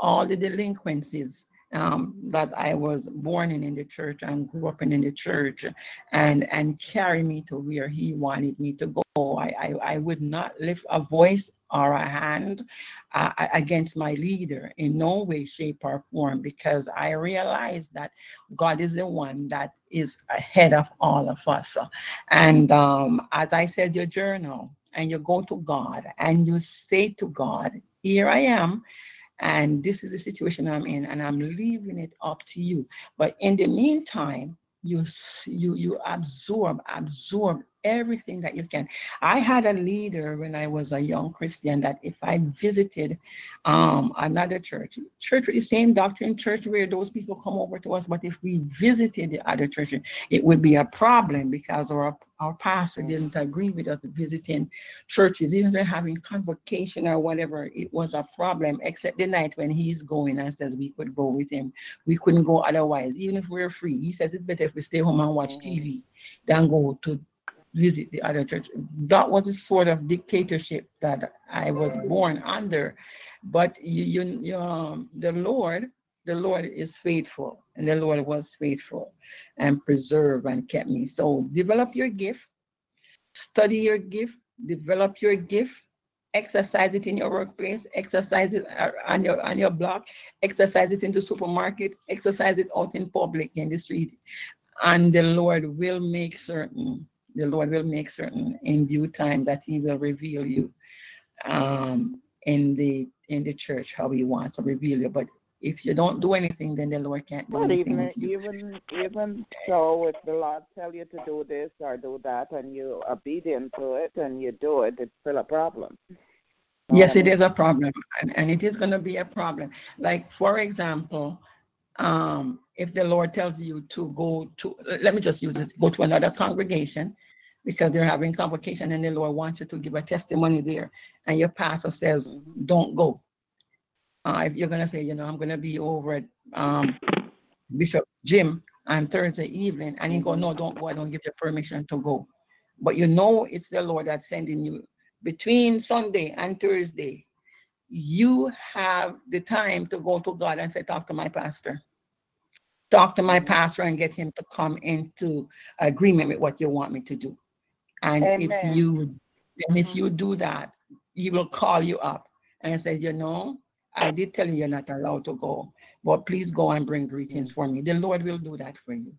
all the delinquencies um, that I was born in in the church and grew up in in the church and and carry me to where he wanted me to go. I, I, I would not lift a voice or a hand uh, against my leader in no way, shape, or form because I realize that God is the one that is ahead of all of us. And um, as I said, your journal, and you go to God and you say to God, Here I am, and this is the situation I'm in, and I'm leaving it up to you. But in the meantime, you you you absorb absorb everything that you can. I had a leader when I was a young Christian that if I visited um, another church, church with the same doctrine, church where those people come over to us, but if we visited the other church, it would be a problem because our our pastor didn't agree with us visiting churches, even we're having convocation or whatever, it was a problem, except the night when he's going and says we could go with him. We couldn't go otherwise, even if we're free. He says it's better if we stay home and watch TV than go to visit the other church. That was the sort of dictatorship that I was born under. But you, you, you um, the Lord, the Lord is faithful, and the Lord was faithful and preserved and kept me. So develop your gift, study your gift, develop your gift, exercise it in your workplace, exercise it on your on your block, exercise it in the supermarket, exercise it out in public in the street, and the Lord will make certain. The Lord will make certain in due time that He will reveal you um, in the in the church how He wants to reveal you. But if you don't do anything, then the Lord can't do But anything even you. even even so, if the Lord tell you to do this or do that, and you obedient to it and you do it, it's still a problem. Yes, it mean? is a problem, and, and it is going to be a problem. Like, for example, um, if the Lord tells you to go to, let me just use it, go to another congregation because they're having convocation and the Lord wants you to give a testimony there, and your pastor says, don't go. Uh, if you're going to say, you know, I'm going to be over at um, Bishop Jim on Thursday evening, and he go, no, don't go, I don't give you permission to go. But you know it's the Lord that's sending you between Sunday and Thursday. You have the time to go to God and say, talk to my pastor. Talk to my pastor and get him to come into agreement with what you want me to do. And if you and if you mm-hmm. do that, he will call you up and say, you know, I did tell you you're not allowed to go, but please go and bring greetings for me. The Lord will do that for you.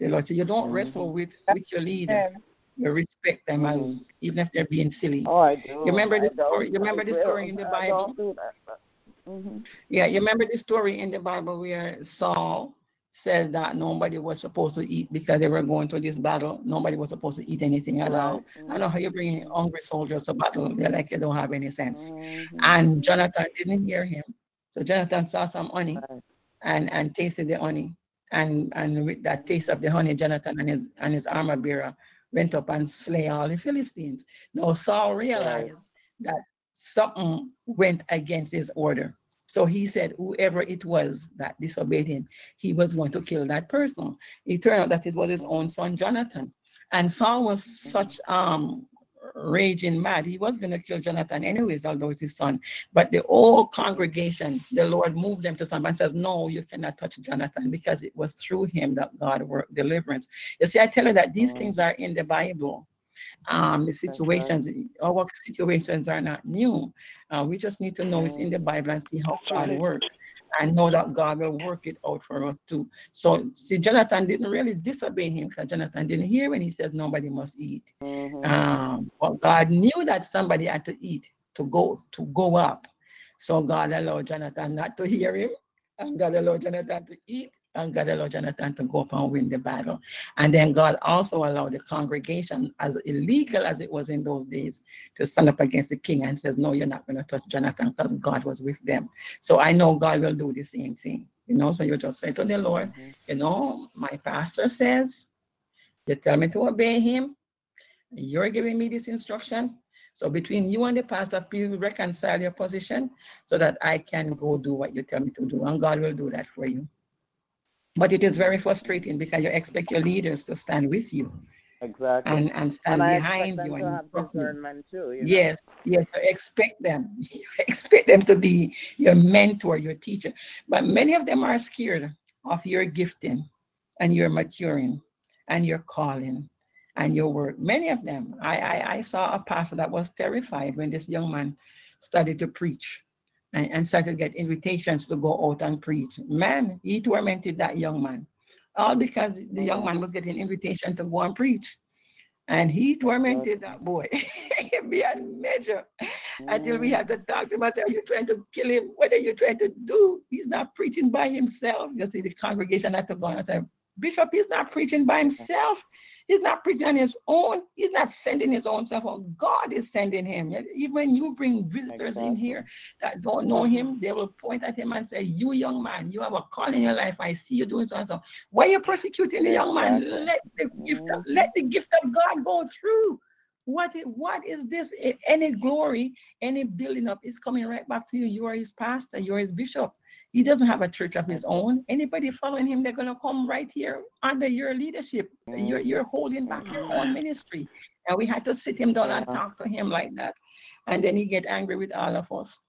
The Lord, so you don't wrestle mm-hmm. with with your leader. You respect them as mm-hmm. even if they're being silly. Oh, I do. You remember the story? You remember the story in the Bible? don't do that. but- mhm. Yeah, you remember the story in the Bible where Saul said that nobody was supposed to eat because they were going to this battle. Nobody was supposed to eat anything at all. Right. I know how you bring hungry soldiers to battle. They're like you don't have any sense. Mhm. And Jonathan didn't hear him. So Jonathan saw some honey Right. and, and tasted the honey. And and with that taste of the honey, Jonathan and his and his armor bearer went up and slay all the Philistines. Now Saul realized that something went against his order. So he said, whoever it was that disobeyed him, he was going to kill that person. It turned out that it was his own son Jonathan. And Saul was such um raging mad. He was going to kill Jonathan anyways, although it's his son. But the whole congregation, the Lord moved them to somebody and says, No, you cannot touch Jonathan because it was through him that God worked deliverance. You see, I tell you that these mm. things are in the Bible. Um, the situations, our situations are not new. Uh, we just need to know it's in the Bible and see how God works and know that God will work it out for us too. So see, Jonathan didn't really disobey him because Jonathan didn't hear when he says nobody must eat. Mm-hmm. Um, but God knew that somebody had to eat to go to go up. So God allowed Jonathan not to hear him, and God allowed Jonathan to eat, and God allowed Jonathan to go up and win the battle. And then God also allowed the congregation, as illegal as it was in those days, to stand up against the king and says, No, you're not going to touch Jonathan because God was with them. So I know God will do the same thing. You know, so you just say to the Lord, mm-hmm. you know, my pastor says, you tell me to obey him. You're giving me this instruction. So between you and the pastor, please reconcile your position so that I can go do what you tell me to do. And God will do that for you. But it is very frustrating because you expect your leaders to stand with you. Exactly. And, and stand and behind you. and discernment too. You know? Yes, yes. So expect them. <laughs> expect them to be your mentor, your teacher. But many of them are scared of your gifting and your maturing and your calling and your work. Many of them. I, I, I saw a pastor that was terrified when this young man started to preach and, and started to get invitations to go out and preach. Man, he tormented that young man. All because the young man was getting invitation to go and preach. And he tormented that boy <laughs> beyond measure until we had to talk to him. I said, Are you trying to kill him? What are you trying to do? He's not preaching by himself. You see, the congregation had to go and said, Bishop, he's not preaching by himself. He's not preaching on his own. He's not sending his own self. God is sending him. Even when you bring visitors exactly. in here that don't know him, they will point at him and say, You young man, you have a call in your life. I see you doing so and so. Why are you persecuting the young man? Let the gift of, mm-hmm. let the gift of God go through. What is, what is this? Any glory, any building up is coming right back to you. You are his pastor, you are his bishop. He doesn't have a church of his own. Anybody following him, they're going to come right here under your leadership. You're, you're holding back your own ministry. And we had to sit him down and talk to him like that. And then he get angry with all of us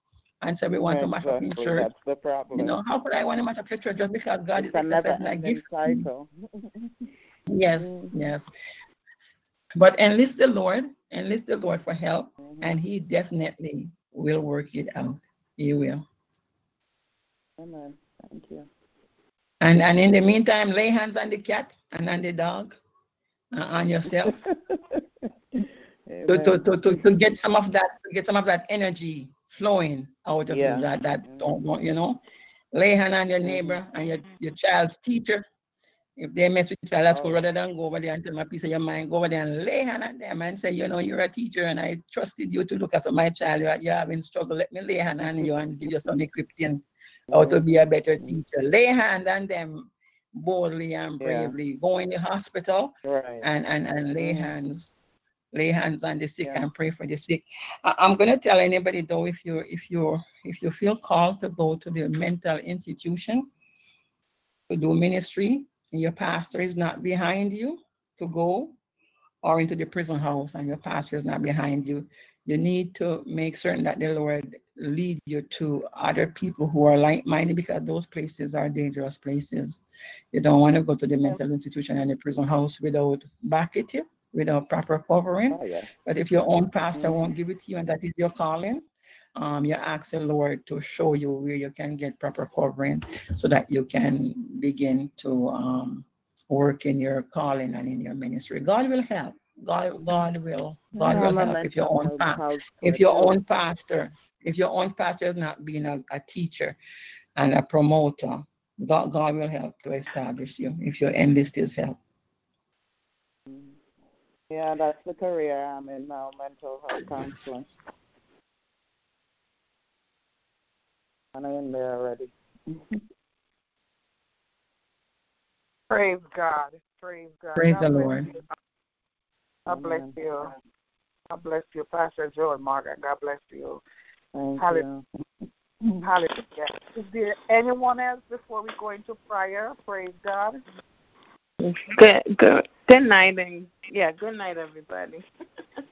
and so we want to match up in church. That's the problem. You know, how could I want to match up your church just because God it's is exercising a gift? Cycle. <laughs> yes, mm-hmm. yes. But enlist the Lord, enlist the Lord for help, mm-hmm. and He definitely will work it out. He will. Amen. Thank you. And and in the meantime, lay hands on the cat and on the dog, uh, on yourself, <laughs> to, to, to, to, to get some of that to get some of that energy flowing out of yeah. you. That that don't, don't you know, lay hand on your neighbor and your, your child's teacher. If they mess with you at school, oh. rather than go over there and tell my piece of your mind, go over there and lay hand on them and say, you know, you're a teacher and I trusted you to look after my child. You're, you're having struggle. Let me lay hand on you and give you some equipping how to oh. be a better teacher. Lay hand on them boldly and bravely. Yeah. Go in the hospital right. and, and, and lay hands lay hands on the sick yeah. and pray for the sick. I, am gonna tell anybody though if you if you if you feel called to go to the mental institution to do ministry your pastor is not behind you to go or into the prison house and your pastor is not behind you, you need to make certain that the Lord lead you to other people who are like-minded because those places are dangerous places. You don't want to go to the mental institution and the prison house without backing you, without proper covering. Oh, yeah. But if your own pastor mm-hmm. won't give it to you and that is your calling, um, you ask the Lord to show you where you can get proper covering so that you can begin to um, work in your calling and in your ministry. God will help. God, God will, God will help if your own pa- if your own pastor, if your own pastor is not being a, a teacher and a promoter, God, God will help to establish you if you enlist His help. Yeah, that's the career I'm in now, mental health counseling. And I'm in there already. Praise God. Praise God. Praise God the Lord. You. God bless you. God bless you, Pastor Joel Margaret. God bless you. Thank Hallelujah. You. Hallelujah. Is there anyone else before we go into prayer? Praise God. Good, good, good night, and yeah, good night, everybody.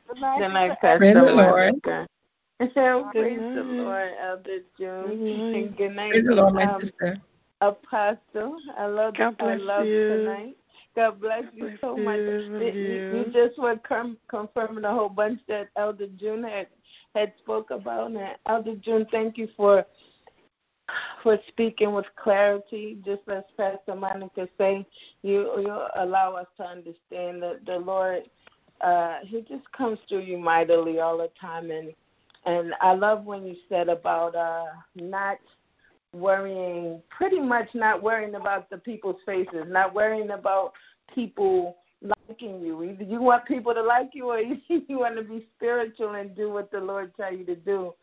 Good night, Good night, Pastor Praise the Pastor Lord. Monica. Praise Praise the the Lord. Lord, Elder June. Good night. And good night, Praise the Lord, my um, sister. Apostle. I love God I bless love you. tonight. God bless you so much. You, you you. just were com- confirming a whole bunch that Elder June had had spoke about. And Elder June, thank you for for speaking with clarity. Just as Pastor Monica say, you you allow us to understand that the Lord, uh, He just comes through you mightily all the time. And and I love when you said about uh, not worrying, pretty much not worrying about the people's faces, not worrying about people liking you. Either you want people to like you or <laughs> you want to be spiritual and do what the Lord tell you to do.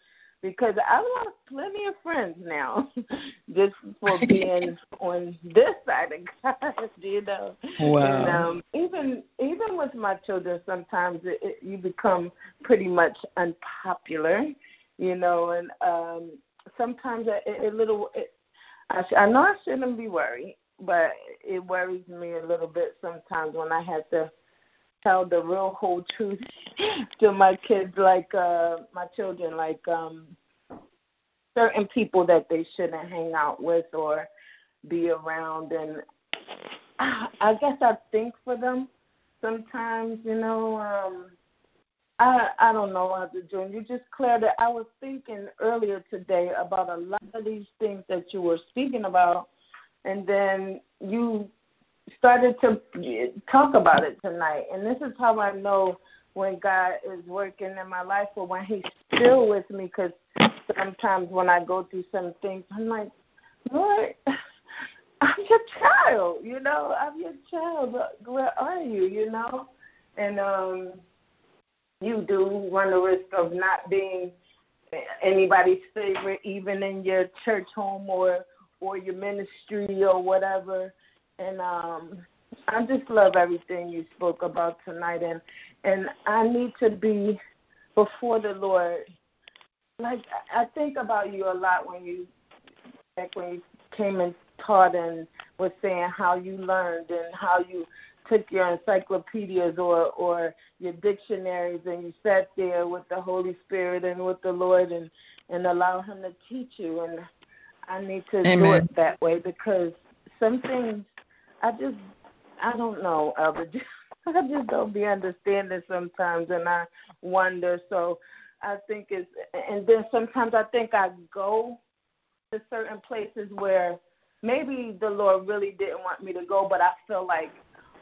Because I lost plenty of friends now <laughs> just for being <laughs> on this side of God, <laughs> you know. Wow. And um, even even with my children, sometimes it, it, you become pretty much unpopular, you know. And um, sometimes a, a little, it, I, sh- I know I shouldn't be worried, but it worries me a little bit sometimes when I have to tell the real whole truth <laughs> to my kids, like uh, my children, like um, certain people that they shouldn't hang out with or be around, and I, <sighs> I guess I think for them sometimes, you know. Um, I I don't know what to do. You just cleared it. I was thinking earlier today about a lot of these things that you were speaking about, and then you started to talk about it tonight. And this is how I know when God is working in my life or when He's still with me. Because sometimes when I go through some things, I'm like, Lord, <laughs> I'm your child. You know, I'm your child. Where are you? You know, and um you do run the risk of not being anybody's favorite, even in your church home or or your ministry or whatever. And um, I just love everything you spoke about tonight, and and I need to be before the Lord. Like I think about you a lot when you like when you came and taught and was saying how you learned and how you took your encyclopedias or or your dictionaries and you sat there with the Holy Spirit and with the Lord and and allow Him to teach you. And I need to do it that way because some things I just I don't know, Elder. <laughs> I just don't be understanding sometimes, and I wonder. So I think it's and then sometimes I think I go to certain places where maybe the Lord really didn't want me to go, but I feel like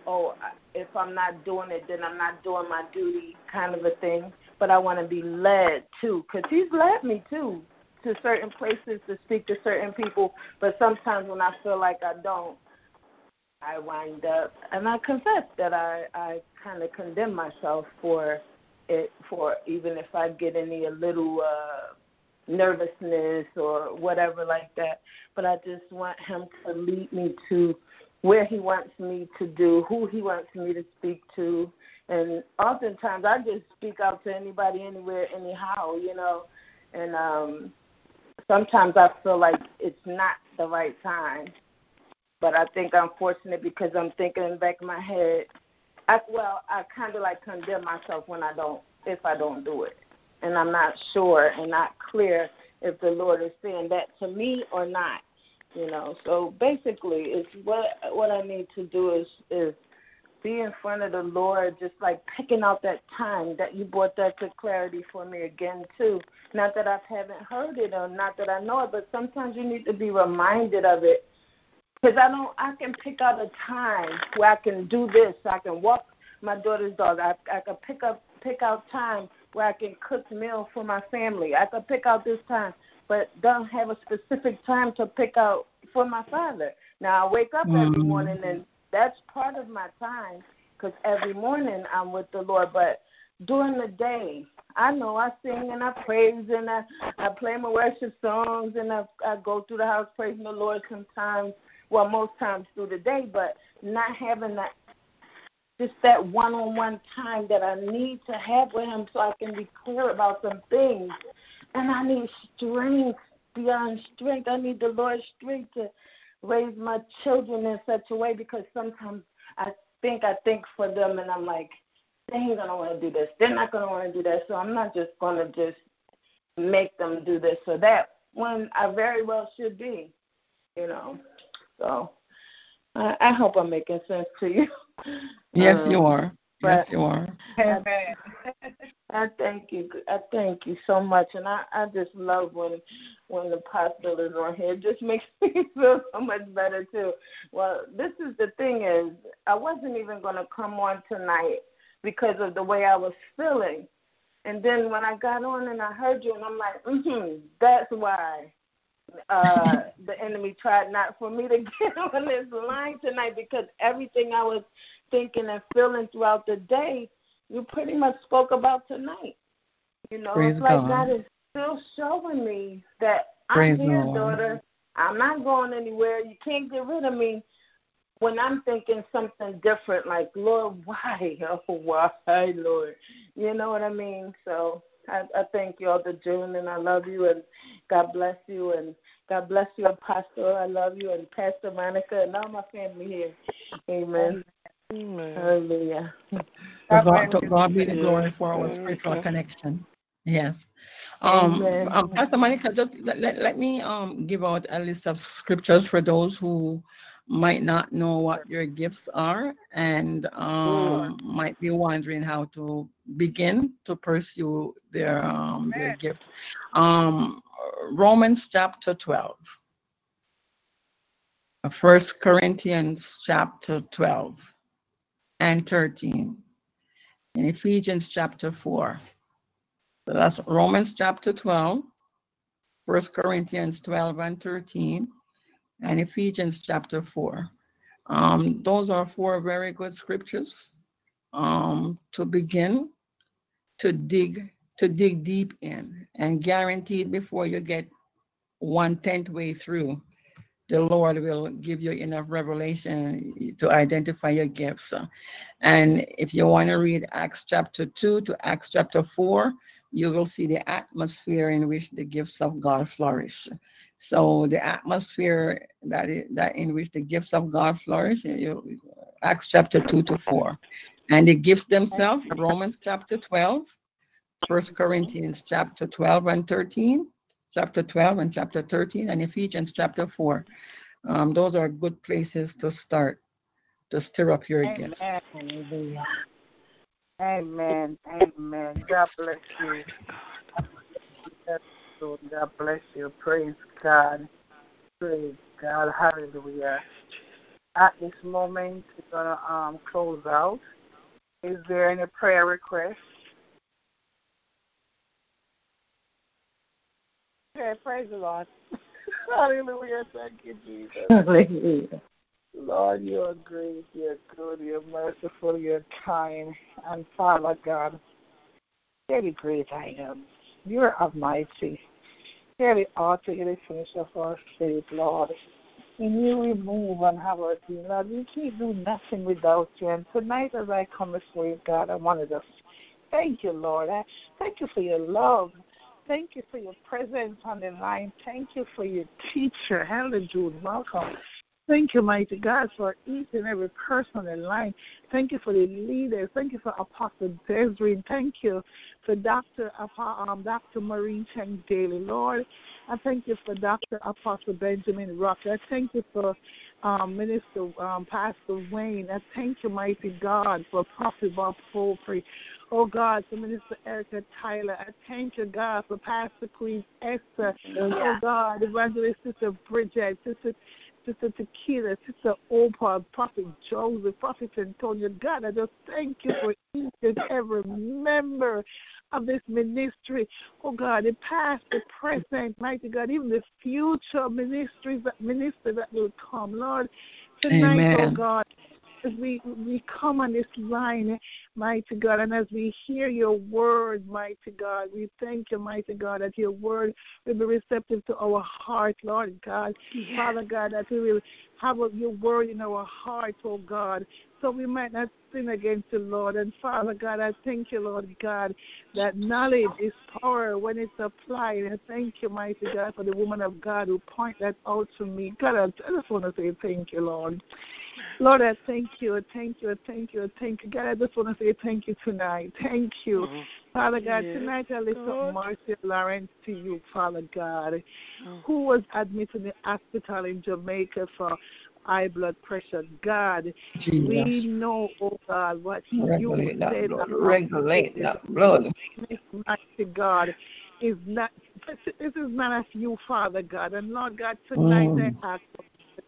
oh, if I'm not doing it, then I'm not doing my duty, kind of a thing. But I want to be led too, because He's led me too to certain places to speak to certain people. But sometimes when I feel like I don't, I wind up, and I confess that I I kind of condemn myself for it, for even if I get any a little. uh nervousness or whatever like that but i just want him to lead me to where he wants me to do, who he wants me to speak to. And oftentimes I just speak out to anybody, anywhere, anyhow, you know. And um sometimes I feel like it's not the right time. But I think I'm fortunate because I'm thinking in the back of my head. I, well, I kind of like condemn myself when I don't, if I don't do it. And I'm not sure and not clear if the Lord is saying that to me or not you know so basically it's what what i need to do is is be in front of the lord just like picking out that time that you brought that to clarity for me again too not that i haven't heard it or not that i know it but sometimes you need to be reminded of it because i don't i can pick out a time where i can do this i can walk my daughter's dog i i can pick up pick out time where i can cook meal for my family i can pick out this time but don't have a specific time to pick out for my father. Now I wake up every Mhm. morning, and that's part of my time because every morning I'm with the Lord. But during the day, I know I sing and I praise and I, I play my worship songs and I, I go through the house praising the Lord sometimes. Well, most times through the day, but not having that just that one-on-one time that I need to have with Him so I can be clear about some things and I need strength beyond strength. I need the Lord's strength to raise my children in such a way because sometimes I think I think for them and I'm like, they ain't gonna want to do this. They're not gonna want to do that. So I'm not just gonna just make them do this or that when I very well should be, you know. So I, I hope I'm making sense to you. Yes, um, you are. Yes, you are. Amen. <laughs> I thank you. I thank you so much, and I, I just love when when the pastor is on here. It just makes <laughs> me feel so much better too. Well, this is the thing is I wasn't even going to come on tonight because of the way I was feeling, and then when I got on and I heard you, and I'm like, mm-hmm, that's why uh, the enemy tried not for me to <laughs> get on this line tonight because everything I was thinking and feeling throughout the day, you pretty much spoke about tonight. You know, Praise it's like God. God is still showing me that Praise I'm here, Lord. daughter. I'm not going anywhere. You can't get rid of me. When I'm thinking something different, like Lord, why? <laughs> Oh, why, Lord? You know what I mean? So I, I thank you, all the June, and I love you, and God bless you, and God bless you, Apostle. I love you, and Pastor Monica, and all my family here. Amen. Amen. Hallelujah. To God, to God be the glory for our spiritual connection. Yes. Um, um, Pastor Monica, just let, let, let me um, give out a list of scriptures for those who might not know what your gifts are and um, might be wondering how to begin to pursue their um, their gifts. Um, Romans chapter 12. First Corinthians chapter 12 and 13. And Ephesians chapter 4. So that's Romans chapter 12, 1 Corinthians 12 and 13, and Ephesians chapter 4. Um, those are four very good scriptures um, to begin to dig to dig deep in and guaranteed before you get one tenth way through the lord will give you enough revelation to identify your gifts and if you want to read acts chapter 2 to acts chapter 4 you will see the atmosphere in which the gifts of god flourish so the atmosphere that is, that in which the gifts of god flourish you, acts chapter 2 to 4 and the gifts themselves romans chapter 12 First Corinthians chapter 12 and 13, chapter 12 and chapter 13, and Ephesians chapter 4. Um, those are good places to start to stir up your gifts. Amen. Amen. God bless you. Lord, God bless you. Praise God. Praise God. Hallelujah. At this moment, we're going to um, close out. Is there any prayer request? Okay, praise the Lord. <laughs> Hallelujah. Thank you, Jesus. Hallelujah. Lord, you are great, you're good, you're merciful, you're kind, and Father God, you're great I am. You're of my almighty. The author, you're the finisher of our faith, Lord. And you remove and have our being, Lord. We can't do nothing without you. And tonight, as I come before you, God, I want to thank you, Lord. I thank you for your love. Thank you for your presence on the line. Thank you for your teacher, Jude Malcolm. Thank you, mighty God, for each and every person in line. Thank you for the leaders. Thank you for Apostle Desiree. Thank you for Dr. Um, Dr. Marie Cheng Daly, Lord. I thank you for Dr. Apostle Benjamin Rock. I thank you for um, Minister um, Pastor Wayne. I thank you, mighty God, for Prophet Bob Poultry. Oh God, for Minister Erica Tyler. I thank you, God, for Pastor Queen Esther. Oh God, Evangelist Sister Bridget, Sister Sister Tequila, Sister Opa, Prophet Joseph, Prophet Antonio. God, I just thank you for each and every member of this ministry. Oh God, the past, the present, mighty God, even the future ministries that minister that will come. Lord, tonight, oh Amen. God, as we we come on this line, mighty God, and as we hear your word, mighty God, we thank you, mighty God, that your word will be receptive to our heart, Lord God. Father God, that we will have your word in our heart, oh God. So we might not sin against the Lord. And Father God, I thank you, Lord God, that knowledge is power when it's applied. And thank you, mighty God, for the woman of God who point that out to me. God, I just want to say thank you, Lord. Lord, I thank you, thank you, thank you, thank you. God, I just want to say thank you tonight. Thank you. Mm-hmm. Father God, yes. tonight I lift up Marcia Lawrence to you, Father God, mm-hmm. who was admitted in the hospital in Jamaica for high blood pressure. God, Jesus. we know, oh God, what regulate you that said blood. Regulate that blood. Mighty God, is not this is not of you, Father God. And Lord God, tonight mm. I ask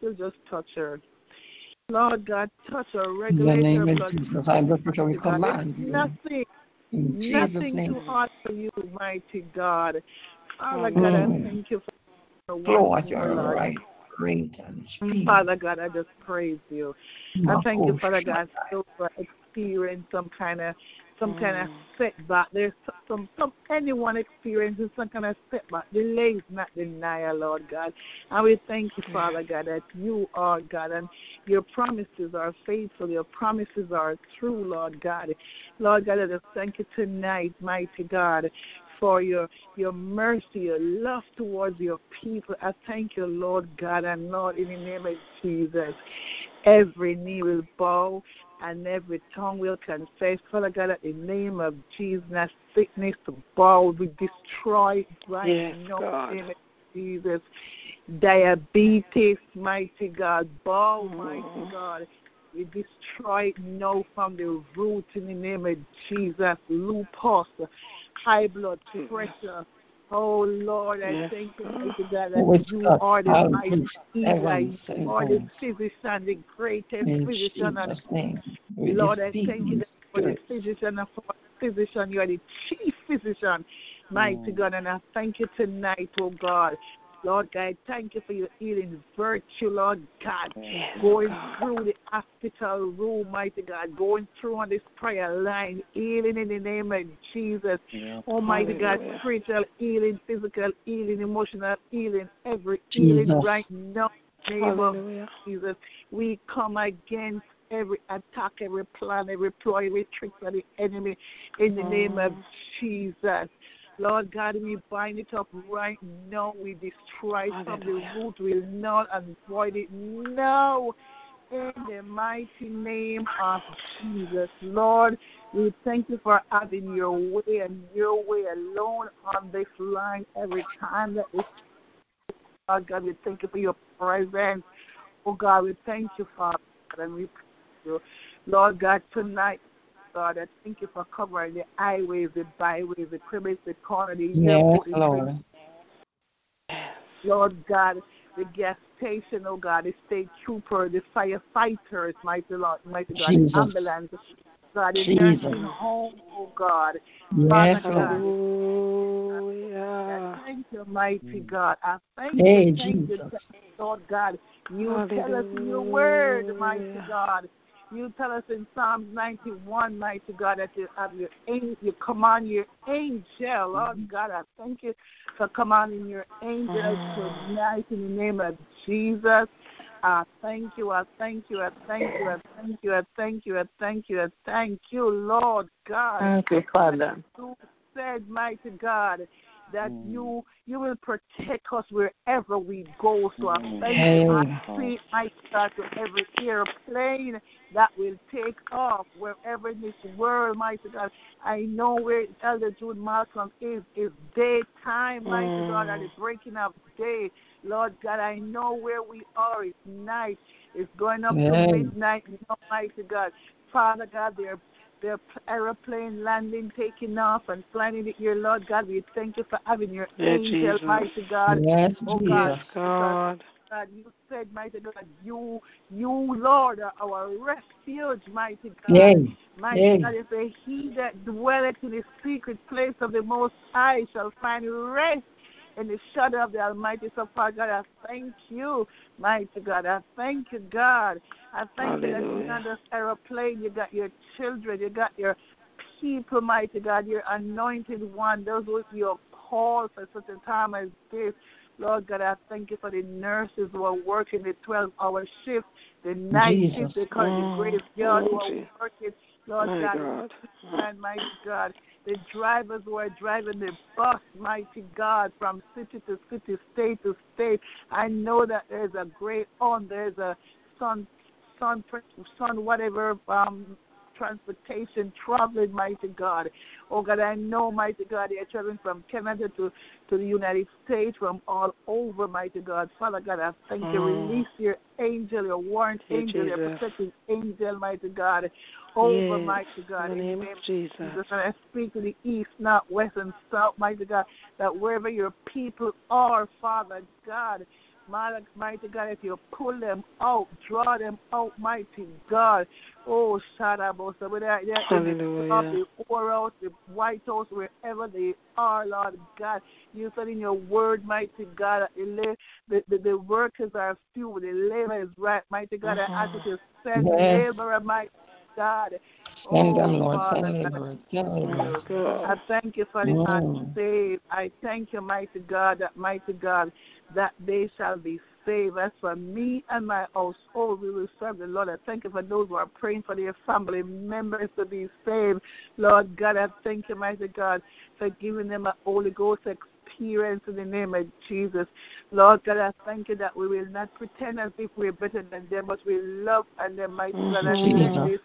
you just touch her. Lord God, touch her, regulate In the name her of blood Jesus, high blood pressure, we command you. Nothing, In Jesus' nothing name. too hard for you, mighty God. Father God, Mm. I thank you for the Flow work at your right rate and speed. Father God, I just praise you. I oh, thank you, oh, Father God, still for experience some kind of some kind of mm. setback. There's some some anyone experiences some kind of setback. Delay is not denial, Lord God. And we thank you, Father God, that you are God and your promises are faithful. Your promises are true, Lord God. Lord God, I just thank you tonight, mighty God, for your your mercy, your love towards your people. I thank you, Lord God, and Lord, in the name of Jesus, every knee will bow and every tongue will confess, Father God, that in the name of Jesus, that sickness to bow, we destroy right yes, now God. in the name of Jesus. Diabetes, mighty God, bow, mighty oh. God. We destroy it now from the root in the name of Jesus. Lupus, high blood pressure. Oh Lord, I Yes, thank you, God. mighty God, that you got are the mighty healer. You are the physician, the greatest In physician on Jesus' name, Lord, I thank you these that you are the physician of our physician. You are the chief physician, mighty God. And I thank you tonight, oh God. Lord God, thank you for your healing virtue, Lord God. Yes, Going God. through the hospital room, mighty God. Going through on this prayer line, healing in the name of Jesus. Almighty God, Hallelujah. spiritual healing, physical healing, emotional healing, every healing Jesus. right now. in the Name of Hallelujah. Jesus. We come against every attack, every plan, every ploy, every trick of the enemy in the name of mm. Jesus. Lord God, we bind it up right now. We destroy it from the root. We null and void it now. In the mighty name of Jesus. Lord, we thank you for having your way and your way alone on this line every time that we God, God, we thank you for your presence. Oh God, we thank you, Father, and we you. Lord God, tonight, God, I thank you for covering the highways, the byways, the criminals, the corner, the Yes, Lord. Lord God, the gas station, oh God, the state trooper, the firefighters, mighty Lord, mighty God, Jesus. the ambulance, God, the Jesus. nursing home, oh God. Yes, Father God, Lord. Hallelujah. Thank you, mighty mm. God. I thank you, thank Jesus. you, Lord God. You tell us your word, mighty God. You tell us in Psalms 91, mighty God, that you have your angel, you command your angel, Lord God. I thank you for commanding your angels tonight in the name of Jesus. I thank you, I thank you, I thank you, I thank you, I thank you, I thank you, I thank you, Lord God Thank you, Father. you said, mighty God, that mm. you you will protect us wherever we go. So I mm. thank you. I see, mighty God, to every airplane that will take off wherever in this world, mighty God. I know where Elder Jude Malcolm is. Is daytime, mighty God, at mm. the breaking of day. Lord God, I know where we are. It's night. It's going up Yeah. to midnight, now, mighty God. Father God, they're their aeroplane landing, taking off, and flying it here, Lord God. We thank you for having your Yeah, angel, Jesus. mighty God. Yes, Oh God, Yes, oh, God. God, you said, mighty God, you, you, Lord, are our refuge, mighty God. Yay. Mighty Yay. God, you say, He that dwelleth in the secret place of the Most High shall find rest in the shadow of the Almighty. So, Father God, I thank you, mighty God. I thank you, God. I thank you that you're Hallelujah. on aeroplane. You got your children. You got your people, mighty God, your anointed one. Those who you called for such a time as this. Lord God, I thank you for the nurses who are working the 12 hour shift, the night Jesus. shift, call it Mm. the graveyard who Oh, are working. Lord My God, God. and mighty God, the drivers who are driving the bus, mighty God, from city to city, state to state. I know that there's a great on, there's a sun, sun, sun, whatever um, transportation traveling, mighty God. Oh God, I know, mighty God, they're traveling from Canada to, to the United States, from all over, mighty God. Father God, I thank you. Mm. Release your angel, your warrant Hey, angel, your protecting angel, mighty God, over, Yes, mighty God. in the name of Jesus. Jesus, and I speak to the east, not west, and south, mighty God, that wherever your people are, Father God, mighty mighty God, if you pull them out, draw them out, mighty God. Oh, Shadabo, so whether they're in the Hallelujah. club, the White House, the White House, wherever they are, Lord God, you said in your word, mighty God, the, the, the, the workers are few, the labor is right, mighty God. I ask you to send Yes. laborer, mighty God. Send them, Oh, Lord. Father Send God. laborers. Send My laborers. I thank you for the Mm. unsaved. I thank you, mighty God, that mighty God, that they shall be saved. As for me and my household, we will serve the Lord. I thank you for those who are praying for their family members to be saved. Lord God, I thank you, mighty God, for giving them a Holy Ghost experience in the name of Jesus. Lord God, I thank you that we will not pretend as if we're better than them, but we love and them, mighty God. And Jesus. let this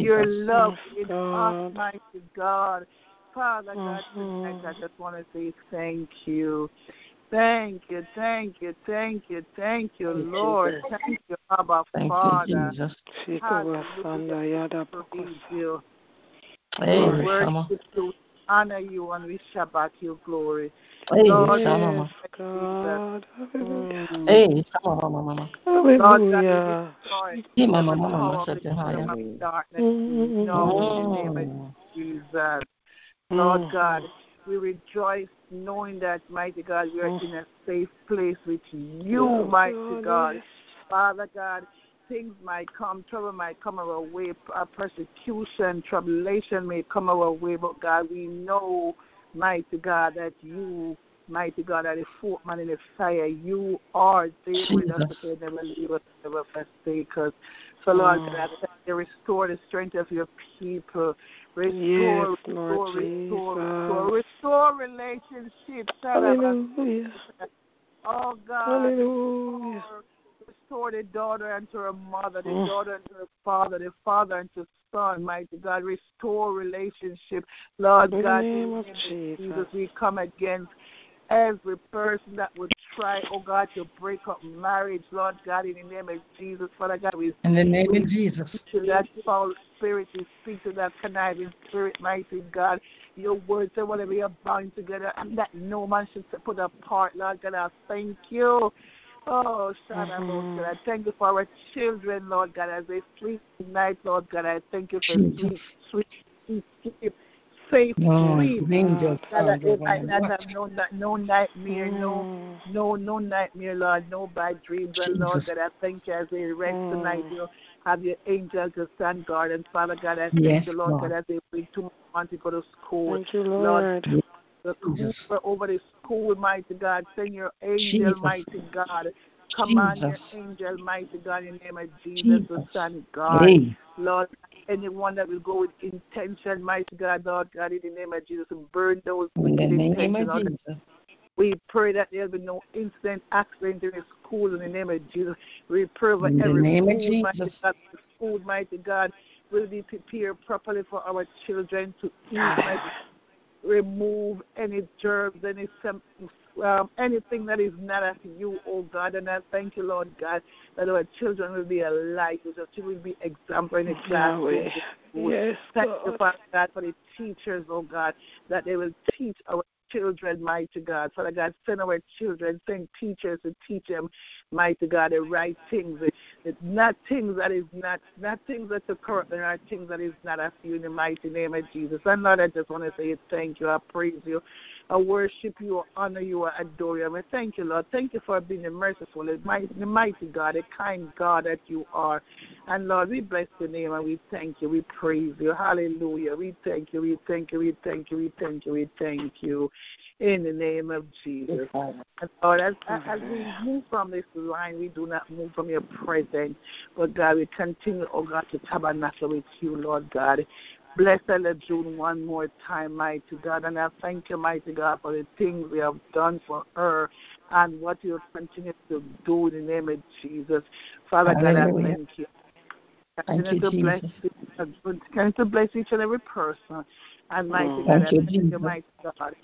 your love Yes, in us, mighty God. Father God, Mhm. tonight I just want to say thank you. Thank you, thank you, thank you, thank you, Thank Lord. Jesus. Thank you, Abba Thank Father. you, Jesus. Shikabasanda yada Praise bakos. you. Hey, We Glory. Shama. worship you, honor you, and we Shabbat you glory. Hey, Lord, Shama. Yes, God. Hallelujah. Mm. Hey, Shama, mama, mama. Lord God, Hallelujah. destroy Hey, mama, mama, mama, power of your high. kingdom of darkness Mm. now in the name of Mm. Jesus. Lord Mm. God, we rejoice knowing that, mighty God, we are Mm. in a safe place with you, mighty God, God. Father God, things might come, trouble might come our way, uh, persecution, tribulation may come our way, but God, we know, mighty God, that you, mighty God, are the fourth man in the fire. You are there with us, Jesus. but they never leave us, never forsake us. So, Lord Mm. God, I thank you, restore the strength of your people. Restore, Yes, restore, Lord restore, restore, restore relationships. Hallelujah. Oh God, Hallelujah. restore, restore the daughter unto her mother, the daughter unto her father, the father unto son, mighty God. Restore relationship. Lord In the God, name in the of name Jesus. we come against every person that would try, oh God, to break up marriage, Lord God, in the name of Jesus. Father God, we In the name of Jesus. speak to that foul spirit, we speak to that conniving spirit, mighty God. Your word said whatever you're bound together and that no man should put apart, Lord God. I thank you. Oh, Shadabosa. I thank you for our children, Lord God, as they sleep tonight, Lord God. I thank you for Jesus. sweet, sweet, sweet sleep, safe Lord, sleep. angels, God, Father, might not have no, no nightmare, no Mm. no, no nightmare, Lord, no bad dreams. And Lord Jesus. God, I thank you as they rest Mm. tonight. You have your angels to stand guard. And Father God, I thank Yes, you, Lord Lord. God, as they bring much want to go to school. Thank you, Lord, Lord. the over the school, mighty God. Send your angel, Jesus. mighty God. Command Jesus. your angel, mighty God, in the name of Jesus, the Son of God. Hey, Lord, anyone that will go with intention, mighty God, Lord God, in the name of Jesus, and burn those in the name intentions. of Lord Jesus. We pray that there'll be no incident, accident in the school in the name of Jesus. We pray for In the every name of food, mighty Jesus. God, food, mighty God, will be prepared properly for our children to eat, mighty remove any germs, any um, anything that is not of you, oh God. And I thank you, Lord God, that our children will be a light, that our children will be example in the classroom. Yes, Thank you, Father God, for the teachers, oh God, that they will teach our children, mighty God. Father God, send our children, send teachers to teach them, mighty God, the right things. It's not things that is not, not things that are corrupt, there are things that is not of you in the mighty name of Jesus. And Lord, I just want to say thank you. I praise you. I worship you, I honor you, I adore you. I thank you, Lord. Thank you for being the merciful, the mighty, the mighty God, a kind God that you are. And Lord, we bless your name and we thank you. We praise you. Hallelujah. We thank you. We thank you. We thank you. We thank you. We thank you. In the name of Jesus. And Lord, as, as we move from this line, we do not move from your presence. But God, we continue, oh God, to tabernacle with you, Lord God. Bless Ella June one more time, mighty God. And I thank you, mighty God, for the things we have done for her and what you continue to do in the name of Jesus. Father God, I Hallelujah. thank you. Thank you, Continue to bless Jesus. each- Continue to bless each and every person. And mighty Mm. God, I Thank you, thank you, mighty God,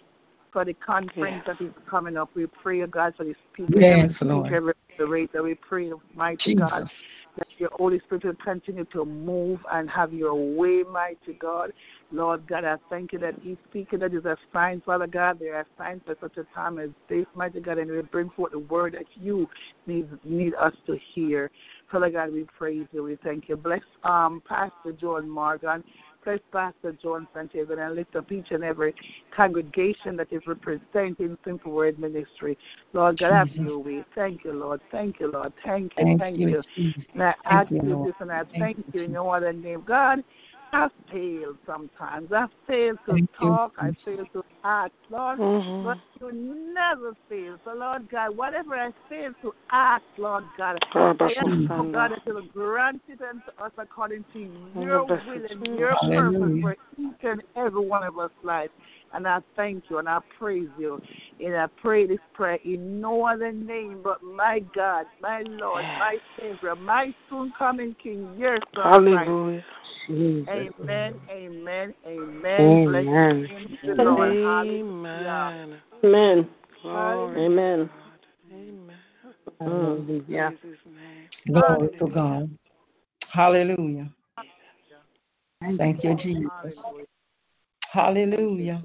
for the conference that is coming up. We pray, God, for the speaker, Yes, every speaker, Lord. every narrator. We pray, mighty God, Jesus. That your Holy Spirit will continue to move and have your way, mighty God. Lord God, I thank you that each speaker that is assigned, Father God, they are assigned for such a time as this, mighty God, and we bring forth the word that you need need us to hear. Father God, we praise you. We thank you. Bless um Pastor John Morgan. Bless Pastor John Santiago and lift up each and every congregation that is representing Simple Word Ministry. Lord God, have Jesus. your way. Thank you, Lord. Thank you, Lord. Thank you. Thank Thank you, you. Jesus. And I Thank ask you, you this and I Thank thank you, you in your other name. God, I fail sometimes. I fail to Thank you, talk. I fail to act, Lord. Mhm. But you never fail. So, Lord God, whatever I fail to ask, Lord God, I ask, oh God, that you will grant it unto us according to your bless will and your purpose for each and every one of us life. And I thank you and I praise you. And I pray this prayer in no other name but my God, my Lord, my Savior, my soon coming King, your son, Christ. Hallelujah. Amen, amen, amen. Bless Amen. the name of the Lord. Hallelujah. Amen. Amen. Glory. Amen. Amen. Hallelujah. Praise. Glory to God. Hallelujah. Thank you, Jesus. Hallelujah. Hallelujah.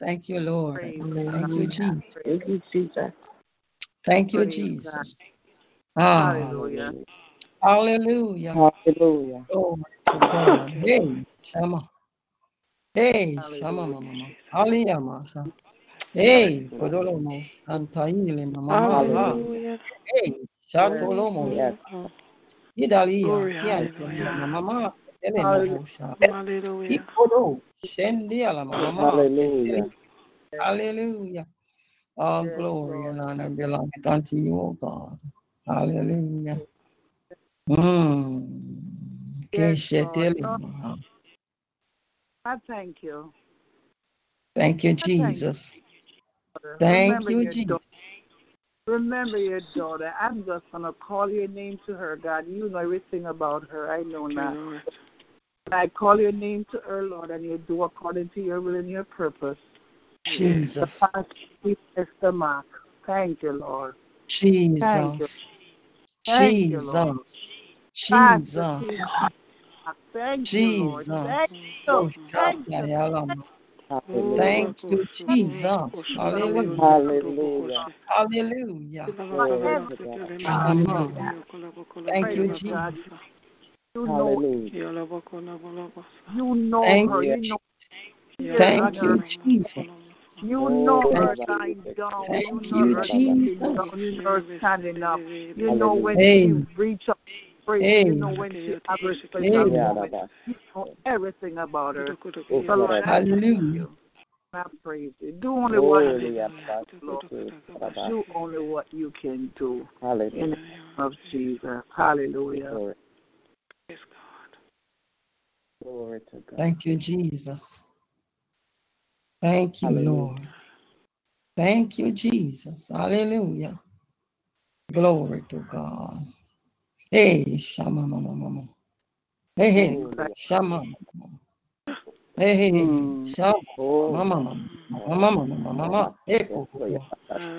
Thank you, Lord. Thank you, Jesus. Thank you, Jesus. Thank you, Jesus. Ah, Hallelujah. hallelujah. Hallelujah. Glory to God. Hey, Shama. Hey, Shama, mama. Hallelujah, Masha. Hey, Kodolomo, Santaile, mama. ha. Hallelujah. Hey, Shatolomo, Yes. Idalia, Glory, Kiante, hallelujah. mama. Ele Hallelujah. mohosha. Hallelujah. Ikodo, Shendia, la mama. Hallelujah. Hallelujah. All glory Lord. and honor belong unto you, O God. Hallelujah. Mm. Yes, Keshetele I thank you. Thank you, I thank Jesus. You. Thank Remember you, your Jesus. daughter. Remember your daughter. I'm just gonna call your name to her, God. You know everything about her. I know Thank now. Lord. I call your name to her, Lord, and you do according to your will and your purpose. Jesus, the Jesus. past is the mark. Thank you, Lord. Thank you. Jesus. You, Lord. Jesus. Pastor Jesus. King. Thank you, Lord. Thank Jesus. you. Oh, Thank you. Shatayalama. Hallelujah. Thank you, Jesus. Hallelujah. Hallelujah. Hallelujah. Glory to God. Shama. Thank you, Jesus. You know, Hallelujah. you know Thank her. you, You know Jesus. Thank you, Jesus. You Oh, know her Baba. lying down. Thank You you, her Jesus. You know her standing up. You know when Hey. she reach up to pray. Hey. You know when she have her special Hey. moment. You know everything about her. Oh, So Lord, I Hallelujah. you. I praise you. Do only what you Glory can, to Lord. God. Do only what you can do. In Hallelujah. the name of Jesus. Hallelujah. Glory. Glory to God. Thank you, Jesus. Thank you, Hallelujah. Lord. Thank you, Jesus. Hallelujah. Glory to God. Hey, Shama Mama Mama. Hey, hey, Shama Mama. Hey, hey, hey. Shama Oh, Mama Mama. Mama Mama Mama Mama. Hey, yes, Koko. Lord.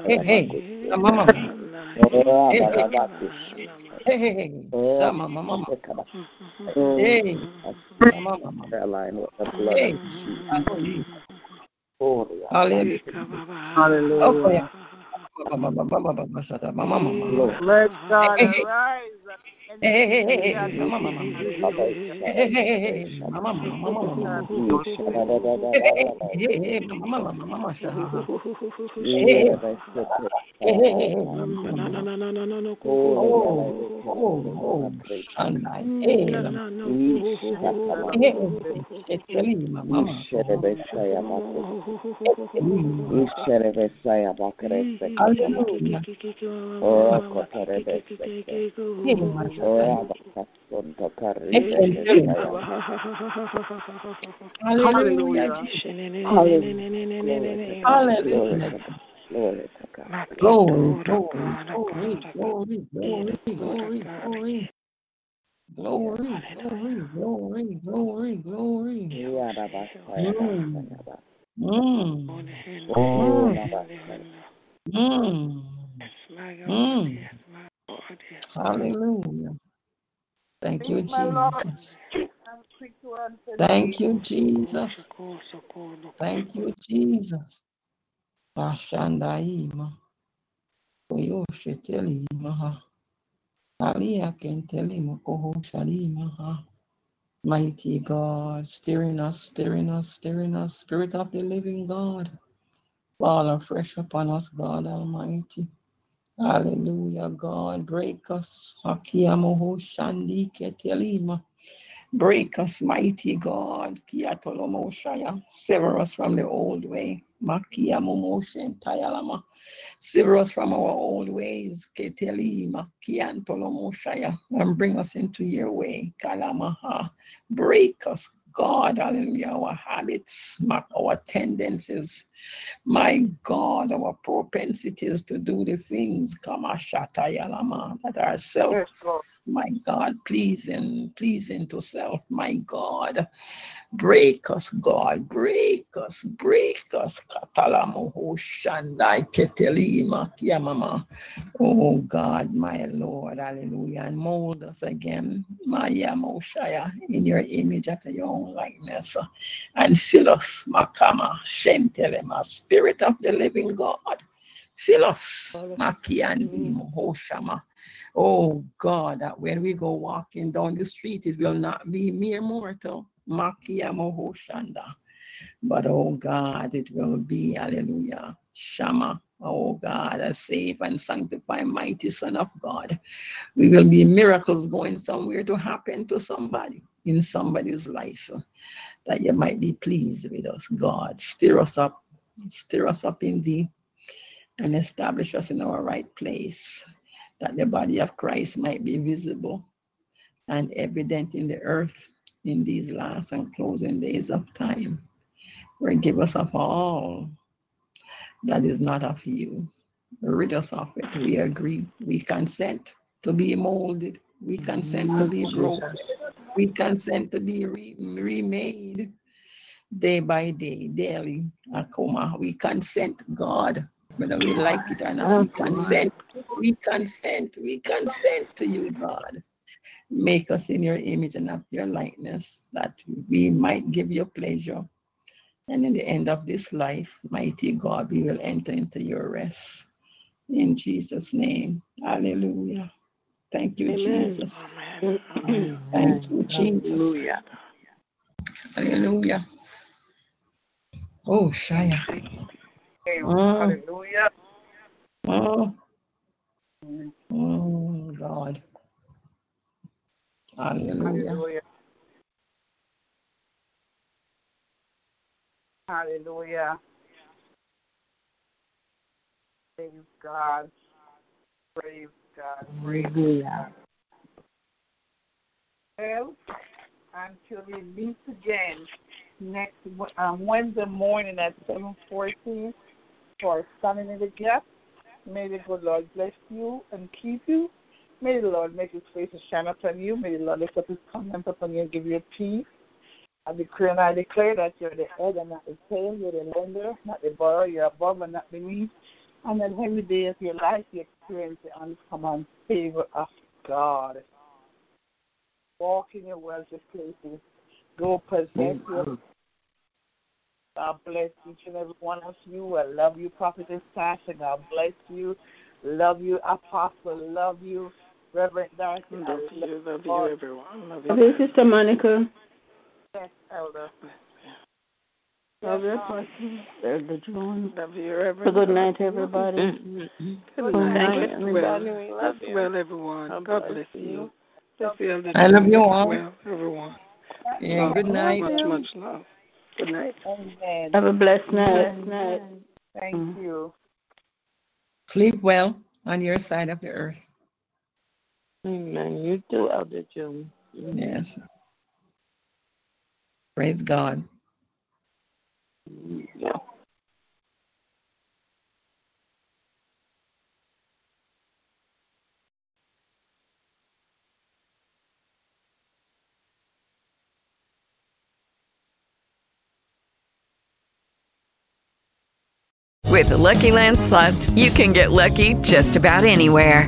Hey, hey, Shama Mama. Oh, Hey, Baba, hey, Baba. hey, hey, hey, Oh, Shama Mama Mama. Hey, Oh, Shama Mama. prayer line with the blood Hey, of Jesus. Hallelujah. Glory. Hallelujah. Hallelujah. Mama Mama Mama Mama Mama Mama Mama. Lord. Let God Hey, hey. arise Hey, hallelujah, Hallelujah. Hallelujah. Glory. Glory, glory, glory, glory, glory, glory. Glory, glory, glory, glory, glory. Mm. Mm. Mm. Mm. Hallelujah. Thank you, Jesus. Thank you, Jesus. Thank you, Jesus. Ashandaima. Oyoshetelima. Alia kentelima koho shalima. Mighty God, stirring us, stirring us, stirring us, Spirit of the living God. Fall afresh upon us, God Almighty. Hallelujah, God. Break us. Hakiamoho shandi ketelima. Break us, mighty God. Kiatolomo shaya. Sever us from the old way. Makiamomo shentayalama. Sever us from our old ways. Ketelima. Kiantolomo shaya. And bring us into your way. Kalamaha. Break us, God. Hallelujah. Our habits, our tendencies my God, our propensities to do the things that are self, my God, pleasing, pleasing to self, my God. Break us, God, break us, break us. Katalamoho Shandai Ketelima Kiamama. Oh God, my Lord, hallelujah. And mold us again, Maya Moshaya, in your image after your own likeness. And fill us, Makama, Shentelema, Spirit of the living God. Fill us, Makiandi Mohoshama. Mm. Oh God, that when we go walking down the street, it will not be mere mortal. Makia Mohoshanda. But oh God, it will be, hallelujah, Shama. Oh God, a save and sanctify mighty Son of God. We will be miracles going somewhere to happen to somebody in somebody's life that you might be pleased with us, God. Stir us up, stir us up in thee, and establish us in our right place, that the body of Christ might be visible and evident in the earth in these last and closing days of time. Forgive us of all that is not of you. Rid us of it. We agree. We consent to be molded. We consent to be mm-hmm. broken. We consent to be re- remade day by day, daily. Akoma. We consent, God, whether we like it or not. We consent. We consent. We consent to you, God. Make us in your image and of your likeness, that we might give you pleasure. And in the end of this life, mighty God, we will enter into your rest. In Jesus' name. Hallelujah. Thank you, Jesus. Thank you, Jesus. Hallelujah. Hallelujah. Oh, Shaya. Mm. Hallelujah. Oh, oh God. Hallelujah. Hallelujah. Praise God. Praise God. Hallelujah. Well, until we meet again next um, Wednesday morning at 7.14 for Standing in the Gap. May the good Lord bless you and keep you. May the Lord make his face to shine upon you. May the Lord lift up his countenance upon you and give you peace. I decree and I declare that you're the head and not the tail. You're the lender, not the borrower. You're above and not beneath. And that every day of your life you experience the uncommon favor of God. Walk in your wealthy places. Go possess your God bless each and every one of you. I love you, Prophetess Tasha. God bless you. Love you, Apostle. Love you, Reverend Darcy. Love you, love you, everyone. Love Love you. you, Sister Monica. Yes, Elder. Love you, Pastor. Elder John. Love you, Reverend. So good night, everybody. Good Good night. night, Rest well. everybody. Love you. well, everyone. God God bless bless you. you. Bless you, I love you all. Well, everyone. Yeah, Love. good night. Much, much love. Good night. Amen. Have a blessed night. night. Thank Mm. you. Sleep well on your side of the earth. Amen. You too, Elder June. Yes. Praise God. Yeah. With the Lucky Land slots, you can get lucky just about anywhere.